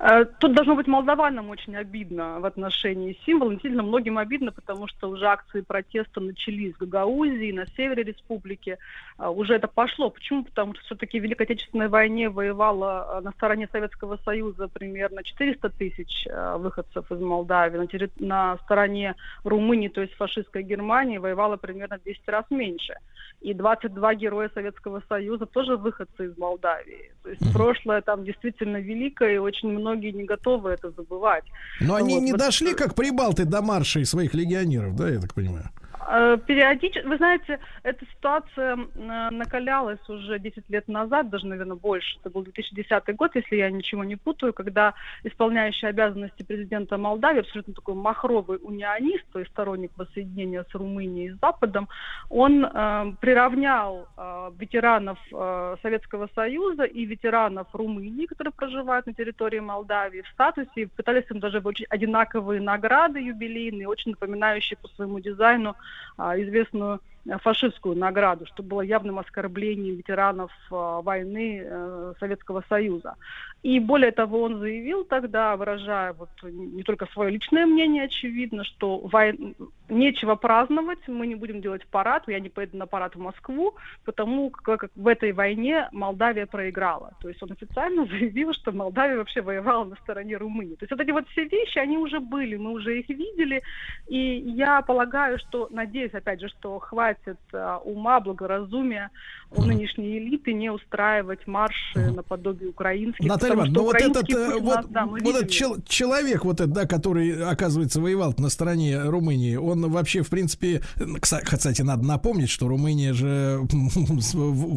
Э, Тут должно быть молдаванам очень обидно в отношении символа. Действительно, многим обидно, потому что уже акции протеста начались в Гагаузии, на севере республики. А, Уже это пошло. Почему? Потому что все-таки в Великой Отечественной войне воевало э, на стороне Советского Союза примерно 400 тысяч э, выходцев из Молдавии. На, терри- на стороне Румынии, то есть фашистской Германии, воевало примерно в 10 раз меньше. И 22 героя Советского Союза тоже выходцы из Молдавии. То есть прошлое там действительно великое, и очень многие не готовы это забывать. Но они Вот, не вот, дошли, как прибалты, до маршей своих легионеров, да, я так понимаю? Э, Периодически, вы знаете, эта ситуация э, накалялась уже 10 лет назад, даже, наверное, больше. Это был 2010 год, если я ничего не путаю, когда исполняющий обязанности президента Молдавии, абсолютно такой махровый унионист, то есть сторонник воссоединения с Румынией и Западом, он э, приравнял э, ветеранов э, Советского Союза и ветеранов Румынии, которые проживают на территории Молдавии, в статусе, и пытались им даже вручить одинаковые награды юбилейные, очень напоминающие по своему дизайну известную э, фашистскую награду, что было явным оскорблением ветеранов а, войны э, Советского Союза. И более того, он заявил тогда, выражая вот не только свое личное мнение, очевидно, что вой- нечего праздновать, мы не будем делать парад, я не поеду на парад в Москву, потому как в этой войне Молдавия проиграла. То есть он официально заявил, что Молдавия вообще воевала на стороне Румынии. То есть вот эти вот все вещи, они уже были, мы уже их видели, и я полагаю, что, надеюсь, опять же, что хватит а, ума, благоразумия у нынешней элиты не устраивать марши наподобие украинских. Наталья Ивановна, ну вот этот, э, вот, нас, да, вот видим этот чел- человек, вот этот, да, который, оказывается, воевал на стороне Румынии, он вообще, в принципе, э, кстати, надо напомнить, что Румыния же,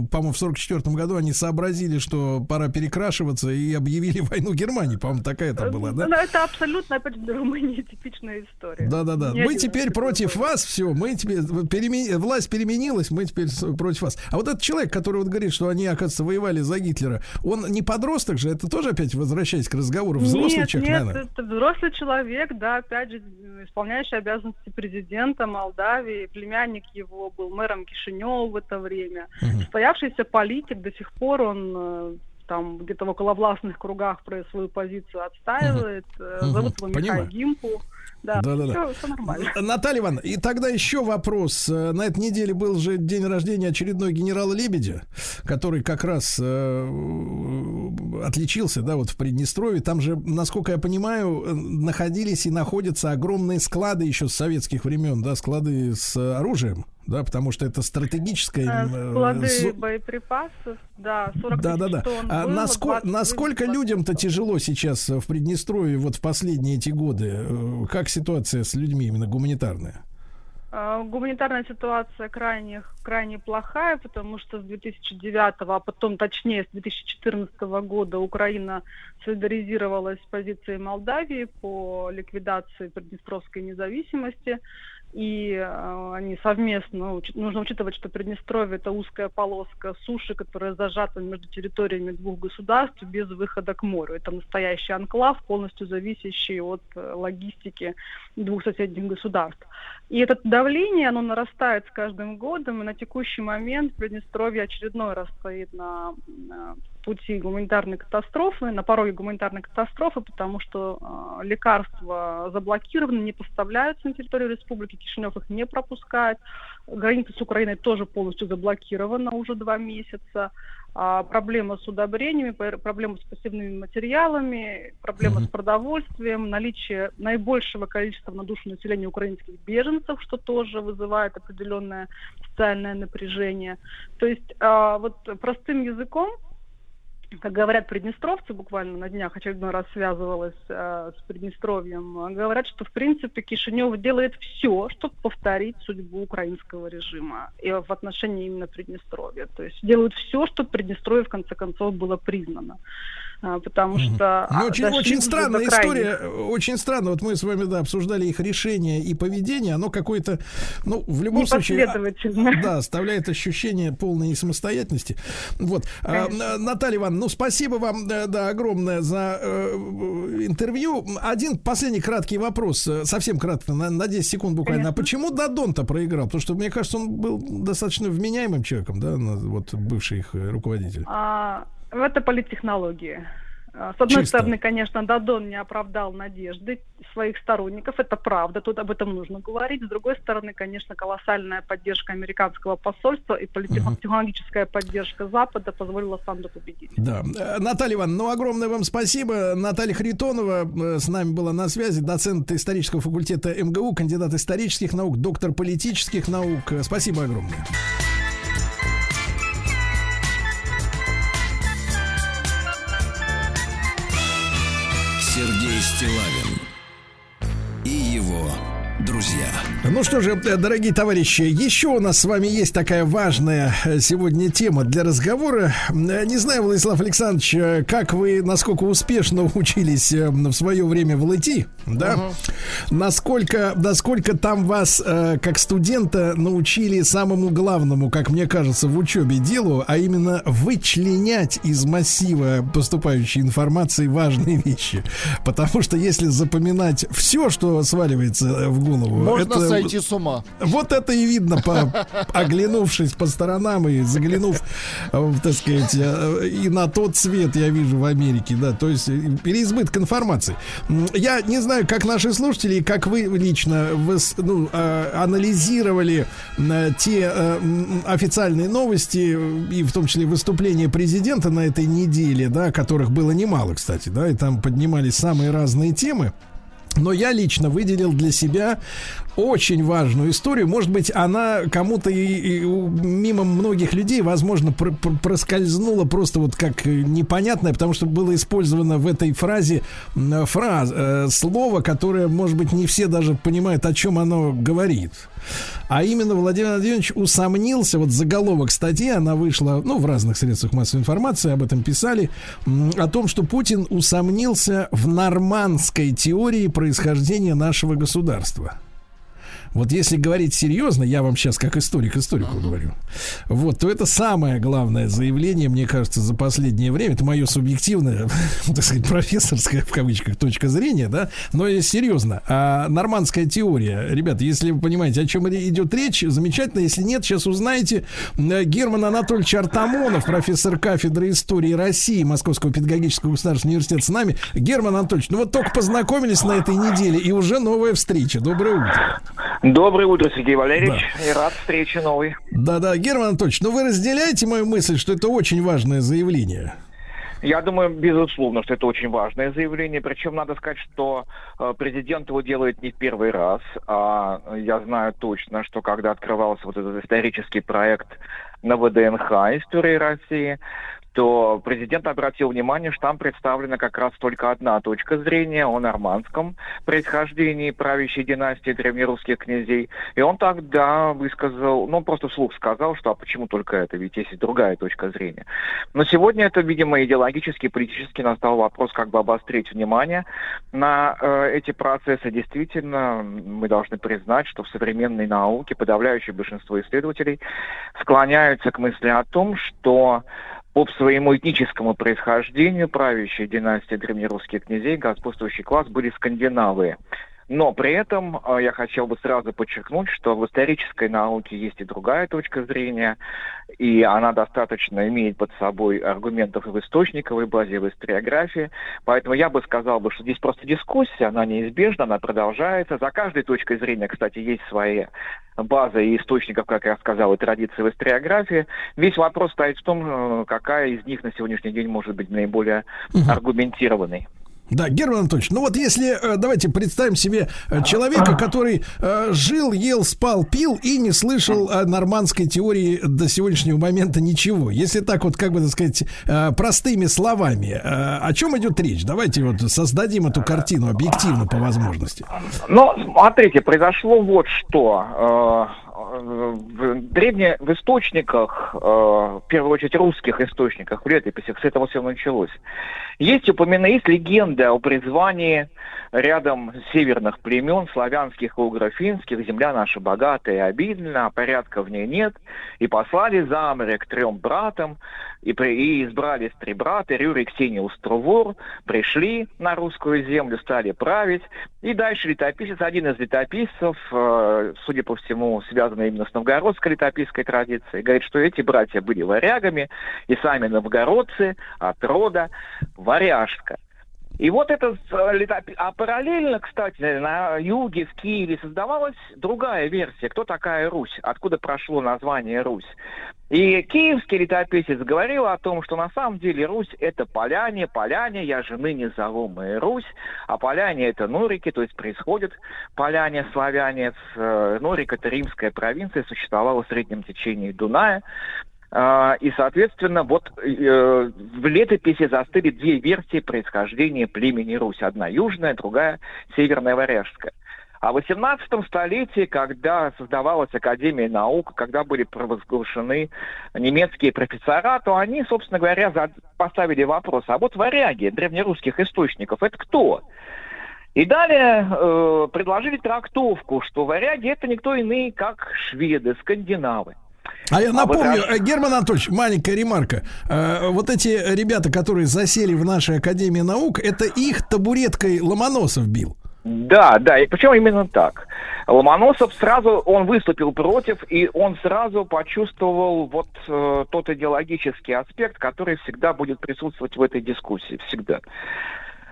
по-моему, в 44 году они сообразили, что пора перекрашиваться и объявили войну Германии, по-моему, такая это была, да? Ну, это абсолютно, опять же, для Румынии типичная история. Да, да, да. Ни Мы теперь против вас, все, мы теперь переме- власть переменилась, мы теперь против вас. А вот этот человек, который вот говорит, что они, оказывается, воевали за Гитлера, он не подросток же, это тоже опять возвращаясь к разговору, взрослый нет, человек, нет, наверное. это взрослый человек, да, опять же, исполняющий обязанности президента Молдавии, племянник его был мэром Кишинева в это время, состоявшийся политик, до сих пор он э, там где-то в околовластных кругах про свою позицию отстаивает, Э, Мгм. зовут его Михаил. Гимпу, да, Да-да-да. все, нормально. Наталья Ивановна, и тогда еще вопрос. Э, На этой неделе был же день рождения очередной генерала Лебедя, который как раз э, отличился, да, вот в Приднестровье. Там же, насколько я понимаю, э, находились и находятся огромные склады еще с советских времен, да, склады с э, оружием, да, потому что это стратегическое... Э, э, Склады зо- боеприпасов, да, 40 Да, да, да. тонн А было, насколько, 20 насколько людям-то 20 тяжело сейчас э, в Приднестровье вот в последние эти годы? Как ситуация с людьми именно гуманитарная? Гуманитарная ситуация крайне, крайне плохая, потому что с 2009, а потом точнее с 2014 года Украина солидаризировалась с позицией Молдавии по ликвидации Приднестровской независимости. И э, они совместно, нужно учитывать, что Приднестровье это узкая полоска суши, которая зажата между территориями двух государств без выхода к морю. Это настоящий анклав, полностью зависящий от э, логистики двух соседних государств. И это давление, оно нарастает с каждым годом, и на текущий момент Приднестровье очередной раз стоит на, на пути гуманитарной катастрофы, на пороге гуманитарной катастрофы, потому что э, лекарства заблокированы, не поставляются на территорию республики, Кишинев их не пропускает, граница с Украиной тоже полностью заблокирована уже два месяца, А, проблема с удобрениями, пр- проблема с пассивными материалами, проблема с продовольствием, наличие наибольшего количества на душу населения украинских беженцев, что тоже вызывает определенное социальное напряжение. То есть а, вот простым языком, как говорят приднестровцы, буквально на днях очередной раз связывалась э, с Приднестровьем, говорят, что в принципе Кишинев делает все, чтобы повторить судьбу украинского режима и в отношении именно Приднестровья. То есть делают все, чтобы Приднестровье в конце концов было признано. А, потому что... Ну, а, очень, дошли очень уже странная история, очень странно. Вот мы с вами, да, обсуждали их решение и поведение, оно какое-то, ну, в любом случае... а. Да, оставляет ощущение полной несамостоятельности. Вот. Конечно. Наталья Ивановна, ну, спасибо вам, да, да, огромное за э, интервью. Один последний краткий вопрос, э, совсем кратко, на, на 10 секунд буквально. А почему Дадон-то проиграл? Потому что, мне кажется, он был достаточно вменяемым человеком, да, вот бывший их э, руководитель. А, это политтехнологии. А, С одной Чисто. стороны, конечно, Дадон не оправдал надежды своих сторонников, это правда, тут об этом нужно говорить. С другой стороны, конечно, колоссальная поддержка американского посольства и политехнологическая поддержка Запада позволила Санду победить. Да. Э, Наталья Ивановна, ну, огромное вам спасибо. Наталья Харитонова э, с нами была на связи, доцент исторического факультета МГУ, кандидат исторических наук, доктор политических наук. Э, Спасибо огромное. Сергей Стилавин и его друзья. Ну что же, э, дорогие товарищи, еще у нас с вами есть такая важная э, сегодня тема для разговора. Э, Не знаю, Владислав Александрович, как вы, насколько успешно учились в свое время в ЛТ, да? Насколько, насколько там вас, как студента, научили самому главному, как мне кажется, в учебе делу, а именно вычленять из массива поступающей информации важные вещи. Потому что если запоминать все, что сваливается в голову, Можно это- сойти с ума. вот это и видно, по, оглянувшись по сторонам и заглянув, э, так сказать, э, и на тот свет я вижу в Америке, да, то есть э, переизбыток информации. Я не знаю, как наши слушатели, как вы лично выс- ну, э, анализировали те официальные новости, и в том числе выступления президента на этой неделе, да, которых было немало, кстати, да, и там поднимались самые разные темы. Но я лично выделил для себя очень важную историю. Может быть, она кому-то и, и мимо многих людей, возможно, пр- пр- проскользнула просто вот как непонятное, потому что было использовано в этой фразе фраз, э, слово, которое, может быть, не все даже понимают, о чем оно говорит. А именно Владимир Владимирович усомнился, вот заголовок статьи, она вышла, ну, в разных средствах массовой информации, об этом писали, о том, что Путин усомнился в нормандской теории происхождения нашего государства. Вот если говорить серьезно, я вам сейчас как историк историку говорю, вот, то это самое главное заявление, мне кажется, за последнее время. Это мое субъективное, так сказать, профессорское, в кавычках, точка зрения, да, но серьезно. А нормандская теория, ребята, если вы понимаете, о чем идет речь, замечательно. Если нет, сейчас узнаете. Э, Герман Анатольевич Артамонов, профессор кафедры истории России Московского педагогического государственного университета с нами. Герман Анатольевич, ну вот только познакомились на этой неделе, и уже новая встреча. Доброе утро. Доброе утро, Сергей Валерьевич. И рад встрече новой. Да-да, Герман Анатольевич, ну вы разделяете мою мысль, что это очень важное заявление? Я думаю, безусловно, что это очень важное заявление. Причем надо сказать, что э, президент его делает не в первый раз. А я знаю точно, что когда открывался вот этот исторический проект на ВДНХ истории России, то президент обратил внимание, что там представлена как раз только одна точка зрения о нормандском происхождении правящей династии древнерусских князей. И он тогда высказал, ну, просто вслух сказал, что а почему только это, ведь есть и другая точка зрения. Но сегодня это, видимо, идеологически, политически настал вопрос, как бы обострить внимание на э, эти процессы. Действительно, мы должны признать, что в современной науке подавляющее большинство исследователей склоняются к мысли о том, что по своему этническому происхождению правящей династии древнерусских князей господствующий класс были скандинавы. Но при этом э, я хотел бы сразу подчеркнуть, что в исторической науке есть и другая точка зрения, и она достаточно имеет под собой аргументов и в источниковой базе, и в историографии. Поэтому я бы сказал, бы, что здесь просто дискуссия, она неизбежна, она продолжается. За каждой точкой зрения, кстати, есть свои базы и источников, как я сказал, и традиции в историографии. Весь вопрос стоит в том, э, какая из них на сегодняшний день может быть наиболее аргументированной. Да, Герман Анатольевич, ну вот если, э, давайте представим себе э, человека, который э, жил, ел, спал, пил и не слышал о нормандской теории до сегодняшнего момента ничего. Если так вот, как бы, так сказать, простыми словами, о чем идет речь? Давайте вот создадим эту картину объективно по возможности. Ну, смотрите, произошло вот что. В древне в источниках, э, в первую очередь русских источниках, в летописях, с этого все началось. Есть упомина, есть легенда о призвании рядом северных племен, славянских и угрофинских, земля наша богатая и обильна, порядка в ней нет, и послали за море к трем братам, и, при, и избрались три брата, Рюрик, Синий, Устровор, пришли на русскую землю, стали править, и дальше летописец, один из летописцев, э, судя по всему, связанный именно с новгородской летописской традицией, говорит, что эти братья были варягами, и сами новгородцы от рода варяжска. И вот это, э, а параллельно, кстати, на юге, в Киеве создавалась другая версия, кто такая Русь, откуда прошло название Русь. И киевский летописец говорил о том, что на самом деле Русь это поляне, поляне, я же ныне зову мы Русь, а поляне это Норики, то есть происходит поляне, славяне, э, Норик это римская провинция, существовала в среднем течении Дуная, И, соответственно, вот э, в летописи застыли две версии происхождения племени Русь. Одна южная, другая северная варяжская. А в 18 столетии, когда создавалась Академия наук, когда были провозглашены немецкие профессора, то они, собственно говоря, поставили вопрос, а вот варяги древнерусских источников, это кто? И далее э, предложили трактовку, что варяги это никто иные, как шведы, скандинавы. А я напомню, вот э, Герман Анатольевич, маленькая ремарка. Э, Вот эти ребята, которые засели в нашей Академии наук, это их табуреткой Ломоносов бил. Да, да, и причем именно так. Ломоносов сразу, он выступил против, и он сразу почувствовал вот э, тот идеологический аспект, который всегда будет присутствовать в этой дискуссии, всегда.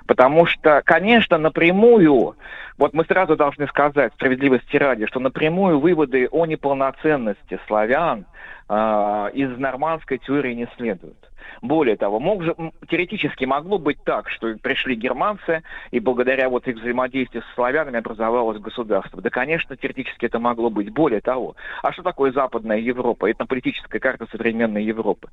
Потому что, конечно, напрямую, вот мы сразу должны сказать, справедливости ради, что напрямую выводы о неполноценности славян из нормандской теории не следуют. Более того, мог же, теоретически могло быть так, что пришли германцы, и благодаря вот их взаимодействию с славянами образовалось государство. Да, конечно, теоретически это могло быть. Более того, а что такое Западная Европа? Это политическая карта современной Европы.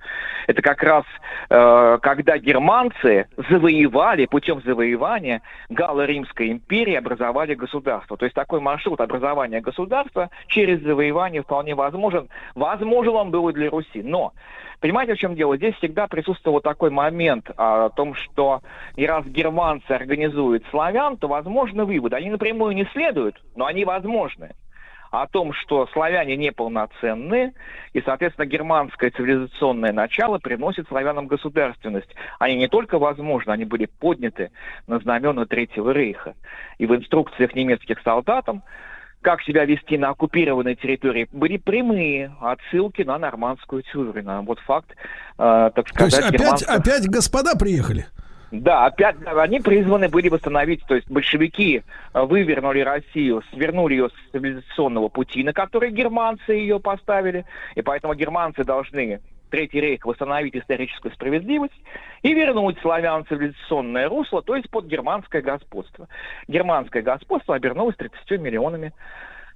Это как раз э, когда германцы завоевали, путем завоевания Галло-Римской империи образовали государство. То есть такой маршрут образования государства через завоевание вполне возможен. Возможен он был и для Руси. Но Понимаете, в чем дело? Здесь всегда присутствовал такой момент а, о том, что и раз германцы организуют славян, то возможны выводы. Они напрямую не следуют, но они возможны. О том, что славяне неполноценны, и, соответственно, германское цивилизационное начало приносит славянам государственность. Они не только возможны, они были подняты на знамена Третьего Рейха. И в инструкциях немецких солдатам как себя вести на оккупированной территории, были прямые отсылки на нормандскую теорию, на вот факт, э, так То есть сказать, опять, германского- опять господа приехали? да, опять они призваны были восстановить, то есть большевики э, вывернули Россию, свернули ее с цивилизационного пути, на который германцы ее поставили, и поэтому германцы должны Третий рейх восстановить историческую справедливость и вернуть славян цивилизационное русло, то есть под германское господство. Германское господство обернулось 30 миллионами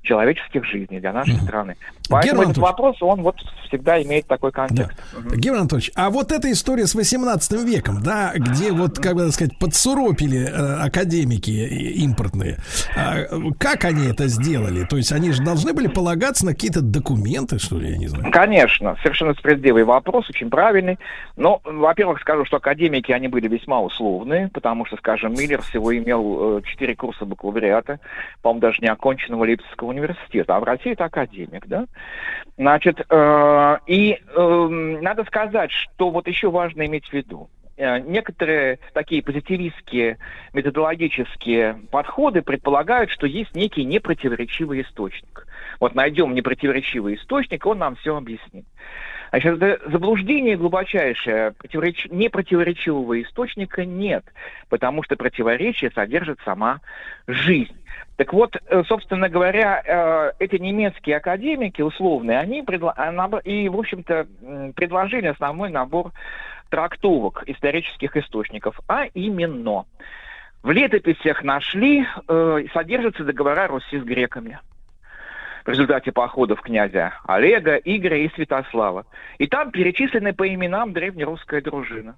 человеческих жизней для нашей страны. Поэтому Герман этот вопрос, он вот всегда имеет такой контекст. Герман Анатольевич, а вот эта история с 18 веком, да, где вот, как бы так сказать, подсуропили э, академики импортные, а, как они это сделали? То есть они же должны были полагаться на какие-то документы, что ли, я не знаю. Конечно, совершенно справедливый вопрос, очень правильный. Но, во-первых, скажу, что академики, они были весьма условные, потому что, скажем, Миллер всего имел э, четыре курса бакалавриата, по-моему, даже не оконченного Лейпцигского университета, а в России это академик, да? Значит, э, и э, надо сказать, что вот еще важно иметь в виду. Э, Некоторые такие позитивистские методологические подходы предполагают, что есть некий непротиворечивый источник. Вот найдем непротиворечивый источник, он нам все объяснит. Значит, это заблуждение глубочайшее. Противореч... Непротиворечивого источника нет, потому что противоречие содержит сама жизнь. Так вот, э, собственно говоря, э, эти немецкие академики условные, они предла- а, и, в общем-то, предложили основной набор трактовок исторических источников, а именно в летописях нашли, э, содержатся договора Руси с греками в результате походов князя Олега, Игоря и Святослава. И там перечислены по именам древнерусская дружина.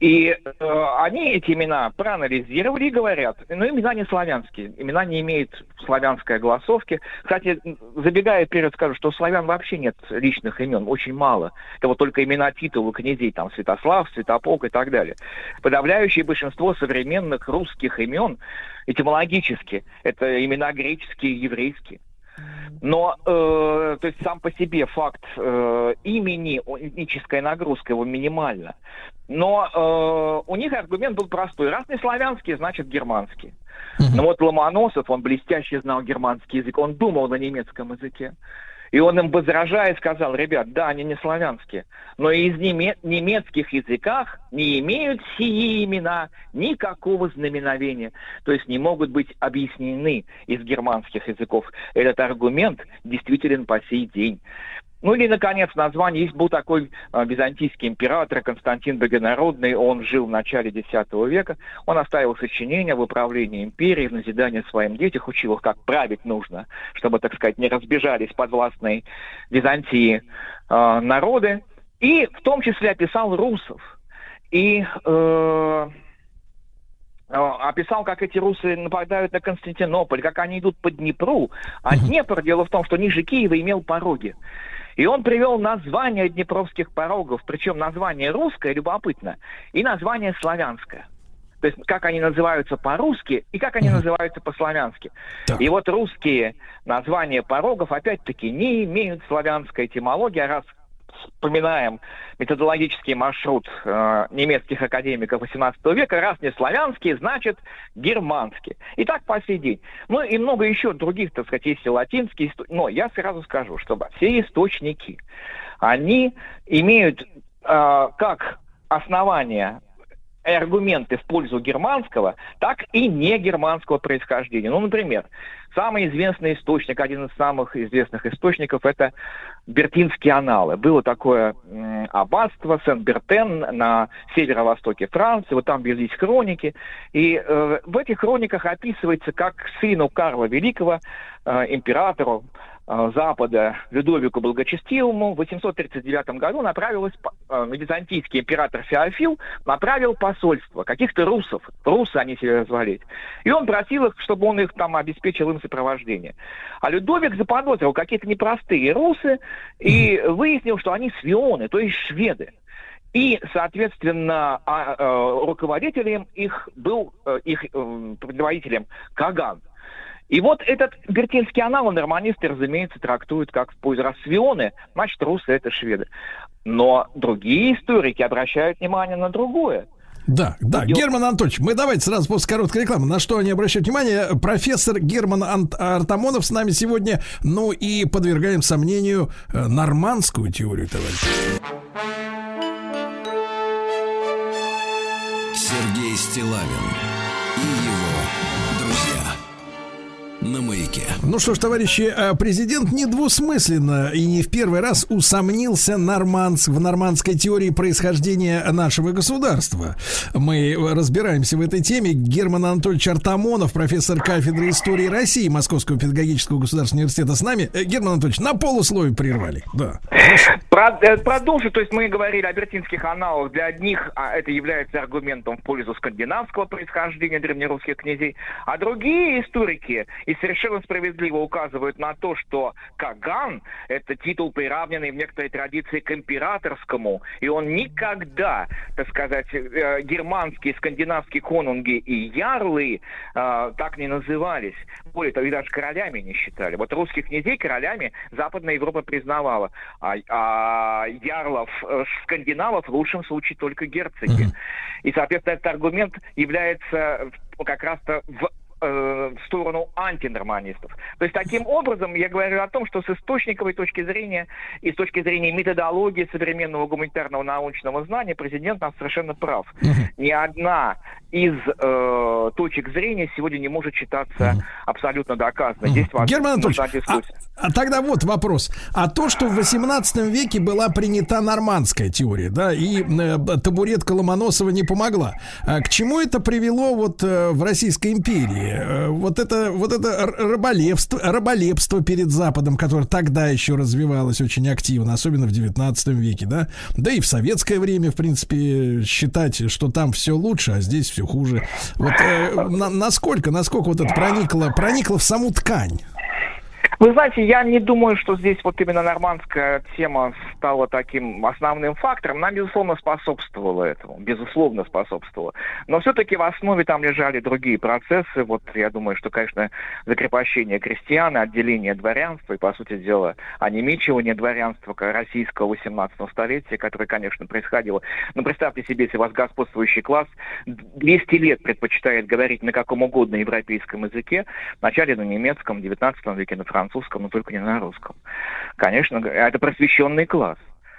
И э, они эти имена проанализировали и говорят, ну, имена не славянские, имена не имеют славянской огласовки. Кстати, забегая вперед, скажу, что у славян вообще нет личных имен, очень мало. Это вот только имена титулы князей, там, Святослав, Святополк и так далее. Подавляющее большинство современных русских имен этимологически это имена греческие и еврейские. Но, э, то есть сам по себе факт э, имени, этническая нагрузка его минимальна. Но э, у них аргумент был простой. Раз не славянский, значит германский. Но вот Ломоносов, он блестяще знал германский язык, он думал на немецком языке. И он им возражая сказал, ребят, да, они не славянские, но из неме- немецких языках не имеют сии имена никакого знаменовения, то есть не могут быть объяснены из германских языков. Этот аргумент действителен по сей день. Ну или, наконец, название. Есть был такой э, византийский император Константин Богонародный. Он жил в начале X века. Он оставил сочинения в управлении империей, в назидание своим детям, учил их, как править нужно, чтобы, так сказать, не разбежались подвластные Византии э, народы. И в том числе описал русов. И э, э, описал, как эти русы нападают на Константинополь, как они идут по Днепру. А Днепр, дело в том, что ниже Киева имел пороги. И он привел название днепровских порогов, причем название русское, любопытно, и название славянское. То есть как они называются по-русски и как они называются по-славянски. И вот русские названия порогов, опять-таки, не имеют славянской этимологии, а раз вспоминаем методологический маршрут э, немецких академиков XVIII века, раз не славянский, значит германский. И так по сей день. Ну и много еще других, так сказать, есть и латинские, но я сразу скажу, что все источники, они имеют э, как основание аргументы в пользу германского, так и не германского происхождения. Ну, например, самый известный источник, один из самых известных источников, это Бертинские аналы. Было такое м, аббатство Сен-Бертен на северо-востоке Франции, вот там велись хроники, и э, в этих хрониках описывается, как сыну Карла Великого, э, императору Запада Людовику Благочестивому в 839 году направилось, э, византийский император Феофил направил посольство каких-то русов, русы они себя назвали, и он просил их, чтобы он их там обеспечил им сопровождение. А Людовик заподозрил какие-то непростые русы и выяснил, что они свионы, то есть шведы. И, соответственно, а, э, руководителем их был, э, их э, предводителем Каган. И вот этот бертинский анал норманисты, разумеется, трактуют как в пользу расвионы, значит, русы это шведы. Но другие историки обращают внимание на другое. Да, да, Герман Анатольевич, мы давайте сразу после короткой рекламы. На что они обращают внимание? Профессор Герман Ант- Артамонов с нами сегодня. Ну и подвергаем сомнению э, нормандскую теорию, товарищи. Сергей Стилавин и на маяке. Ну что ж, товарищи, э, президент недвусмысленно и не в первый раз усомнился нормандс, в нормандской теории происхождения нашего государства. Мы разбираемся в этой теме. Герман Анатольевич Артамонов, профессор кафедры истории России Московского педагогического государственного университета с нами. Э, Герман Анатольевич, на полусловие прервали. Да. Э, Продолжу, то есть мы говорили о бертинских аналах. Для одних а, это является аргументом в пользу скандинавского происхождения древнерусских князей, а другие историки и совершенно справедливо указывают на то, что Каган – это титул, приравненный в некоторой традиции к императорскому, и он никогда, так сказать, э, германские, скандинавские конунги и ярлы э, так не назывались. Более того, их даже королями не считали. Вот русских князей королями Западная Европа признавала, а, а ярлов, э, скандинавов в лучшем случае только герцоги. И, соответственно, этот аргумент является как раз-то в э, в сторону антинорманистов. То есть таким образом я говорю о том, что с источниковой точки зрения и с точки зрения методологии современного гуманитарного научного знания президент нас совершенно прав. Ни одна из э, точек зрения сегодня не может считаться абсолютно доказанной. Здесь Герман Анатольевич, дискуссия. А тогда вот вопрос. А то, что в 18 веке была принята нормандская теория, да, и э, табуретка Ломоносова не помогла, а к чему это привело вот э, в Российской империи? Э, вот это, вот это раболепство, раболепство перед Западом, которое тогда еще развивалось очень активно, особенно в 19 веке, да, да и в советское время, в принципе, считать, что там все лучше, а здесь все хуже. Вот э, на- насколько, насколько вот это проникло, проникло в саму ткань? Вы знаете, я не думаю, что здесь вот именно нормандская тема стала таким основным фактором. Нам, безусловно, способствовала этому. Безусловно, способствовала. Но все-таки в основе там лежали другие процессы. Вот я думаю, что, конечно, закрепощение крестьян, отделение дворянства и, по сути дела, онемечивание дворянства российского 18 столетия, которое, конечно, происходило. Но представьте себе, если у вас господствующий класс 200 лет предпочитает говорить на каком угодно европейском языке, вначале на немецком, в 19 веке на французском, но только не на русском. Конечно, это просвещенный класс.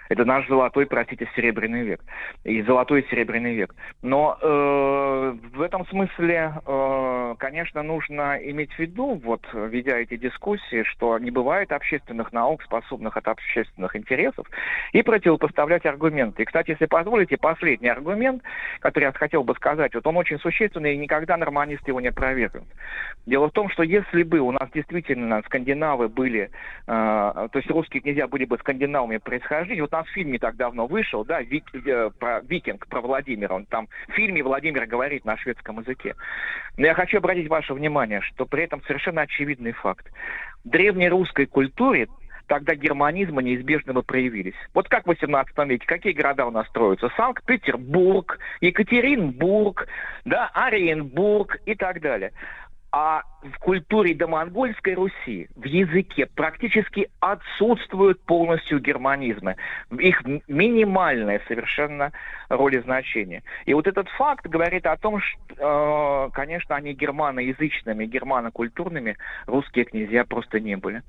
Это наш золотой, простите, серебряный век. И золотой и серебряный век. Но э, в этом смысле, э, конечно, нужно иметь в виду, вот, ведя эти дискуссии, что не бывает общественных наук, способных от общественных интересов, и противопоставлять аргументы. И, кстати, если позволите, последний аргумент, который я хотел бы сказать, вот он очень существенный, и никогда норманисты его не опровергнут. Дело в том, что если бы у нас действительно скандинавы были, э, то есть русские князья были бы скандинавами происхождения, вот нас фильм не так давно вышел, да, Вик- э, про Викинг, про Владимира, он там в фильме Владимир говорит на шведском языке. Но я хочу обратить ваше внимание, что при этом совершенно очевидный факт. В древней русской культуре тогда германизмы неизбежно бы проявились. Вот как в 18 веке, какие города у нас строятся? Санкт-Петербург, Екатеринбург, да, Оренбург и так далее. А в культуре домонгольской Руси, в языке практически отсутствуют полностью германизмы. Их м- минимальная совершенно роль и значение. И вот этот факт говорит о том, что, э, конечно, они германоязычными, германокультурными русские князья просто не были.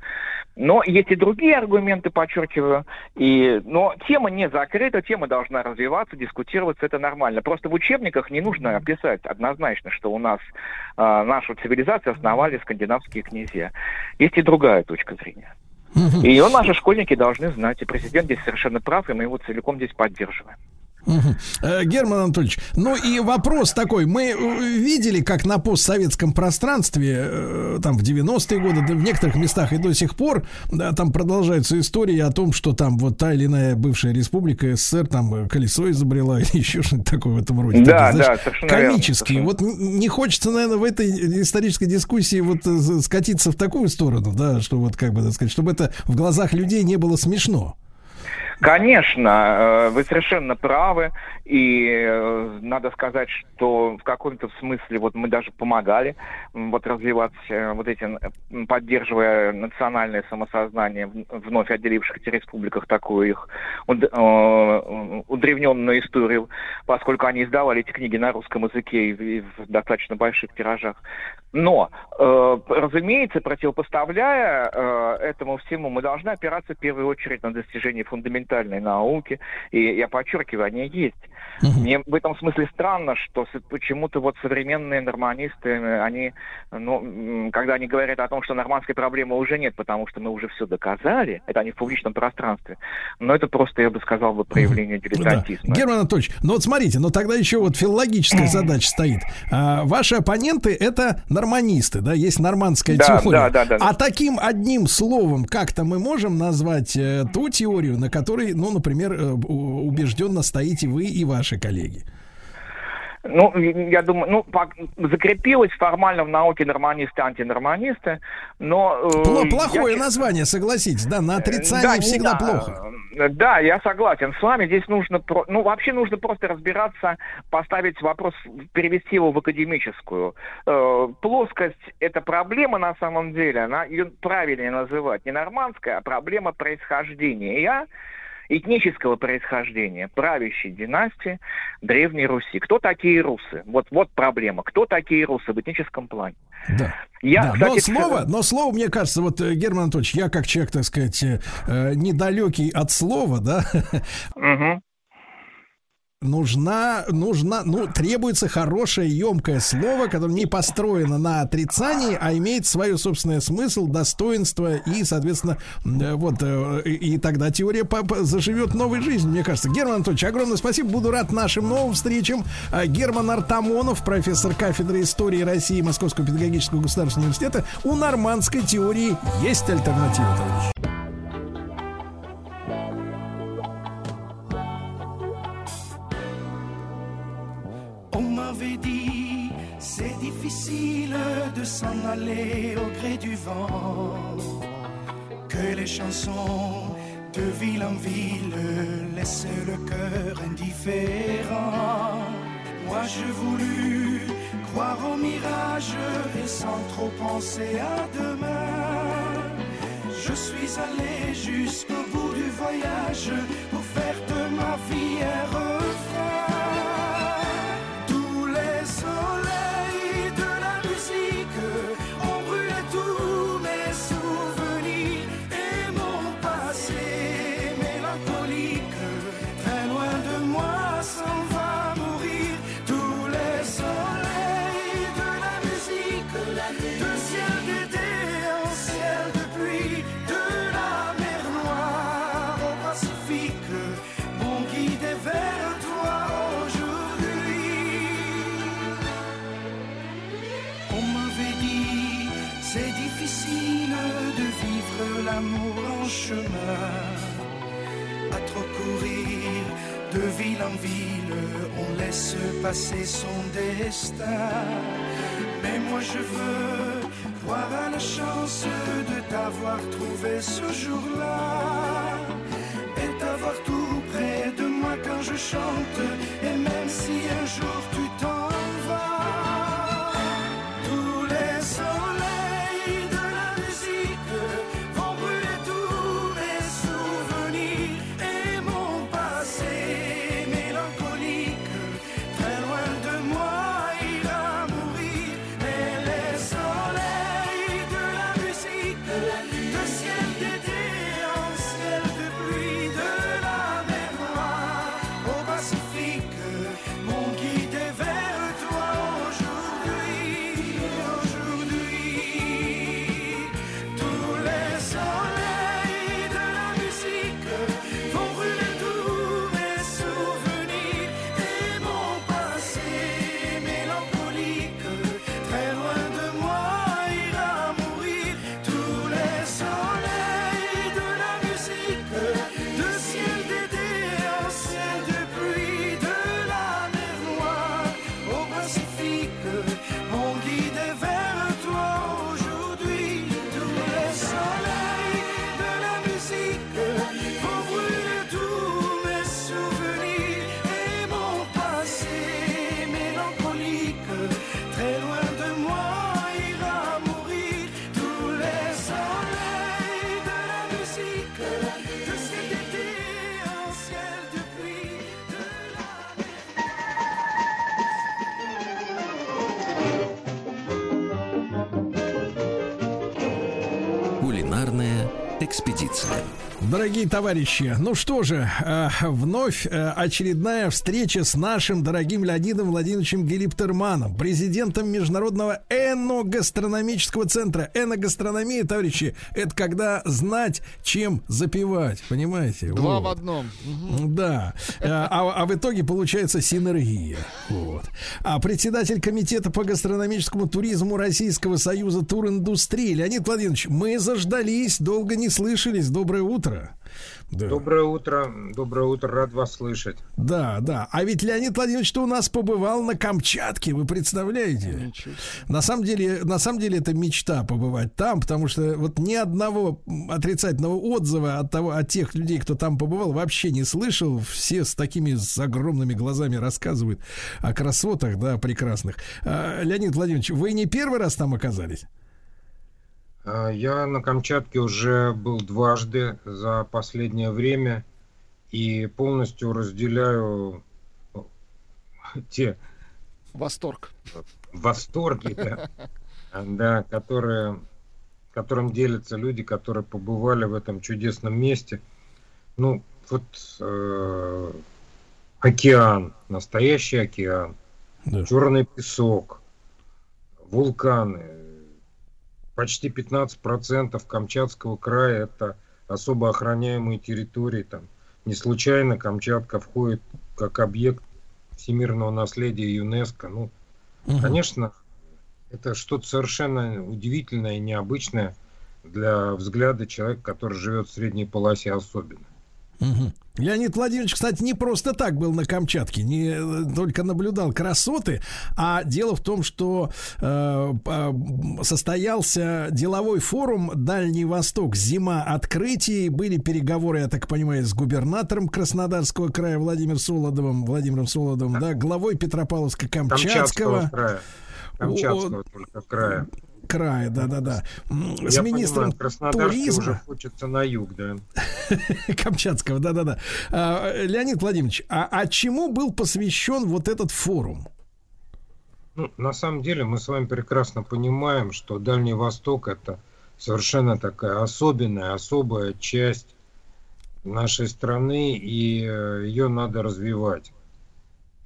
Но есть и другие аргументы, подчеркиваю. И, но тема не закрыта, тема должна развиваться, дискутироваться, это нормально. Просто в учебниках не нужно писать однозначно, что у нас э, нашу цивилизацию основали скандинавские князья. Есть и другая точка зрения. И ее наши школьники должны знать. И президент здесь совершенно прав, и мы его целиком здесь поддерживаем. Э, Герман Анатольевич, ну и вопрос такой. Мы э, видели, как на постсоветском пространстве, э, там в 90-е годы, да в некоторых местах и до сих пор, да, там продолжаются истории о том, что там вот та или иная бывшая республика СССР там колесо изобрела или еще что-нибудь такое в этом роде. Да, Такие, да, совершенно верно, Комические. Вот не хочется, наверное, в этой исторической дискуссии вот скатиться в такую сторону, да, что вот как бы, так сказать, чтобы это в глазах людей не было смешно. Конечно, э, вы совершенно правы, и э, надо сказать, что в каком-то смысле вот мы даже помогали вот развивать э, вот эти, поддерживая национальное самосознание вновь отделившихся республиках такую их уд- удревненную историю, поскольку они издавали эти книги на русском языке и в, достаточно больших тиражах. Но, разумеется, противопоставляя этому всему, мы должны опираться в первую очередь на достижения фундаментальной науки. И я подчеркиваю, они есть. Мне в этом смысле странно, что почему-то вот современные норманисты, э, они, ну, когда они говорят о том, что нормандской проблемы уже нет, потому что мы уже все доказали, это они в публичном пространстве, но это просто, я бы сказал, бы проявление Да. дилетантизма. Герман Анатольевич, ну вот смотрите, но тогда еще вот филологическая задача стоит. А, ваши оппоненты это норманисты, да, есть нормандская Да, теория. да, да, да. А таким одним словом как-то мы можем назвать э, ту теорию, на которой, ну, например, э, убежденно стоите вы и ваши коллеги. Ну, я думаю, ну, закрепилось формально в науке норманисты, антинорманисты, но... э, Пло- я плохое честно- название, согласитесь, да, на Да, отрицание не всегда знаю. плохо. Э, Да, я согласен с вами. Здесь нужно, ну, вообще нужно просто разбираться, поставить вопрос, перевести его в академическую. Э, плоскость – это проблема на самом деле, она, ее правильнее называть не нормандская, а проблема происхождения этнического происхождения правящей династии Древней Руси. Кто такие русы? Вот, вот проблема. Кто такие русы в этническом плане? Да. Я, Да, кстати, но слово, но слово, мне кажется, вот, э, Герман Анатольевич, я как человек, так сказать, э, э, недалекий от слова, да, Мгм. Нужна, нужна, ну, требуется хорошее, емкое слово, которое не построено на отрицании, а имеет свое собственное смысл, достоинство и, соответственно, э, вот, э, и, тогда теория заживет новой жизнью, мне кажется. Герман Анатольевич, огромное спасибо, буду рад нашим новым встречам. А, Герман Артамонов, профессор кафедры истории России Московского педагогического государственного университета. У нормандской теории есть альтернатива, товарищи. On m'avait dit, c'est difficile de s'en aller au gré du vent. Que les chansons de ville en ville laissent le cœur indifférent. Moi je voulu croire au mirage et sans trop penser à demain. Je suis allé jusqu'au bout du voyage pour faire de ma vie un Mais moi je veux croire à la chance de t'avoir trouvé ce jour-là. Дорогие товарищи, ну что же, э, вновь э, очередная встреча с нашим дорогим Леонидом Владимировичем Гелиптерманом, президентом Международного эногастрономического центра. Эногастрономия, товарищи, это когда знать, чем запивать, понимаете? Два Вот. в одном. Да. Э, А, а в итоге получается синергия. Вот. А председатель комитета по гастрономическому туризму Российского союза туриндустрии Леонид Владимирович, мы заждались, долго не слышались. Доброе утро. Да. Доброе утро, доброе утро, рад вас слышать. Да, да. А ведь Леонид Владимирович-то у нас побывал на Камчатке, вы представляете? На самом деле, на самом деле это мечта побывать там, потому что вот ни одного отрицательного отзыва от того, от тех людей, кто там побывал, вообще не слышал. Все с такими с огромными глазами рассказывают о красотах, да, прекрасных. А, Леонид Владимирович, вы не первый раз там оказались? А, Я на Камчатке уже был дважды за последнее время и полностью разделяю те Восторг. восторги, да, да, которые, которым делятся люди, которые побывали в этом чудесном месте. Ну, вот э, океан, настоящий океан, черный песок, вулканы. Почти 15% Камчатского края это особо охраняемые территории. Там не случайно Камчатка входит как объект всемирного наследия ЮНЕСКО. Ну, Мгм. конечно, это что-то совершенно удивительное и необычное для взгляда человека, который живет в средней полосе особенно. Мгм. Леонид Владимирович, кстати, не просто так был на Камчатке, не э, только наблюдал красоты, а дело в том, что э, по- состоялся деловой форум Дальний Восток, зима открытий, были переговоры, я так понимаю, с губернатором Краснодарского края Владимиром Солодовым, Владимиром Солодовым, да, главой Петропавловска-Камчатского края. Камчатского только края. Края, да-да-да, с Я министром понимаю, туризма. уже хочется на юг, да. Камчатского, да-да-да. А, Леонид Владимирович, а, а чему был посвящен вот этот форум? Ну, на самом деле мы с вами прекрасно понимаем, что Дальний Восток это совершенно такая особенная, особая часть нашей страны, и э, ее надо развивать.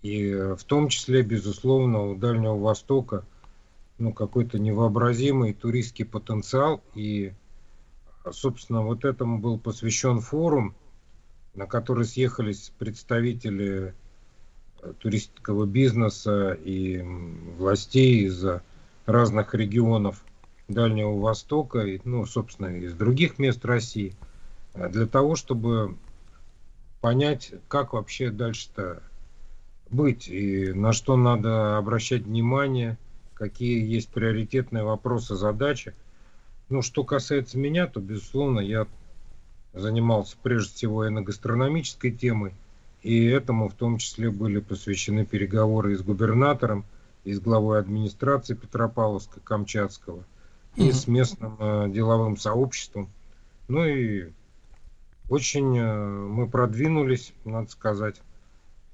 И э, в том числе, безусловно, у Дальнего Востока ну, какой-то невообразимый туристский потенциал. И, собственно, вот этому был посвящен форум, на который съехались представители э, туристического бизнеса и властей из э, разных регионов Дальнего Востока, и, ну, собственно, из других мест России, э, для того, чтобы понять, как вообще дальше-то быть и на что надо обращать внимание, какие есть приоритетные вопросы, задачи. Ну, что касается меня, то, безусловно, я занимался прежде всего эногастрономической темой, и этому в том числе были посвящены переговоры и с губернатором, и с главой администрации Петропавловска, Камчатского, и с местным э, деловым сообществом. Ну и очень э, мы продвинулись, надо сказать,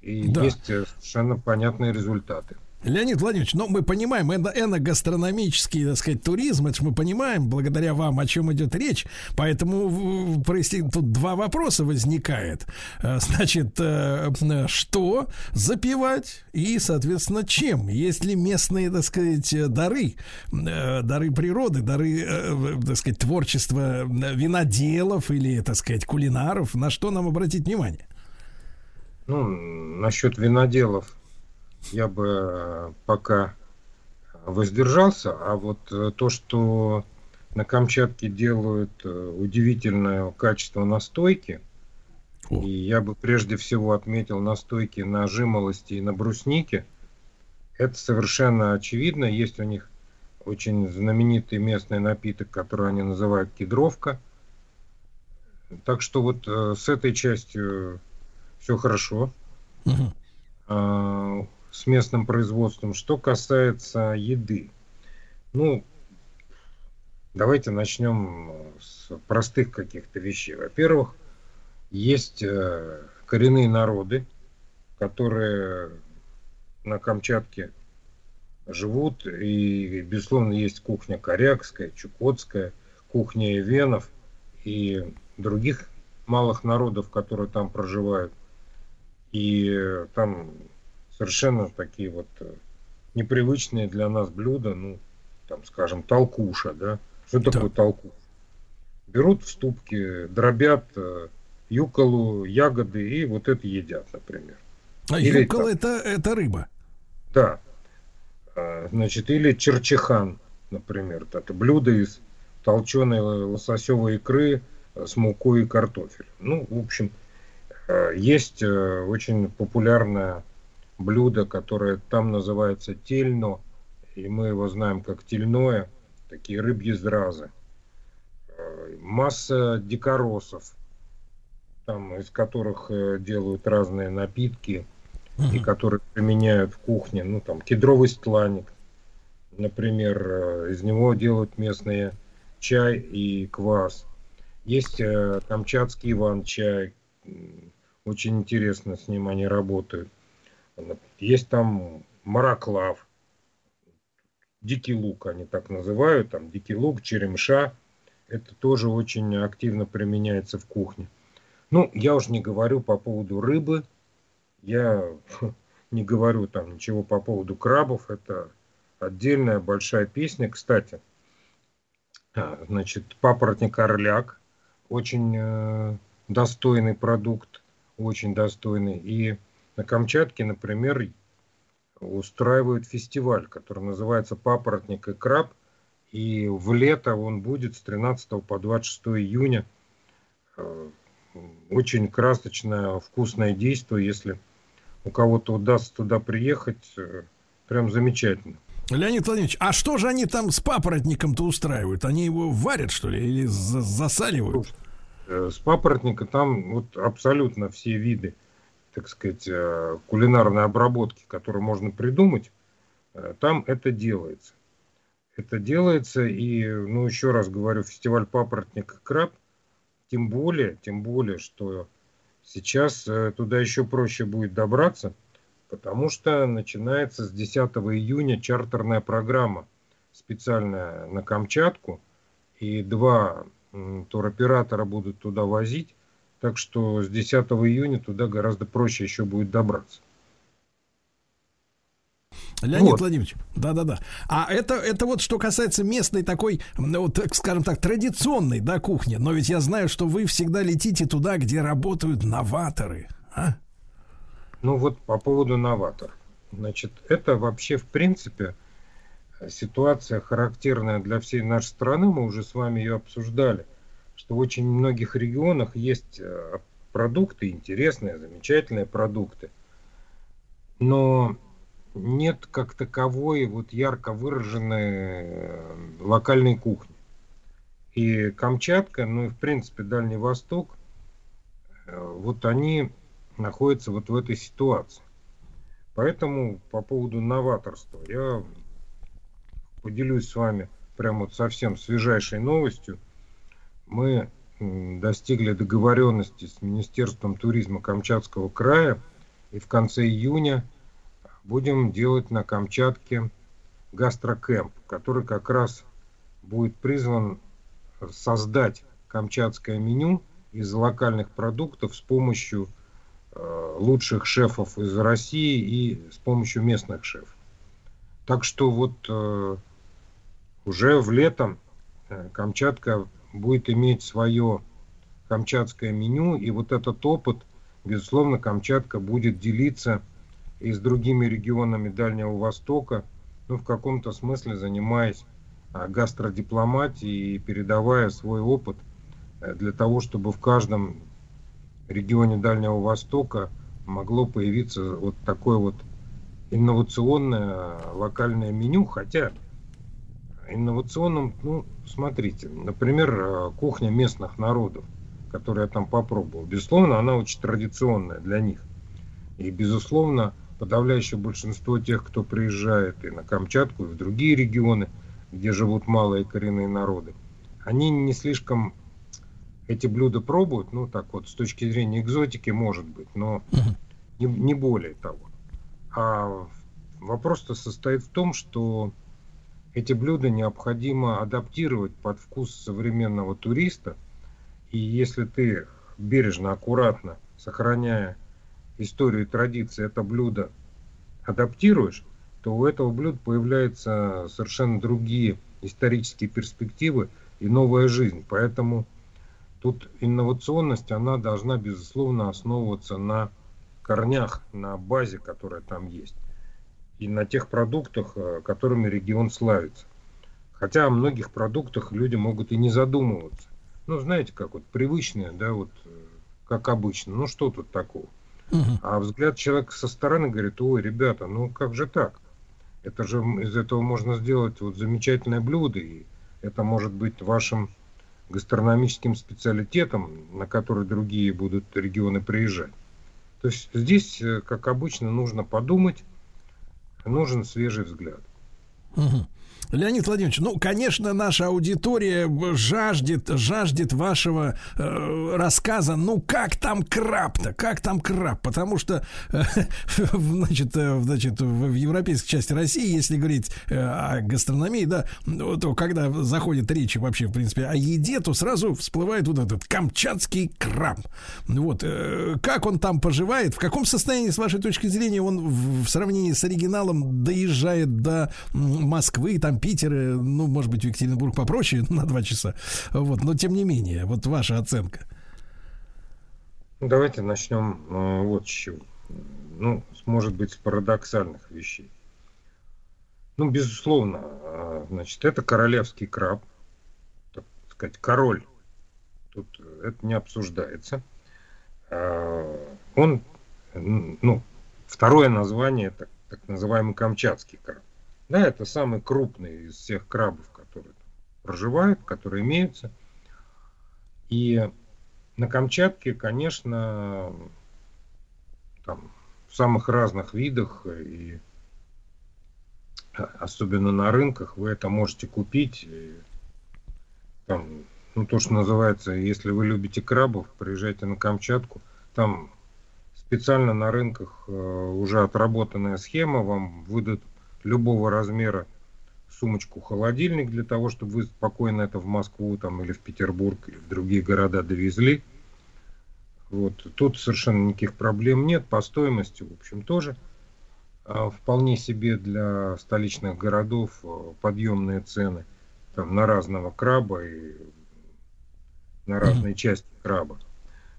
и Да. есть э, совершенно понятные результаты. Леонид Владимирович, ну мы понимаем, это эногастрономический, так сказать, туризм, это же мы понимаем, благодаря вам, о чем идет речь. Поэтому происти- тут два вопроса возникает. Э, Значит, э, что запивать и, соответственно, чем? Есть ли местные, так сказать, дары, э, дары природы, дары, так сказать, творчества виноделов или, так сказать, кулинаров? На что нам обратить внимание? Ну, насчет виноделов я бы э, пока воздержался, а вот э, то, что на Камчатке делают э, удивительное качество настойки, и я бы прежде всего отметил настойки на жимолости и на бруснике, это совершенно очевидно. Есть у них очень знаменитый местный напиток, который они называют кедровка. Так что вот с этой частью все хорошо. А, с местным производством. Что касается еды, ну, давайте начнем с простых каких-то вещей. Во-первых, есть э, коренные народы, которые на Камчатке живут, и, безусловно, есть кухня корякская, чукотская, кухня венов и других малых народов, которые там проживают. И э, там совершенно такие вот э, непривычные для нас блюда, ну, там, скажем, толкуша, да. Что такое толкуша? Берут в ступки, дробят э, юколу, ягоды и вот это едят, например. А Или юкола это, это рыба. Да. А, Значит, или черчихан, например. Это блюдо из толченой лососевой икры э, с мукой и картофелем. Ну, в общем, есть очень популярное блюдо, которое там называется тельно, и мы его знаем как тельное, такие рыбьи зразы. Э, Масса дикоросов, там, из которых э, делают разные напитки, и которые применяют в кухне, ну там кедровый стланник, например, э, из него делают местные чай и квас. Есть камчатский иван-чай, очень интересно с ним они работают. Есть там мараклав, дикий лук они так называют, там дикий лук, черемша, это тоже очень активно применяется в кухне. Ну, я уж не говорю по поводу рыбы, Я не говорю там ничего по поводу крабов, это отдельная большая песня. Кстати, а, значит, папоротник орляк, очень э, достойный продукт, очень достойный. И на Камчатке, например, устраивают фестиваль, который называется «Папоротник и краб», и в лето он будет с 13 по 26 июня. Э, Очень красочное, вкусное действие, если у кого-то удастся туда приехать, э, прям замечательно. Леонид Владимирович, а что же они там с папоротником-то устраивают? Они его варят, что ли, или за- засаливают? Э, С папоротника там вот абсолютно все виды, так сказать, э, кулинарной обработки, которые можно придумать, э, там это делается. Это делается, и, ну, еще раз говорю, фестиваль папоротник и краб, тем более, тем более, что сейчас э, туда еще проще будет добраться, потому что начинается с 10 июня чартерная программа специальная на Камчатку, и два туроператора будут туда возить, так что с 10 июня туда гораздо проще еще будет добраться. Леонид Вот. Владимирович, да-да-да. А это, это вот что касается местной такой, ну, вот, так скажем так, традиционной, да, кухни. Но ведь я знаю, что вы всегда летите туда, где работают новаторы. А? Ну вот по поводу новатор. Значит, это вообще в принципе ситуация характерная для всей нашей страны. Мы уже с вами ее обсуждали, что в очень многих регионах есть э, продукты, интересные, замечательные продукты. Но нет как таковой вот ярко выраженной э, локальной кухни. И Камчатка, ну и в принципе Дальний Восток, э, вот они находятся вот в этой ситуации. Поэтому по поводу новаторства я поделюсь с вами прямо вот совсем свежайшей новостью. Мы достигли договоренности с Министерством туризма Камчатского края и в конце июня будем делать на Камчатке гастрокэмп, который как раз будет призван создать камчатское меню из локальных продуктов с помощью э, лучших шефов из России и с помощью местных шефов. Так что вот э, уже в летом э, Камчатка будет иметь свое камчатское меню, и вот этот опыт, безусловно, Камчатка будет делиться и с другими регионами Дальнего Востока, ну, в каком-то смысле занимаясь а, гастродипломатией и передавая свой опыт э, для того, чтобы в каждом регионе Дальнего Востока могло появиться вот такое вот инновационное локальное меню, хотя инновационным, ну, смотрите, например, э, кухня местных народов, которую я там попробовал, безусловно, она очень традиционная для них. И, безусловно, подавляющее большинство тех, кто приезжает и на Камчатку, и в другие регионы, где живут малые коренные народы, они не слишком эти блюда пробуют, ну так вот, с точки зрения экзотики, может быть, но не, не более того. А вопрос-то состоит в том, что эти блюда необходимо адаптировать под вкус современного туриста. И если ты бережно, аккуратно, сохраняя историю и традиции, это блюдо адаптируешь, то у этого блюда появляются совершенно другие исторические перспективы и новая жизнь. Поэтому тут инновационность, она должна, безусловно, основываться на корнях, на базе, которая там есть. И на тех продуктах, э, которыми регион славится. Хотя о многих продуктах люди могут и не задумываться. Ну, знаете, как вот привычные, да, вот э, как обычно. Ну, что тут такого? А взгляд человека со стороны говорит, ой, ребята, ну как же так? Это же из этого можно сделать вот замечательное блюдо, и это может быть вашим гастрономическим специалитетом, на который другие будут регионы приезжать. То есть здесь, э, как обычно, нужно подумать, нужен свежий взгляд. Мгм. Леонид Владимирович, ну, конечно, наша аудитория жаждет, жаждет вашего э, рассказа. Ну, как там краб-то? Как там краб? Потому что, э, значит, э, значит, в, европейской части России, если говорить э, о гастрономии, да, то когда заходит речь вообще, в принципе, о еде, то сразу всплывает вот этот камчатский краб. Вот, э, как он там поживает? В каком состоянии, с вашей точки зрения, он в, в сравнении с оригиналом доезжает до Москвы, там Питера, ну, может быть, в Екатеринбург попроще на два часа. Вот, но тем не менее, вот ваша оценка. Давайте начнем э, вот с чего. Ну, может быть, с парадоксальных вещей. Ну, безусловно, э, значит, это королевский краб, так сказать, король. Тут э, это не обсуждается. Э, Он, ну, второе название, так, так называемый камчатский краб. Да, это самый крупный из всех крабов, которые проживают, которые имеются. И на Камчатке, конечно, там в самых разных видах и а, особенно на рынках вы это можете купить. И Там, ну, то, что называется, если вы любите крабов, приезжайте на Камчатку. Там специально на рынках э, уже отработанная схема, вам выдадут любого размера сумочку-холодильник для того, чтобы вы спокойно это в Москву там, или в Петербург, или в другие города довезли. Вот. Тут совершенно никаких проблем нет. По стоимости, в общем, тоже а, вполне себе для столичных городов а, подъемные цены там, на разного краба и на разные части краба.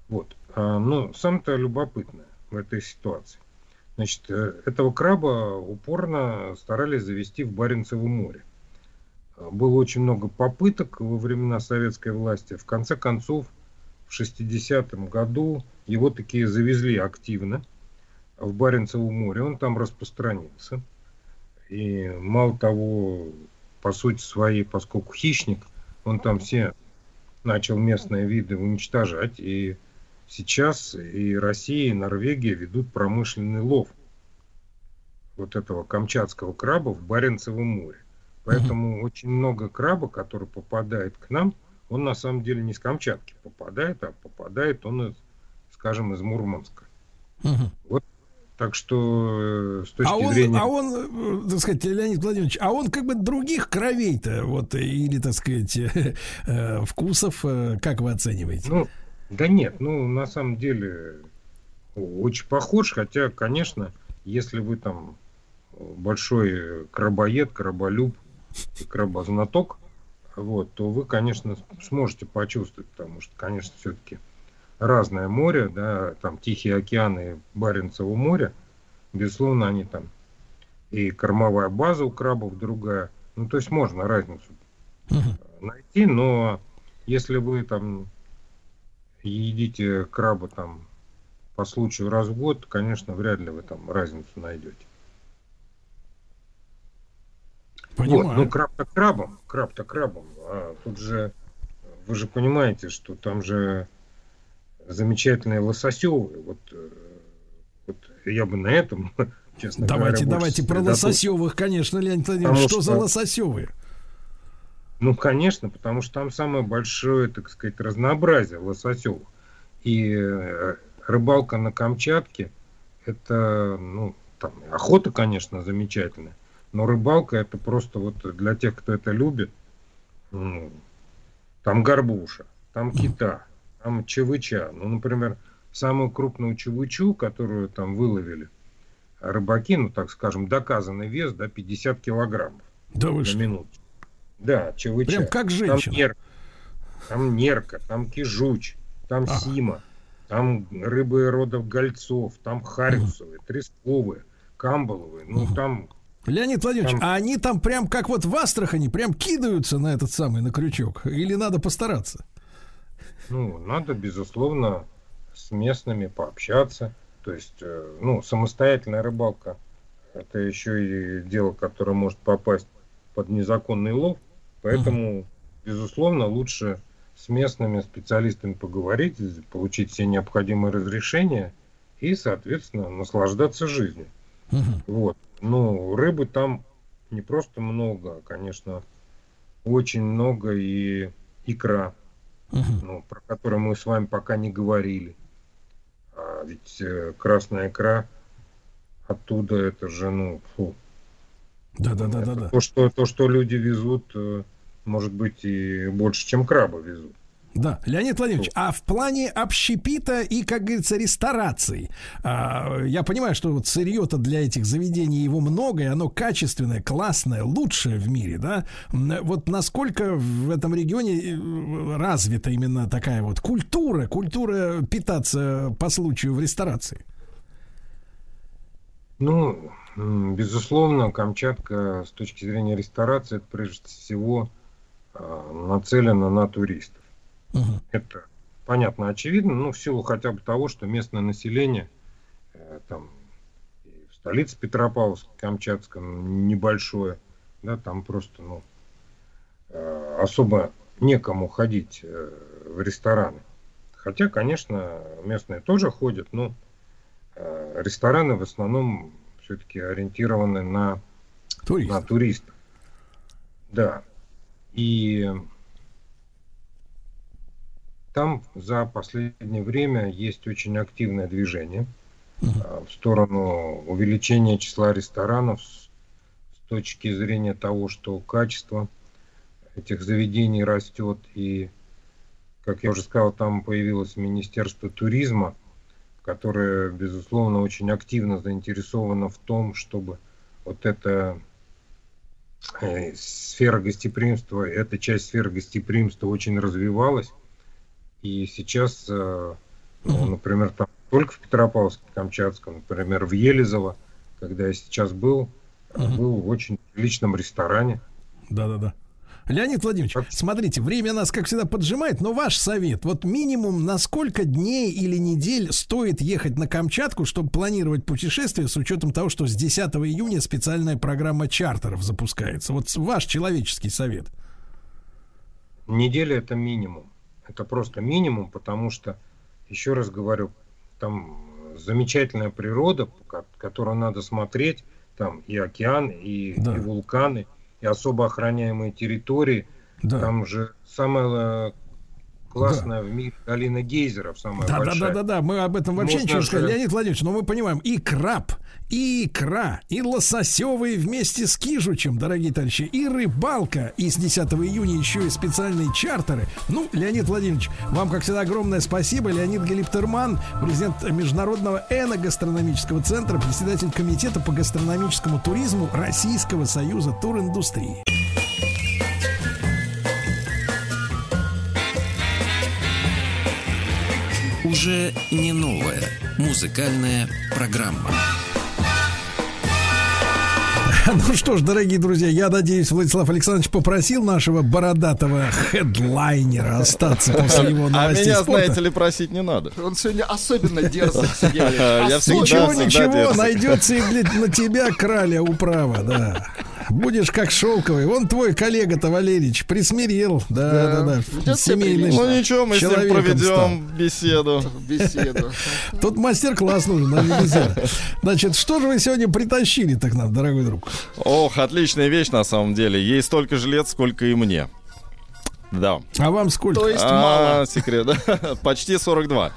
Вот. А, Но самое-то любопытное в этой ситуации. Значит, э, этого краба упорно старались завести в Баренцево море. А, Было очень много попыток во времена советской власти. В конце концов, в 60-м году его такие завезли активно в Баренцево море. Он там распространился. И мало того, по сути своей, поскольку хищник, он там все начал местные виды уничтожать. И сейчас и Россия, и Норвегия ведут промышленный лов вот этого камчатского краба в Баренцевом море. Поэтому очень много краба, который попадает к нам, он на самом деле не с Камчатки попадает, а попадает он, из, скажем, из Мурманска. Вот так что э, с точки А он, зрения... а он, э, так сказать, Леонид Владимирович, а он как бы других кровей-то, вот, или, так сказать, э, вкусов, как вы оцениваете? Ну, да нет, ну, на самом деле, очень похож, хотя, конечно, если вы там большой крабоед, краболюб, крабознаток, вот, то вы, конечно, сможете почувствовать, потому что, конечно, все-таки разное море, да, там Тихий океан и Баренцево море, безусловно, они там и кормовая база у крабов другая, ну, то есть можно разницу найти, но если вы там едите краба там по случаю раз в год, конечно, вряд ли вы там разницу найдете. Понимаю. Вот, ну краб-то крабом, краб-то крабом. А тут же, вы же понимаете, что там же замечательные лососевые. Вот, э, вот я бы на этом, честно Давайте, говоря, давайте больше про лососевых, конечно, Леонид Владимирович. Потому Что за что- лососевые? Ну, конечно, потому что там самое большое, так сказать, разнообразие лососевых. И э, рыбалка на Камчатке, это, ну, там, охота, конечно, замечательная, но рыбалка это просто вот для тех, кто это любит, ну, там горбуша, там кита, там чевыча. Ну, например, самую крупную чевычу, которую там выловили рыбаки, ну, так скажем, доказанный вес, да, 50 килограммов. Да вы на что? минуту. Да, чевыча. Прям как Там женщина. нерка, там, нерка, там кижуч, там Ага. сима, там рыбы родов гольцов, там харюсовые, тресковые, камбаловые. Ну, там Леонид Владимирович, Там- а они там прям как вот в Астрахани, прям кидаются на этот самый, на крючок? Или надо постараться? Ну, надо, безусловно, с местными пообщаться. То есть, э, ну, самостоятельная рыбалка – это еще и дело, которое может попасть под незаконный лов. Поэтому, безусловно, лучше с местными специалистами поговорить, получить все необходимые разрешения и, соответственно, наслаждаться жизнью. Вот. Ну, рыбы там не просто много, а, конечно, очень много и икра, ну, про которую мы с вами пока не говорили. А ведь э, красная икра оттуда это же, ну, фу. Да, да, да, да, да. То, что, то, что люди везут, э, может быть, и больше, чем крабы везут. Да, Леонид Владимирович, а в плане общепита и, как говорится, рестораций, а, я понимаю, что вот сырье-то для этих заведений его много, и оно качественное, классное, лучшее в мире, да? Вот насколько в этом регионе э, развита именно такая вот культура, культура питаться по случаю в ресторации? Ну, безусловно, Камчатка с точки зрения ресторации, это прежде всего а, нацелена на туристов. Это понятно, очевидно, ну, в силу хотя бы того, что местное население э, там и в столице Петропавловск, Камчатском небольшое, да, там просто, ну, э, особо некому ходить э, в рестораны. Хотя, конечно, местные тоже ходят, но рестораны в основном все-таки ориентированы на, на туристов. Да. И там за последнее время есть очень активное движение а, в сторону увеличения числа ресторанов с точки зрения того, что качество этих заведений растет. И, как я уже сказал, там появилось Министерство туризма, которое, безусловно, очень активно заинтересовано в том, чтобы вот эта э, сфера гостеприимства, эта часть сферы гостеприимства очень развивалась. И сейчас, э, ну, например, там только в Петропавловске, Камчатском, например, в Елизово, когда я сейчас был, был в очень личном ресторане. Да-да-да. Леонид Владимирович, смотрите, время нас, как всегда, поджимает, но ваш совет, вот минимум на сколько дней или недель стоит ехать на Камчатку, чтобы планировать путешествие с учетом того, что с 10 июня специальная программа чартеров запускается. Вот ваш человеческий совет. Неделя это минимум. Это просто минимум, потому что, еще раз говорю, там замечательная природа, ко- которую надо смотреть, там и океан, и, и вулканы, и особо охраняемые территории. Там же самое классное в мире долина гейзеров, самая Да, да, большая. да, да, да. Мы об этом вообще Можно ничего не сказали. Леонид Владимирович, но мы понимаем, и краб, и икра, и лососевые вместе с кижучем, дорогие товарищи, и рыбалка, и с 10 июня еще и специальные чартеры. Ну, Леонид Владимирович, вам, как всегда, огромное спасибо. Леонид Галиптерман, президент Международного эногастрономического центра, председатель комитета по гастрономическому туризму Российского союза туриндустрии. Уже не новая музыкальная программа. Ну что ж, дорогие друзья, я надеюсь, Владислав Александрович попросил нашего бородатого хедлайнера остаться после его А новостей меня, спорта. знаете ли, просить не надо. Он сегодня особенно дерзок, Сергей. Я всегда, Ничего, всегда ничего, дерзок. найдется и блядь, на тебя краля управа, да. Будешь как шелковый. Вон твой коллега-то, Валерич, присмирил. Да, да, да. Себя Семейный. Ну ничего, мы с ним проведем стал. беседу. Беседу. Тут мастер-класс нужен, а беседа. Значит, что же вы сегодня притащили так нам, дорогой друг? Ох, отличная вещь на самом деле. Ей столько же лет, сколько и мне. Да. А вам сколько? То есть А, мало. секрет, да? Почти 42.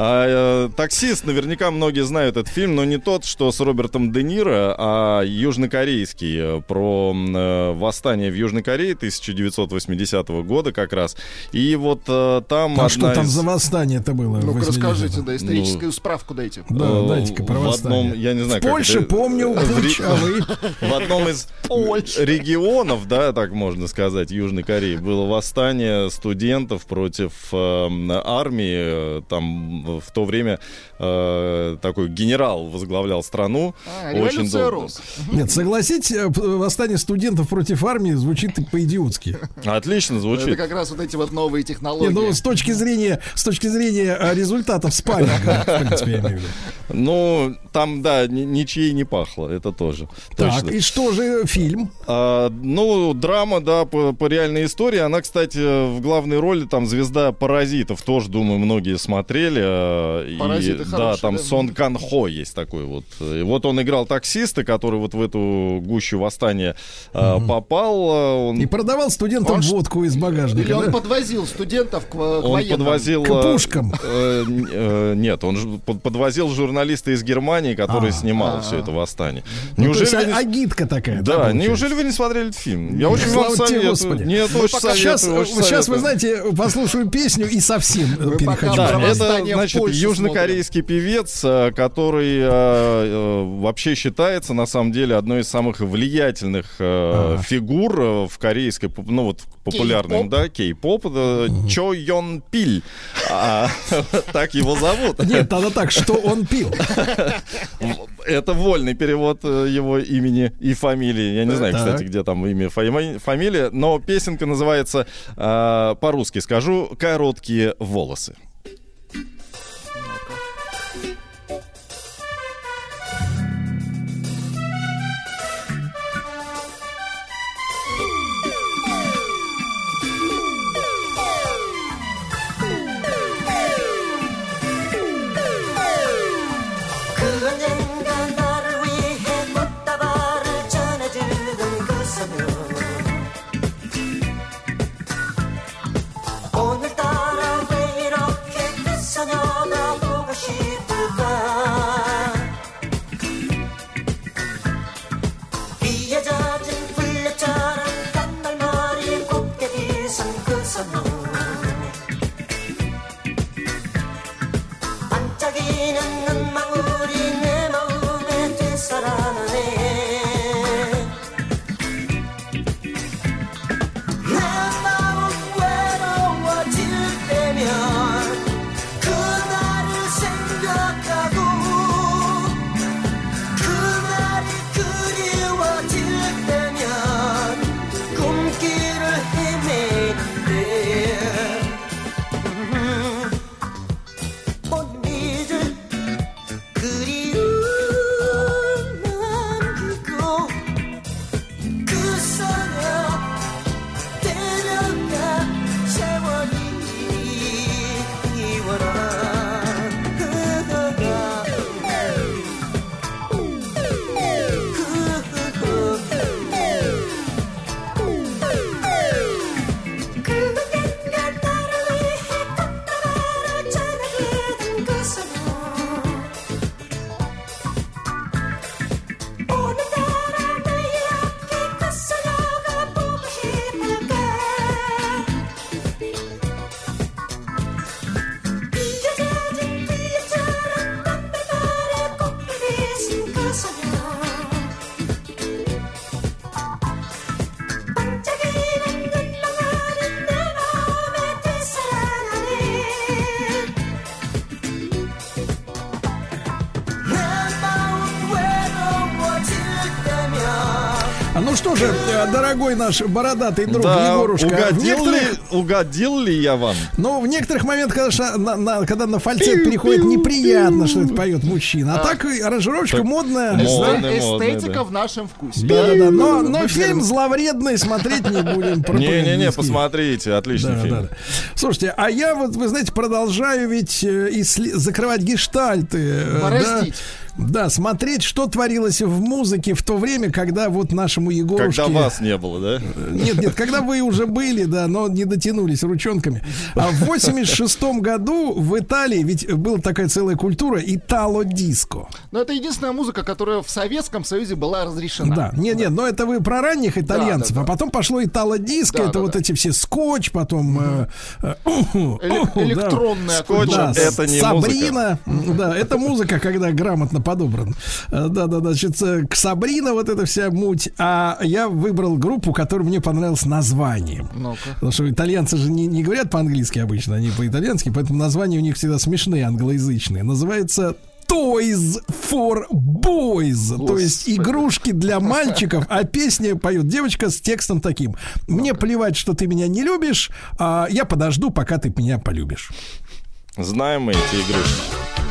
А, э, таксист, наверняка многие знают этот фильм, но не тот, что с Робертом Де Ниро, а южнокорейский, э, про э, восстание в Южной Корее 1980 года как раз. И вот э, там А что одна там из- за восстание это было? в Ну-ка 80-х? расскажите, да, историческую справку дайте. Да, э, дайте-ка про в восстание. одном, я не знаю, В как Польше это- помню, в путь, а вы? в одном из регионов, да, так можно сказать, Южной Кореи, было восстание студентов против э, армии. Там в то время э, такой генерал возглавлял страну. А, Очень долго. Нет, согласитесь, э, восстание студентов против армии звучит по-идиотски. Отлично Это звучит. как раз вот эти вот новые технологии. ну, с точки зрения, с точки зрения э, результатов спарринга, в принципе, я имею в виду. Ну, там, да, ни- ничьей не пахло, это тоже. Так, точно. и что же фильм? А, ну, драма, да, по, по реальной истории. Она, кстати, в главной роли там звезда паразитов. Тоже, думаю, многие смотрели. Э, и, да, там да. Сон Кан Хо есть такой вот. И вот он играл таксиста, который вот в эту гущу восстания э, попал. э, Он, И продавал студентам Он водку из багажника. Или он да? подвозил студентов к, к он военным. подвозил... К пушкам. э, э, нет, он подвозил журналиста из Германии, который А, снимал а, все это восстание. Ну, то Неужели есть не- а- агитка такая. Да, неужели вы не смотрели этот фильм? Я очень вам советую. Господи. Нет, очень советую, сейчас, вы знаете, послушаю песню и совсем переходим. про Да, это, значит, южнокорейский певец, э, который э, э, вообще считается, на самом деле, одной из самых влиятельных э, Ага. фигур э, в корейской, ну вот, популярной, да, кей-поп, э, Чо Йон Пиль. А, Так его зовут. Нет, надо так, что он пил. Это вольный перевод его имени и фамилии. Я не знаю, Так. кстати, где там имя, фами- фамилия, но песенка называется, э, по-русски скажу, «Короткие волосы». Ну что же, э, дорогой наш бородатый друг Да, Егорушка, угодил, некоторых, ли, угодил ли я вам? ну, в некоторых моментах, конечно, на- на- когда на фальцет переходит, неприятно, что это поет мужчина. А так и аранжировочка Так, модная. модно. да. Эстетика да. в нашем вкусе. Да-да-да, но, но фильм зловредный, смотреть не будем. Не-не-не, посмотрите, отличный Да, фильм. да, да. Слушайте, а я вот, вы знаете, продолжаю ведь э, закрывать гештальты. э. Да, да, смотреть, что творилось в музыке в то время, когда вот нашему Егорушке... Когда вас не было, да? Нет, нет, когда вы уже были, да, но не дотянулись ручонками. А в 86 году в Италии ведь была такая целая культура итало-диско. Но это единственная музыка, которая в Советском Союзе была разрешена. Да, нет, нет, но это вы про ранних итальянцев, да, да. а потом пошло итало-диско, Да, это да, вот да. эти все скотч, потом э, э, уху, Эле- уху, да. электронная Скотч. Да, это не Сабрина, м, да, это музыка, когда грамотно подобран. Э, Да, да, да, значит, э, к Сабрина вот эта вся муть. А я выбрал группу, которая мне понравилась названием. Ну-ка. Потому что итальянцы же не, не говорят по-английски обычно, они по-итальянски, поэтому названия у них всегда смешные, англоязычные. Называется Toys for Boys, то есть Господи. игрушки для мальчиков, а песня поет девочка с текстом таким: Мне плевать, что ты меня не любишь, а я подожду, пока ты меня полюбишь. Знаем мы эти игрушки.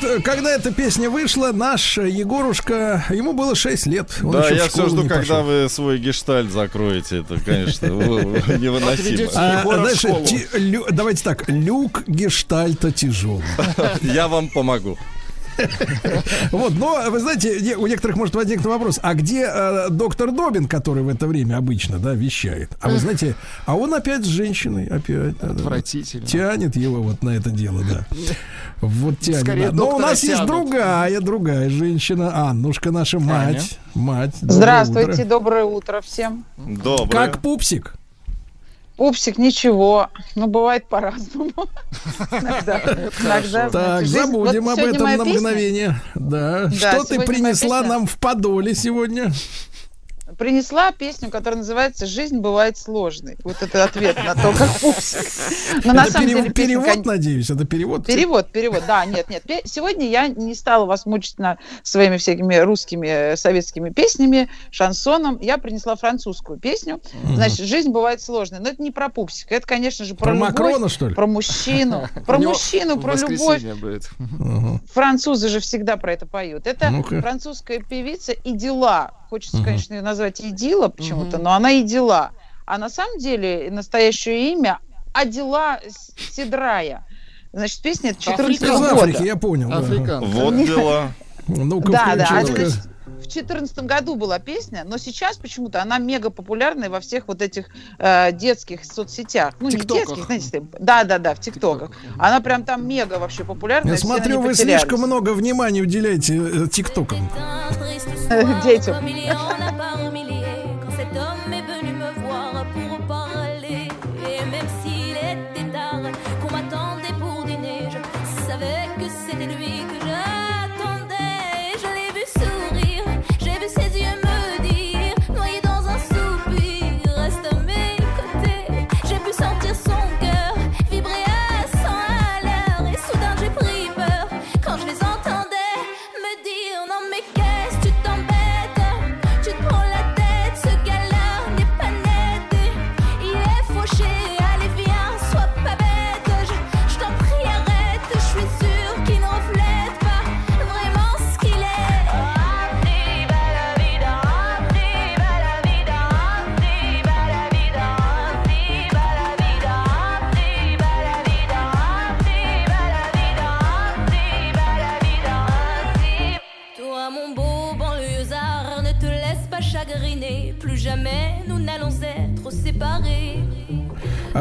Вот э, когда эта песня вышла, наш э, Егорушка, ему было 6 лет. Он да, я все жду, когда пошел. вы свой гештальт закроете. Это, конечно, невыносимо. А, знаешь, ти- лю- давайте так, люк гештальта тяжелый. Я вам помогу. Вот, но вы знаете, у некоторых может возникнуть вопрос: а где э, доктор Добин, который в это время обычно, да, вещает? А вы знаете, а он опять с женщиной, опять. да, да. Отвратительно. Тянет его вот на это дело, да. Вот тянет. Скорее да. Но у нас есть тянут. другая, другая женщина. Аннушка, наша мать. Мать. доброе Здравствуйте, утро. доброе утро всем. Доброе. Как пупсик? Пупсик, ничего. Ну, бывает по-разному. Так, забудем об этом на мгновение. Да. Что ты принесла нам в Подоле сегодня? Принесла песню, которая называется «Жизнь бывает сложной». Вот это ответ на то, как пупсик. Но на самом деле перевод, надеюсь, это перевод. Перевод, перевод, да, нет, нет. Сегодня я не стала вас мучить на своими всякими русскими, э, советскими песнями, шансоном. Я принесла французскую песню. Значит, жизнь бывает сложной. Но это не про пупсика, это, конечно же, про, Про любовь, Макрона, что ли? Про мужчину, про мужчину, про любовь. Французы же всегда про это поют. Это французская певица Идила. Хочется, Мгм. конечно, ее назвать Идила почему-то, но она Идила. А на самом деле настоящее имя Адила С- Седрая. Значит, песня это 14 Из года. Африки, я понял. да. Африканка. Вот дела. Ну-ка, Да, да. Включи, а, ну-ка. значит, в четырнадцатом году была песня, но сейчас почему-то она мега популярная во всех вот этих э, детских соцсетях. Ну, Тиктоках. не детских, знаете, да, да, да, в ТикТоках. Она прям там мега вообще популярная. Я смотрю, вы слишком много внимания уделяете э, ТикТокам. Детям.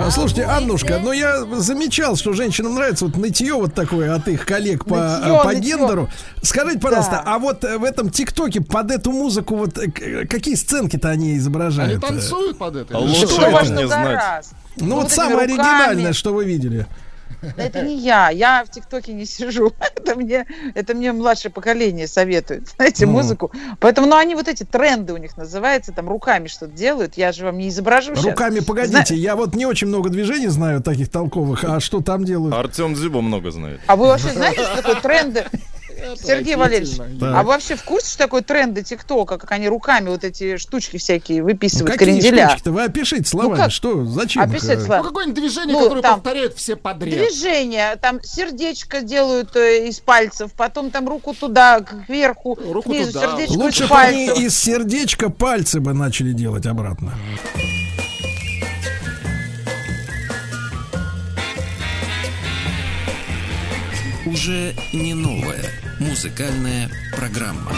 А, слушайте, Аннушка, ну я замечал, что женщинам нравится вот нытье вот такое от их коллег по, Нытье, а, по нытье. гендеру. Скажите, пожалуйста, Да. а вот э, в этом ТикТоке под эту музыку вот э, какие сценки-то они изображают? Они танцуют под это. А лучше что? Что не знать. Ну вот этими самое руками. оригинальное, что вы видели. Да Это не я, я в ТикТоке не сижу. Это мне, это мне младшее поколение советует, знаете, Ну. музыку. Поэтому, ну, они вот эти тренды у них называются, там руками что-то делают. Я же вам не изображу. Руками, погодите, я вот не очень много движений знаю таких толковых, а что там делают? Артем Дзюба много знает. А вы вообще знаете, что такое тренды? Сергей Валерьевич, Так. а вы вообще в курсе, что такое тренды ТикТока, как они руками вот эти штучки всякие Ну, выписывают, какие кренделя? штучки-то? Вы опишите словами, как? что, зачем? Описать э, словами. Ну, какое-нибудь движение, Ну, которое там повторяют все подряд. Движение, там сердечко делают э, из пальцев, потом там руку туда, кверху, Руку снизу, туда. сердечко Лучше из бы они пальцев. из сердечка пальцы бы начали делать обратно. Уже не новая музыкальная программа.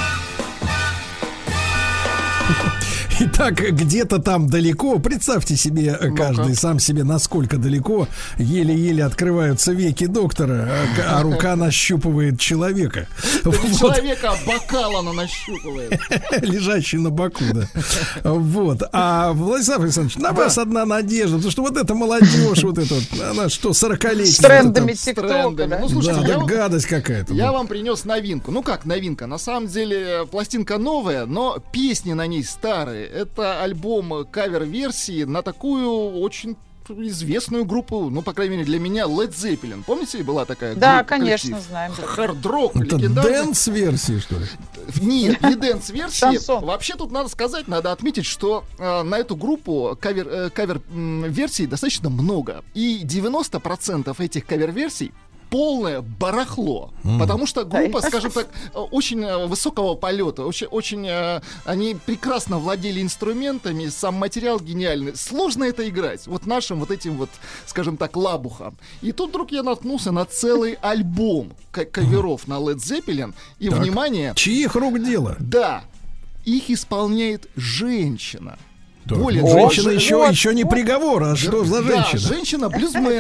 Итак, где-то там далеко, представьте себе, э, каждый сам себе, насколько далеко, еле-еле открываются веки доктора, а, а рука нащупывает человека. Вот. Человека бокал она нащупывает. лежащий на боку, да. Вот. А, Владислав Александрович, на вас одна надежда, потому что вот эта молодежь, вот эта она что, 40-летняя. С трендами ТикТока, да? Ну, слушайте, да, я да, гадость какая-то. Я вам принес новинку. Ну как новинка? На самом деле пластинка новая, но песни на ней старые. Это альбом кавер-версии на такую очень известную группу, ну, по крайней мере, для меня, Led Zeppelin. Помните, была такая Да, группа, конечно, коллектив? знаем. Хард-рок, Это легендарный. dance-версии, что ли? Нет, не dance-версии. Вообще тут надо сказать, надо отметить, что э, на эту группу кавер, э, кавер-версий достаточно много. И 90% этих кавер-версий полное барахло. Мгм. Потому что группа, скажем так, э, очень э, высокого полета. Очень, очень э, они прекрасно владели инструментами, сам материал гениальный. Сложно это играть. Вот нашим вот этим вот, скажем так, лабухам. И тут вдруг я наткнулся на целый альбом к- каверов на Led Zeppelin. И, Так. внимание... Чьих рук дело? Да. Их исполняет женщина. Более того, женщина же- еще, еще не приговор, а что за Да, женщина?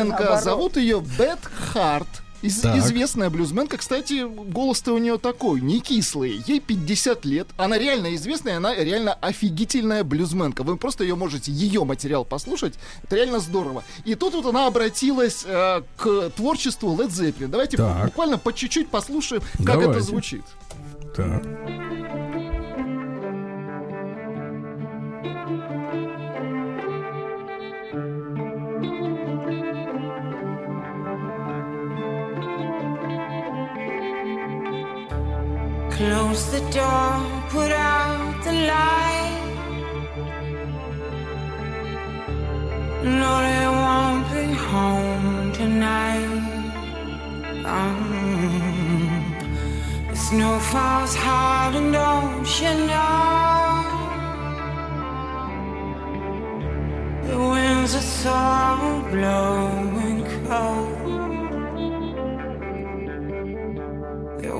Наоборот. Зовут ее Бет Харт. Из- Так. известная блюзменка, кстати, голос-то у нее такой, не кислый. Ей 50 лет. Она реально известная, она реально офигительная блюзменка. Вы просто ее можете, ее материал послушать. Это реально здорово. И тут вот она обратилась э, к творчеству Led Zeppelin. Давайте Так. буквально по чуть-чуть послушаем, как Давайте. это звучит. Так. Close the door, put out the light. No, they won't be home tonight. Um, the snow falls hard, and don't you know? The winds are so blowing cold.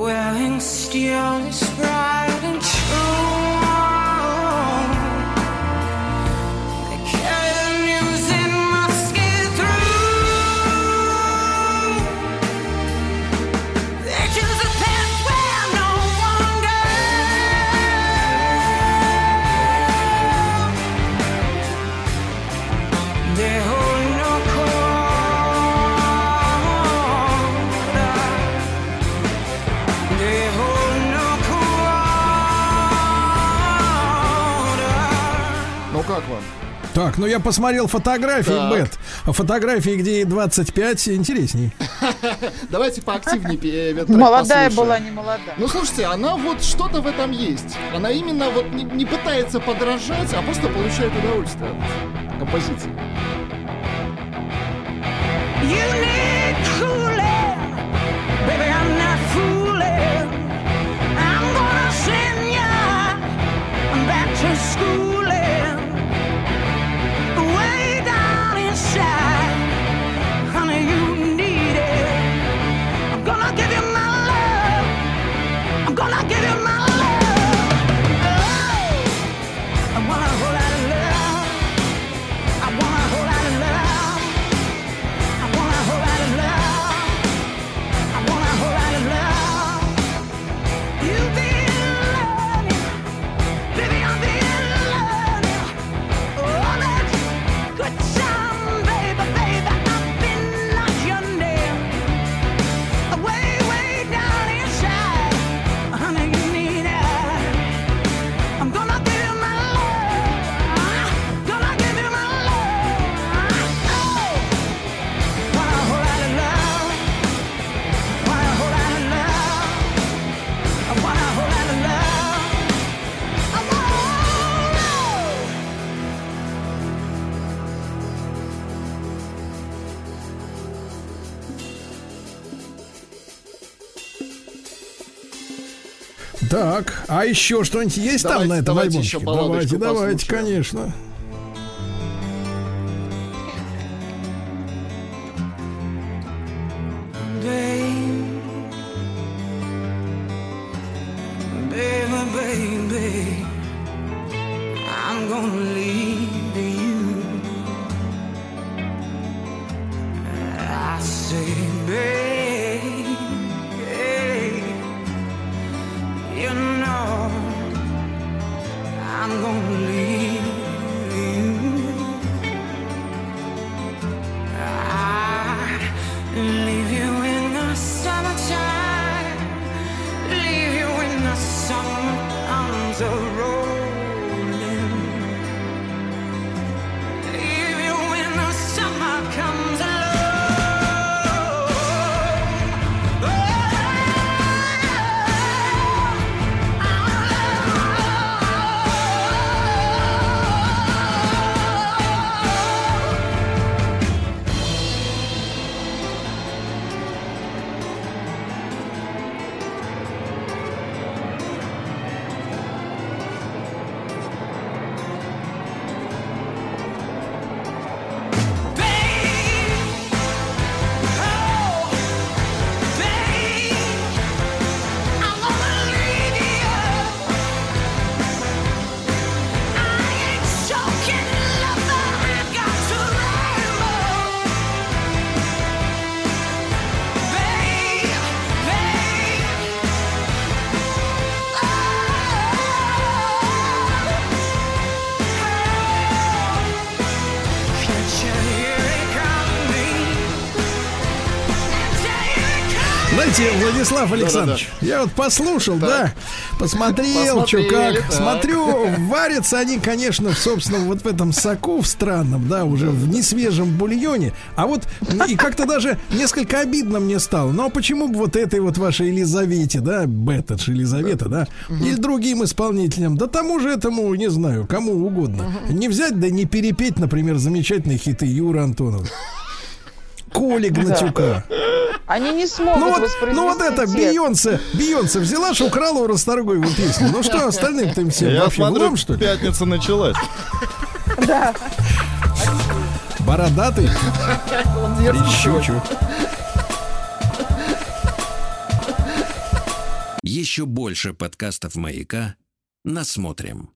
Wearing steel is bright Так, ну я посмотрел фотографии, Так. Бет. А Фотографии, где ей 25, интересней. Давайте поактивнее э, трек Молодая была, не молодая. Ну слушайте, она вот что-то в этом есть. Она именно вот не, не пытается подражать, а просто получает удовольствие от композиции. You need cooling, baby. I'm not fooling. I'm gonna send ya back to schooling, Так, а еще что-нибудь есть там Давайте- на этом давайте альбомчике? еще Давайте, давайте, послушаем. конечно. Владислав Александрович, я вот послушал, да, посмотрел, что как. так. Смотрю, варятся они, конечно, в собственном вот в этом соку в странном, да, уже в несвежем бульоне. А вот и как-то даже несколько обидно мне стало. Но почему бы вот этой вот вашей Елизавете, да, Беттедж Елизавета, да, или другим исполнителям, да тому же этому, не знаю, кому угодно, не взять, да не перепеть, например, замечательные хиты Юры Антонова. Коли Гнатюка. Они не смогут Ну вот, воспроизвести ну вот это. Бейонсе, Бейонсе взяла, что украла у Расторгуева песню. Ну что, остальным-то им всем Я вообще смотрю, влом, что ли? пятница началась. Да. Бородатый? Прищучу. Еще больше подкастов «Маяка» насмотрим.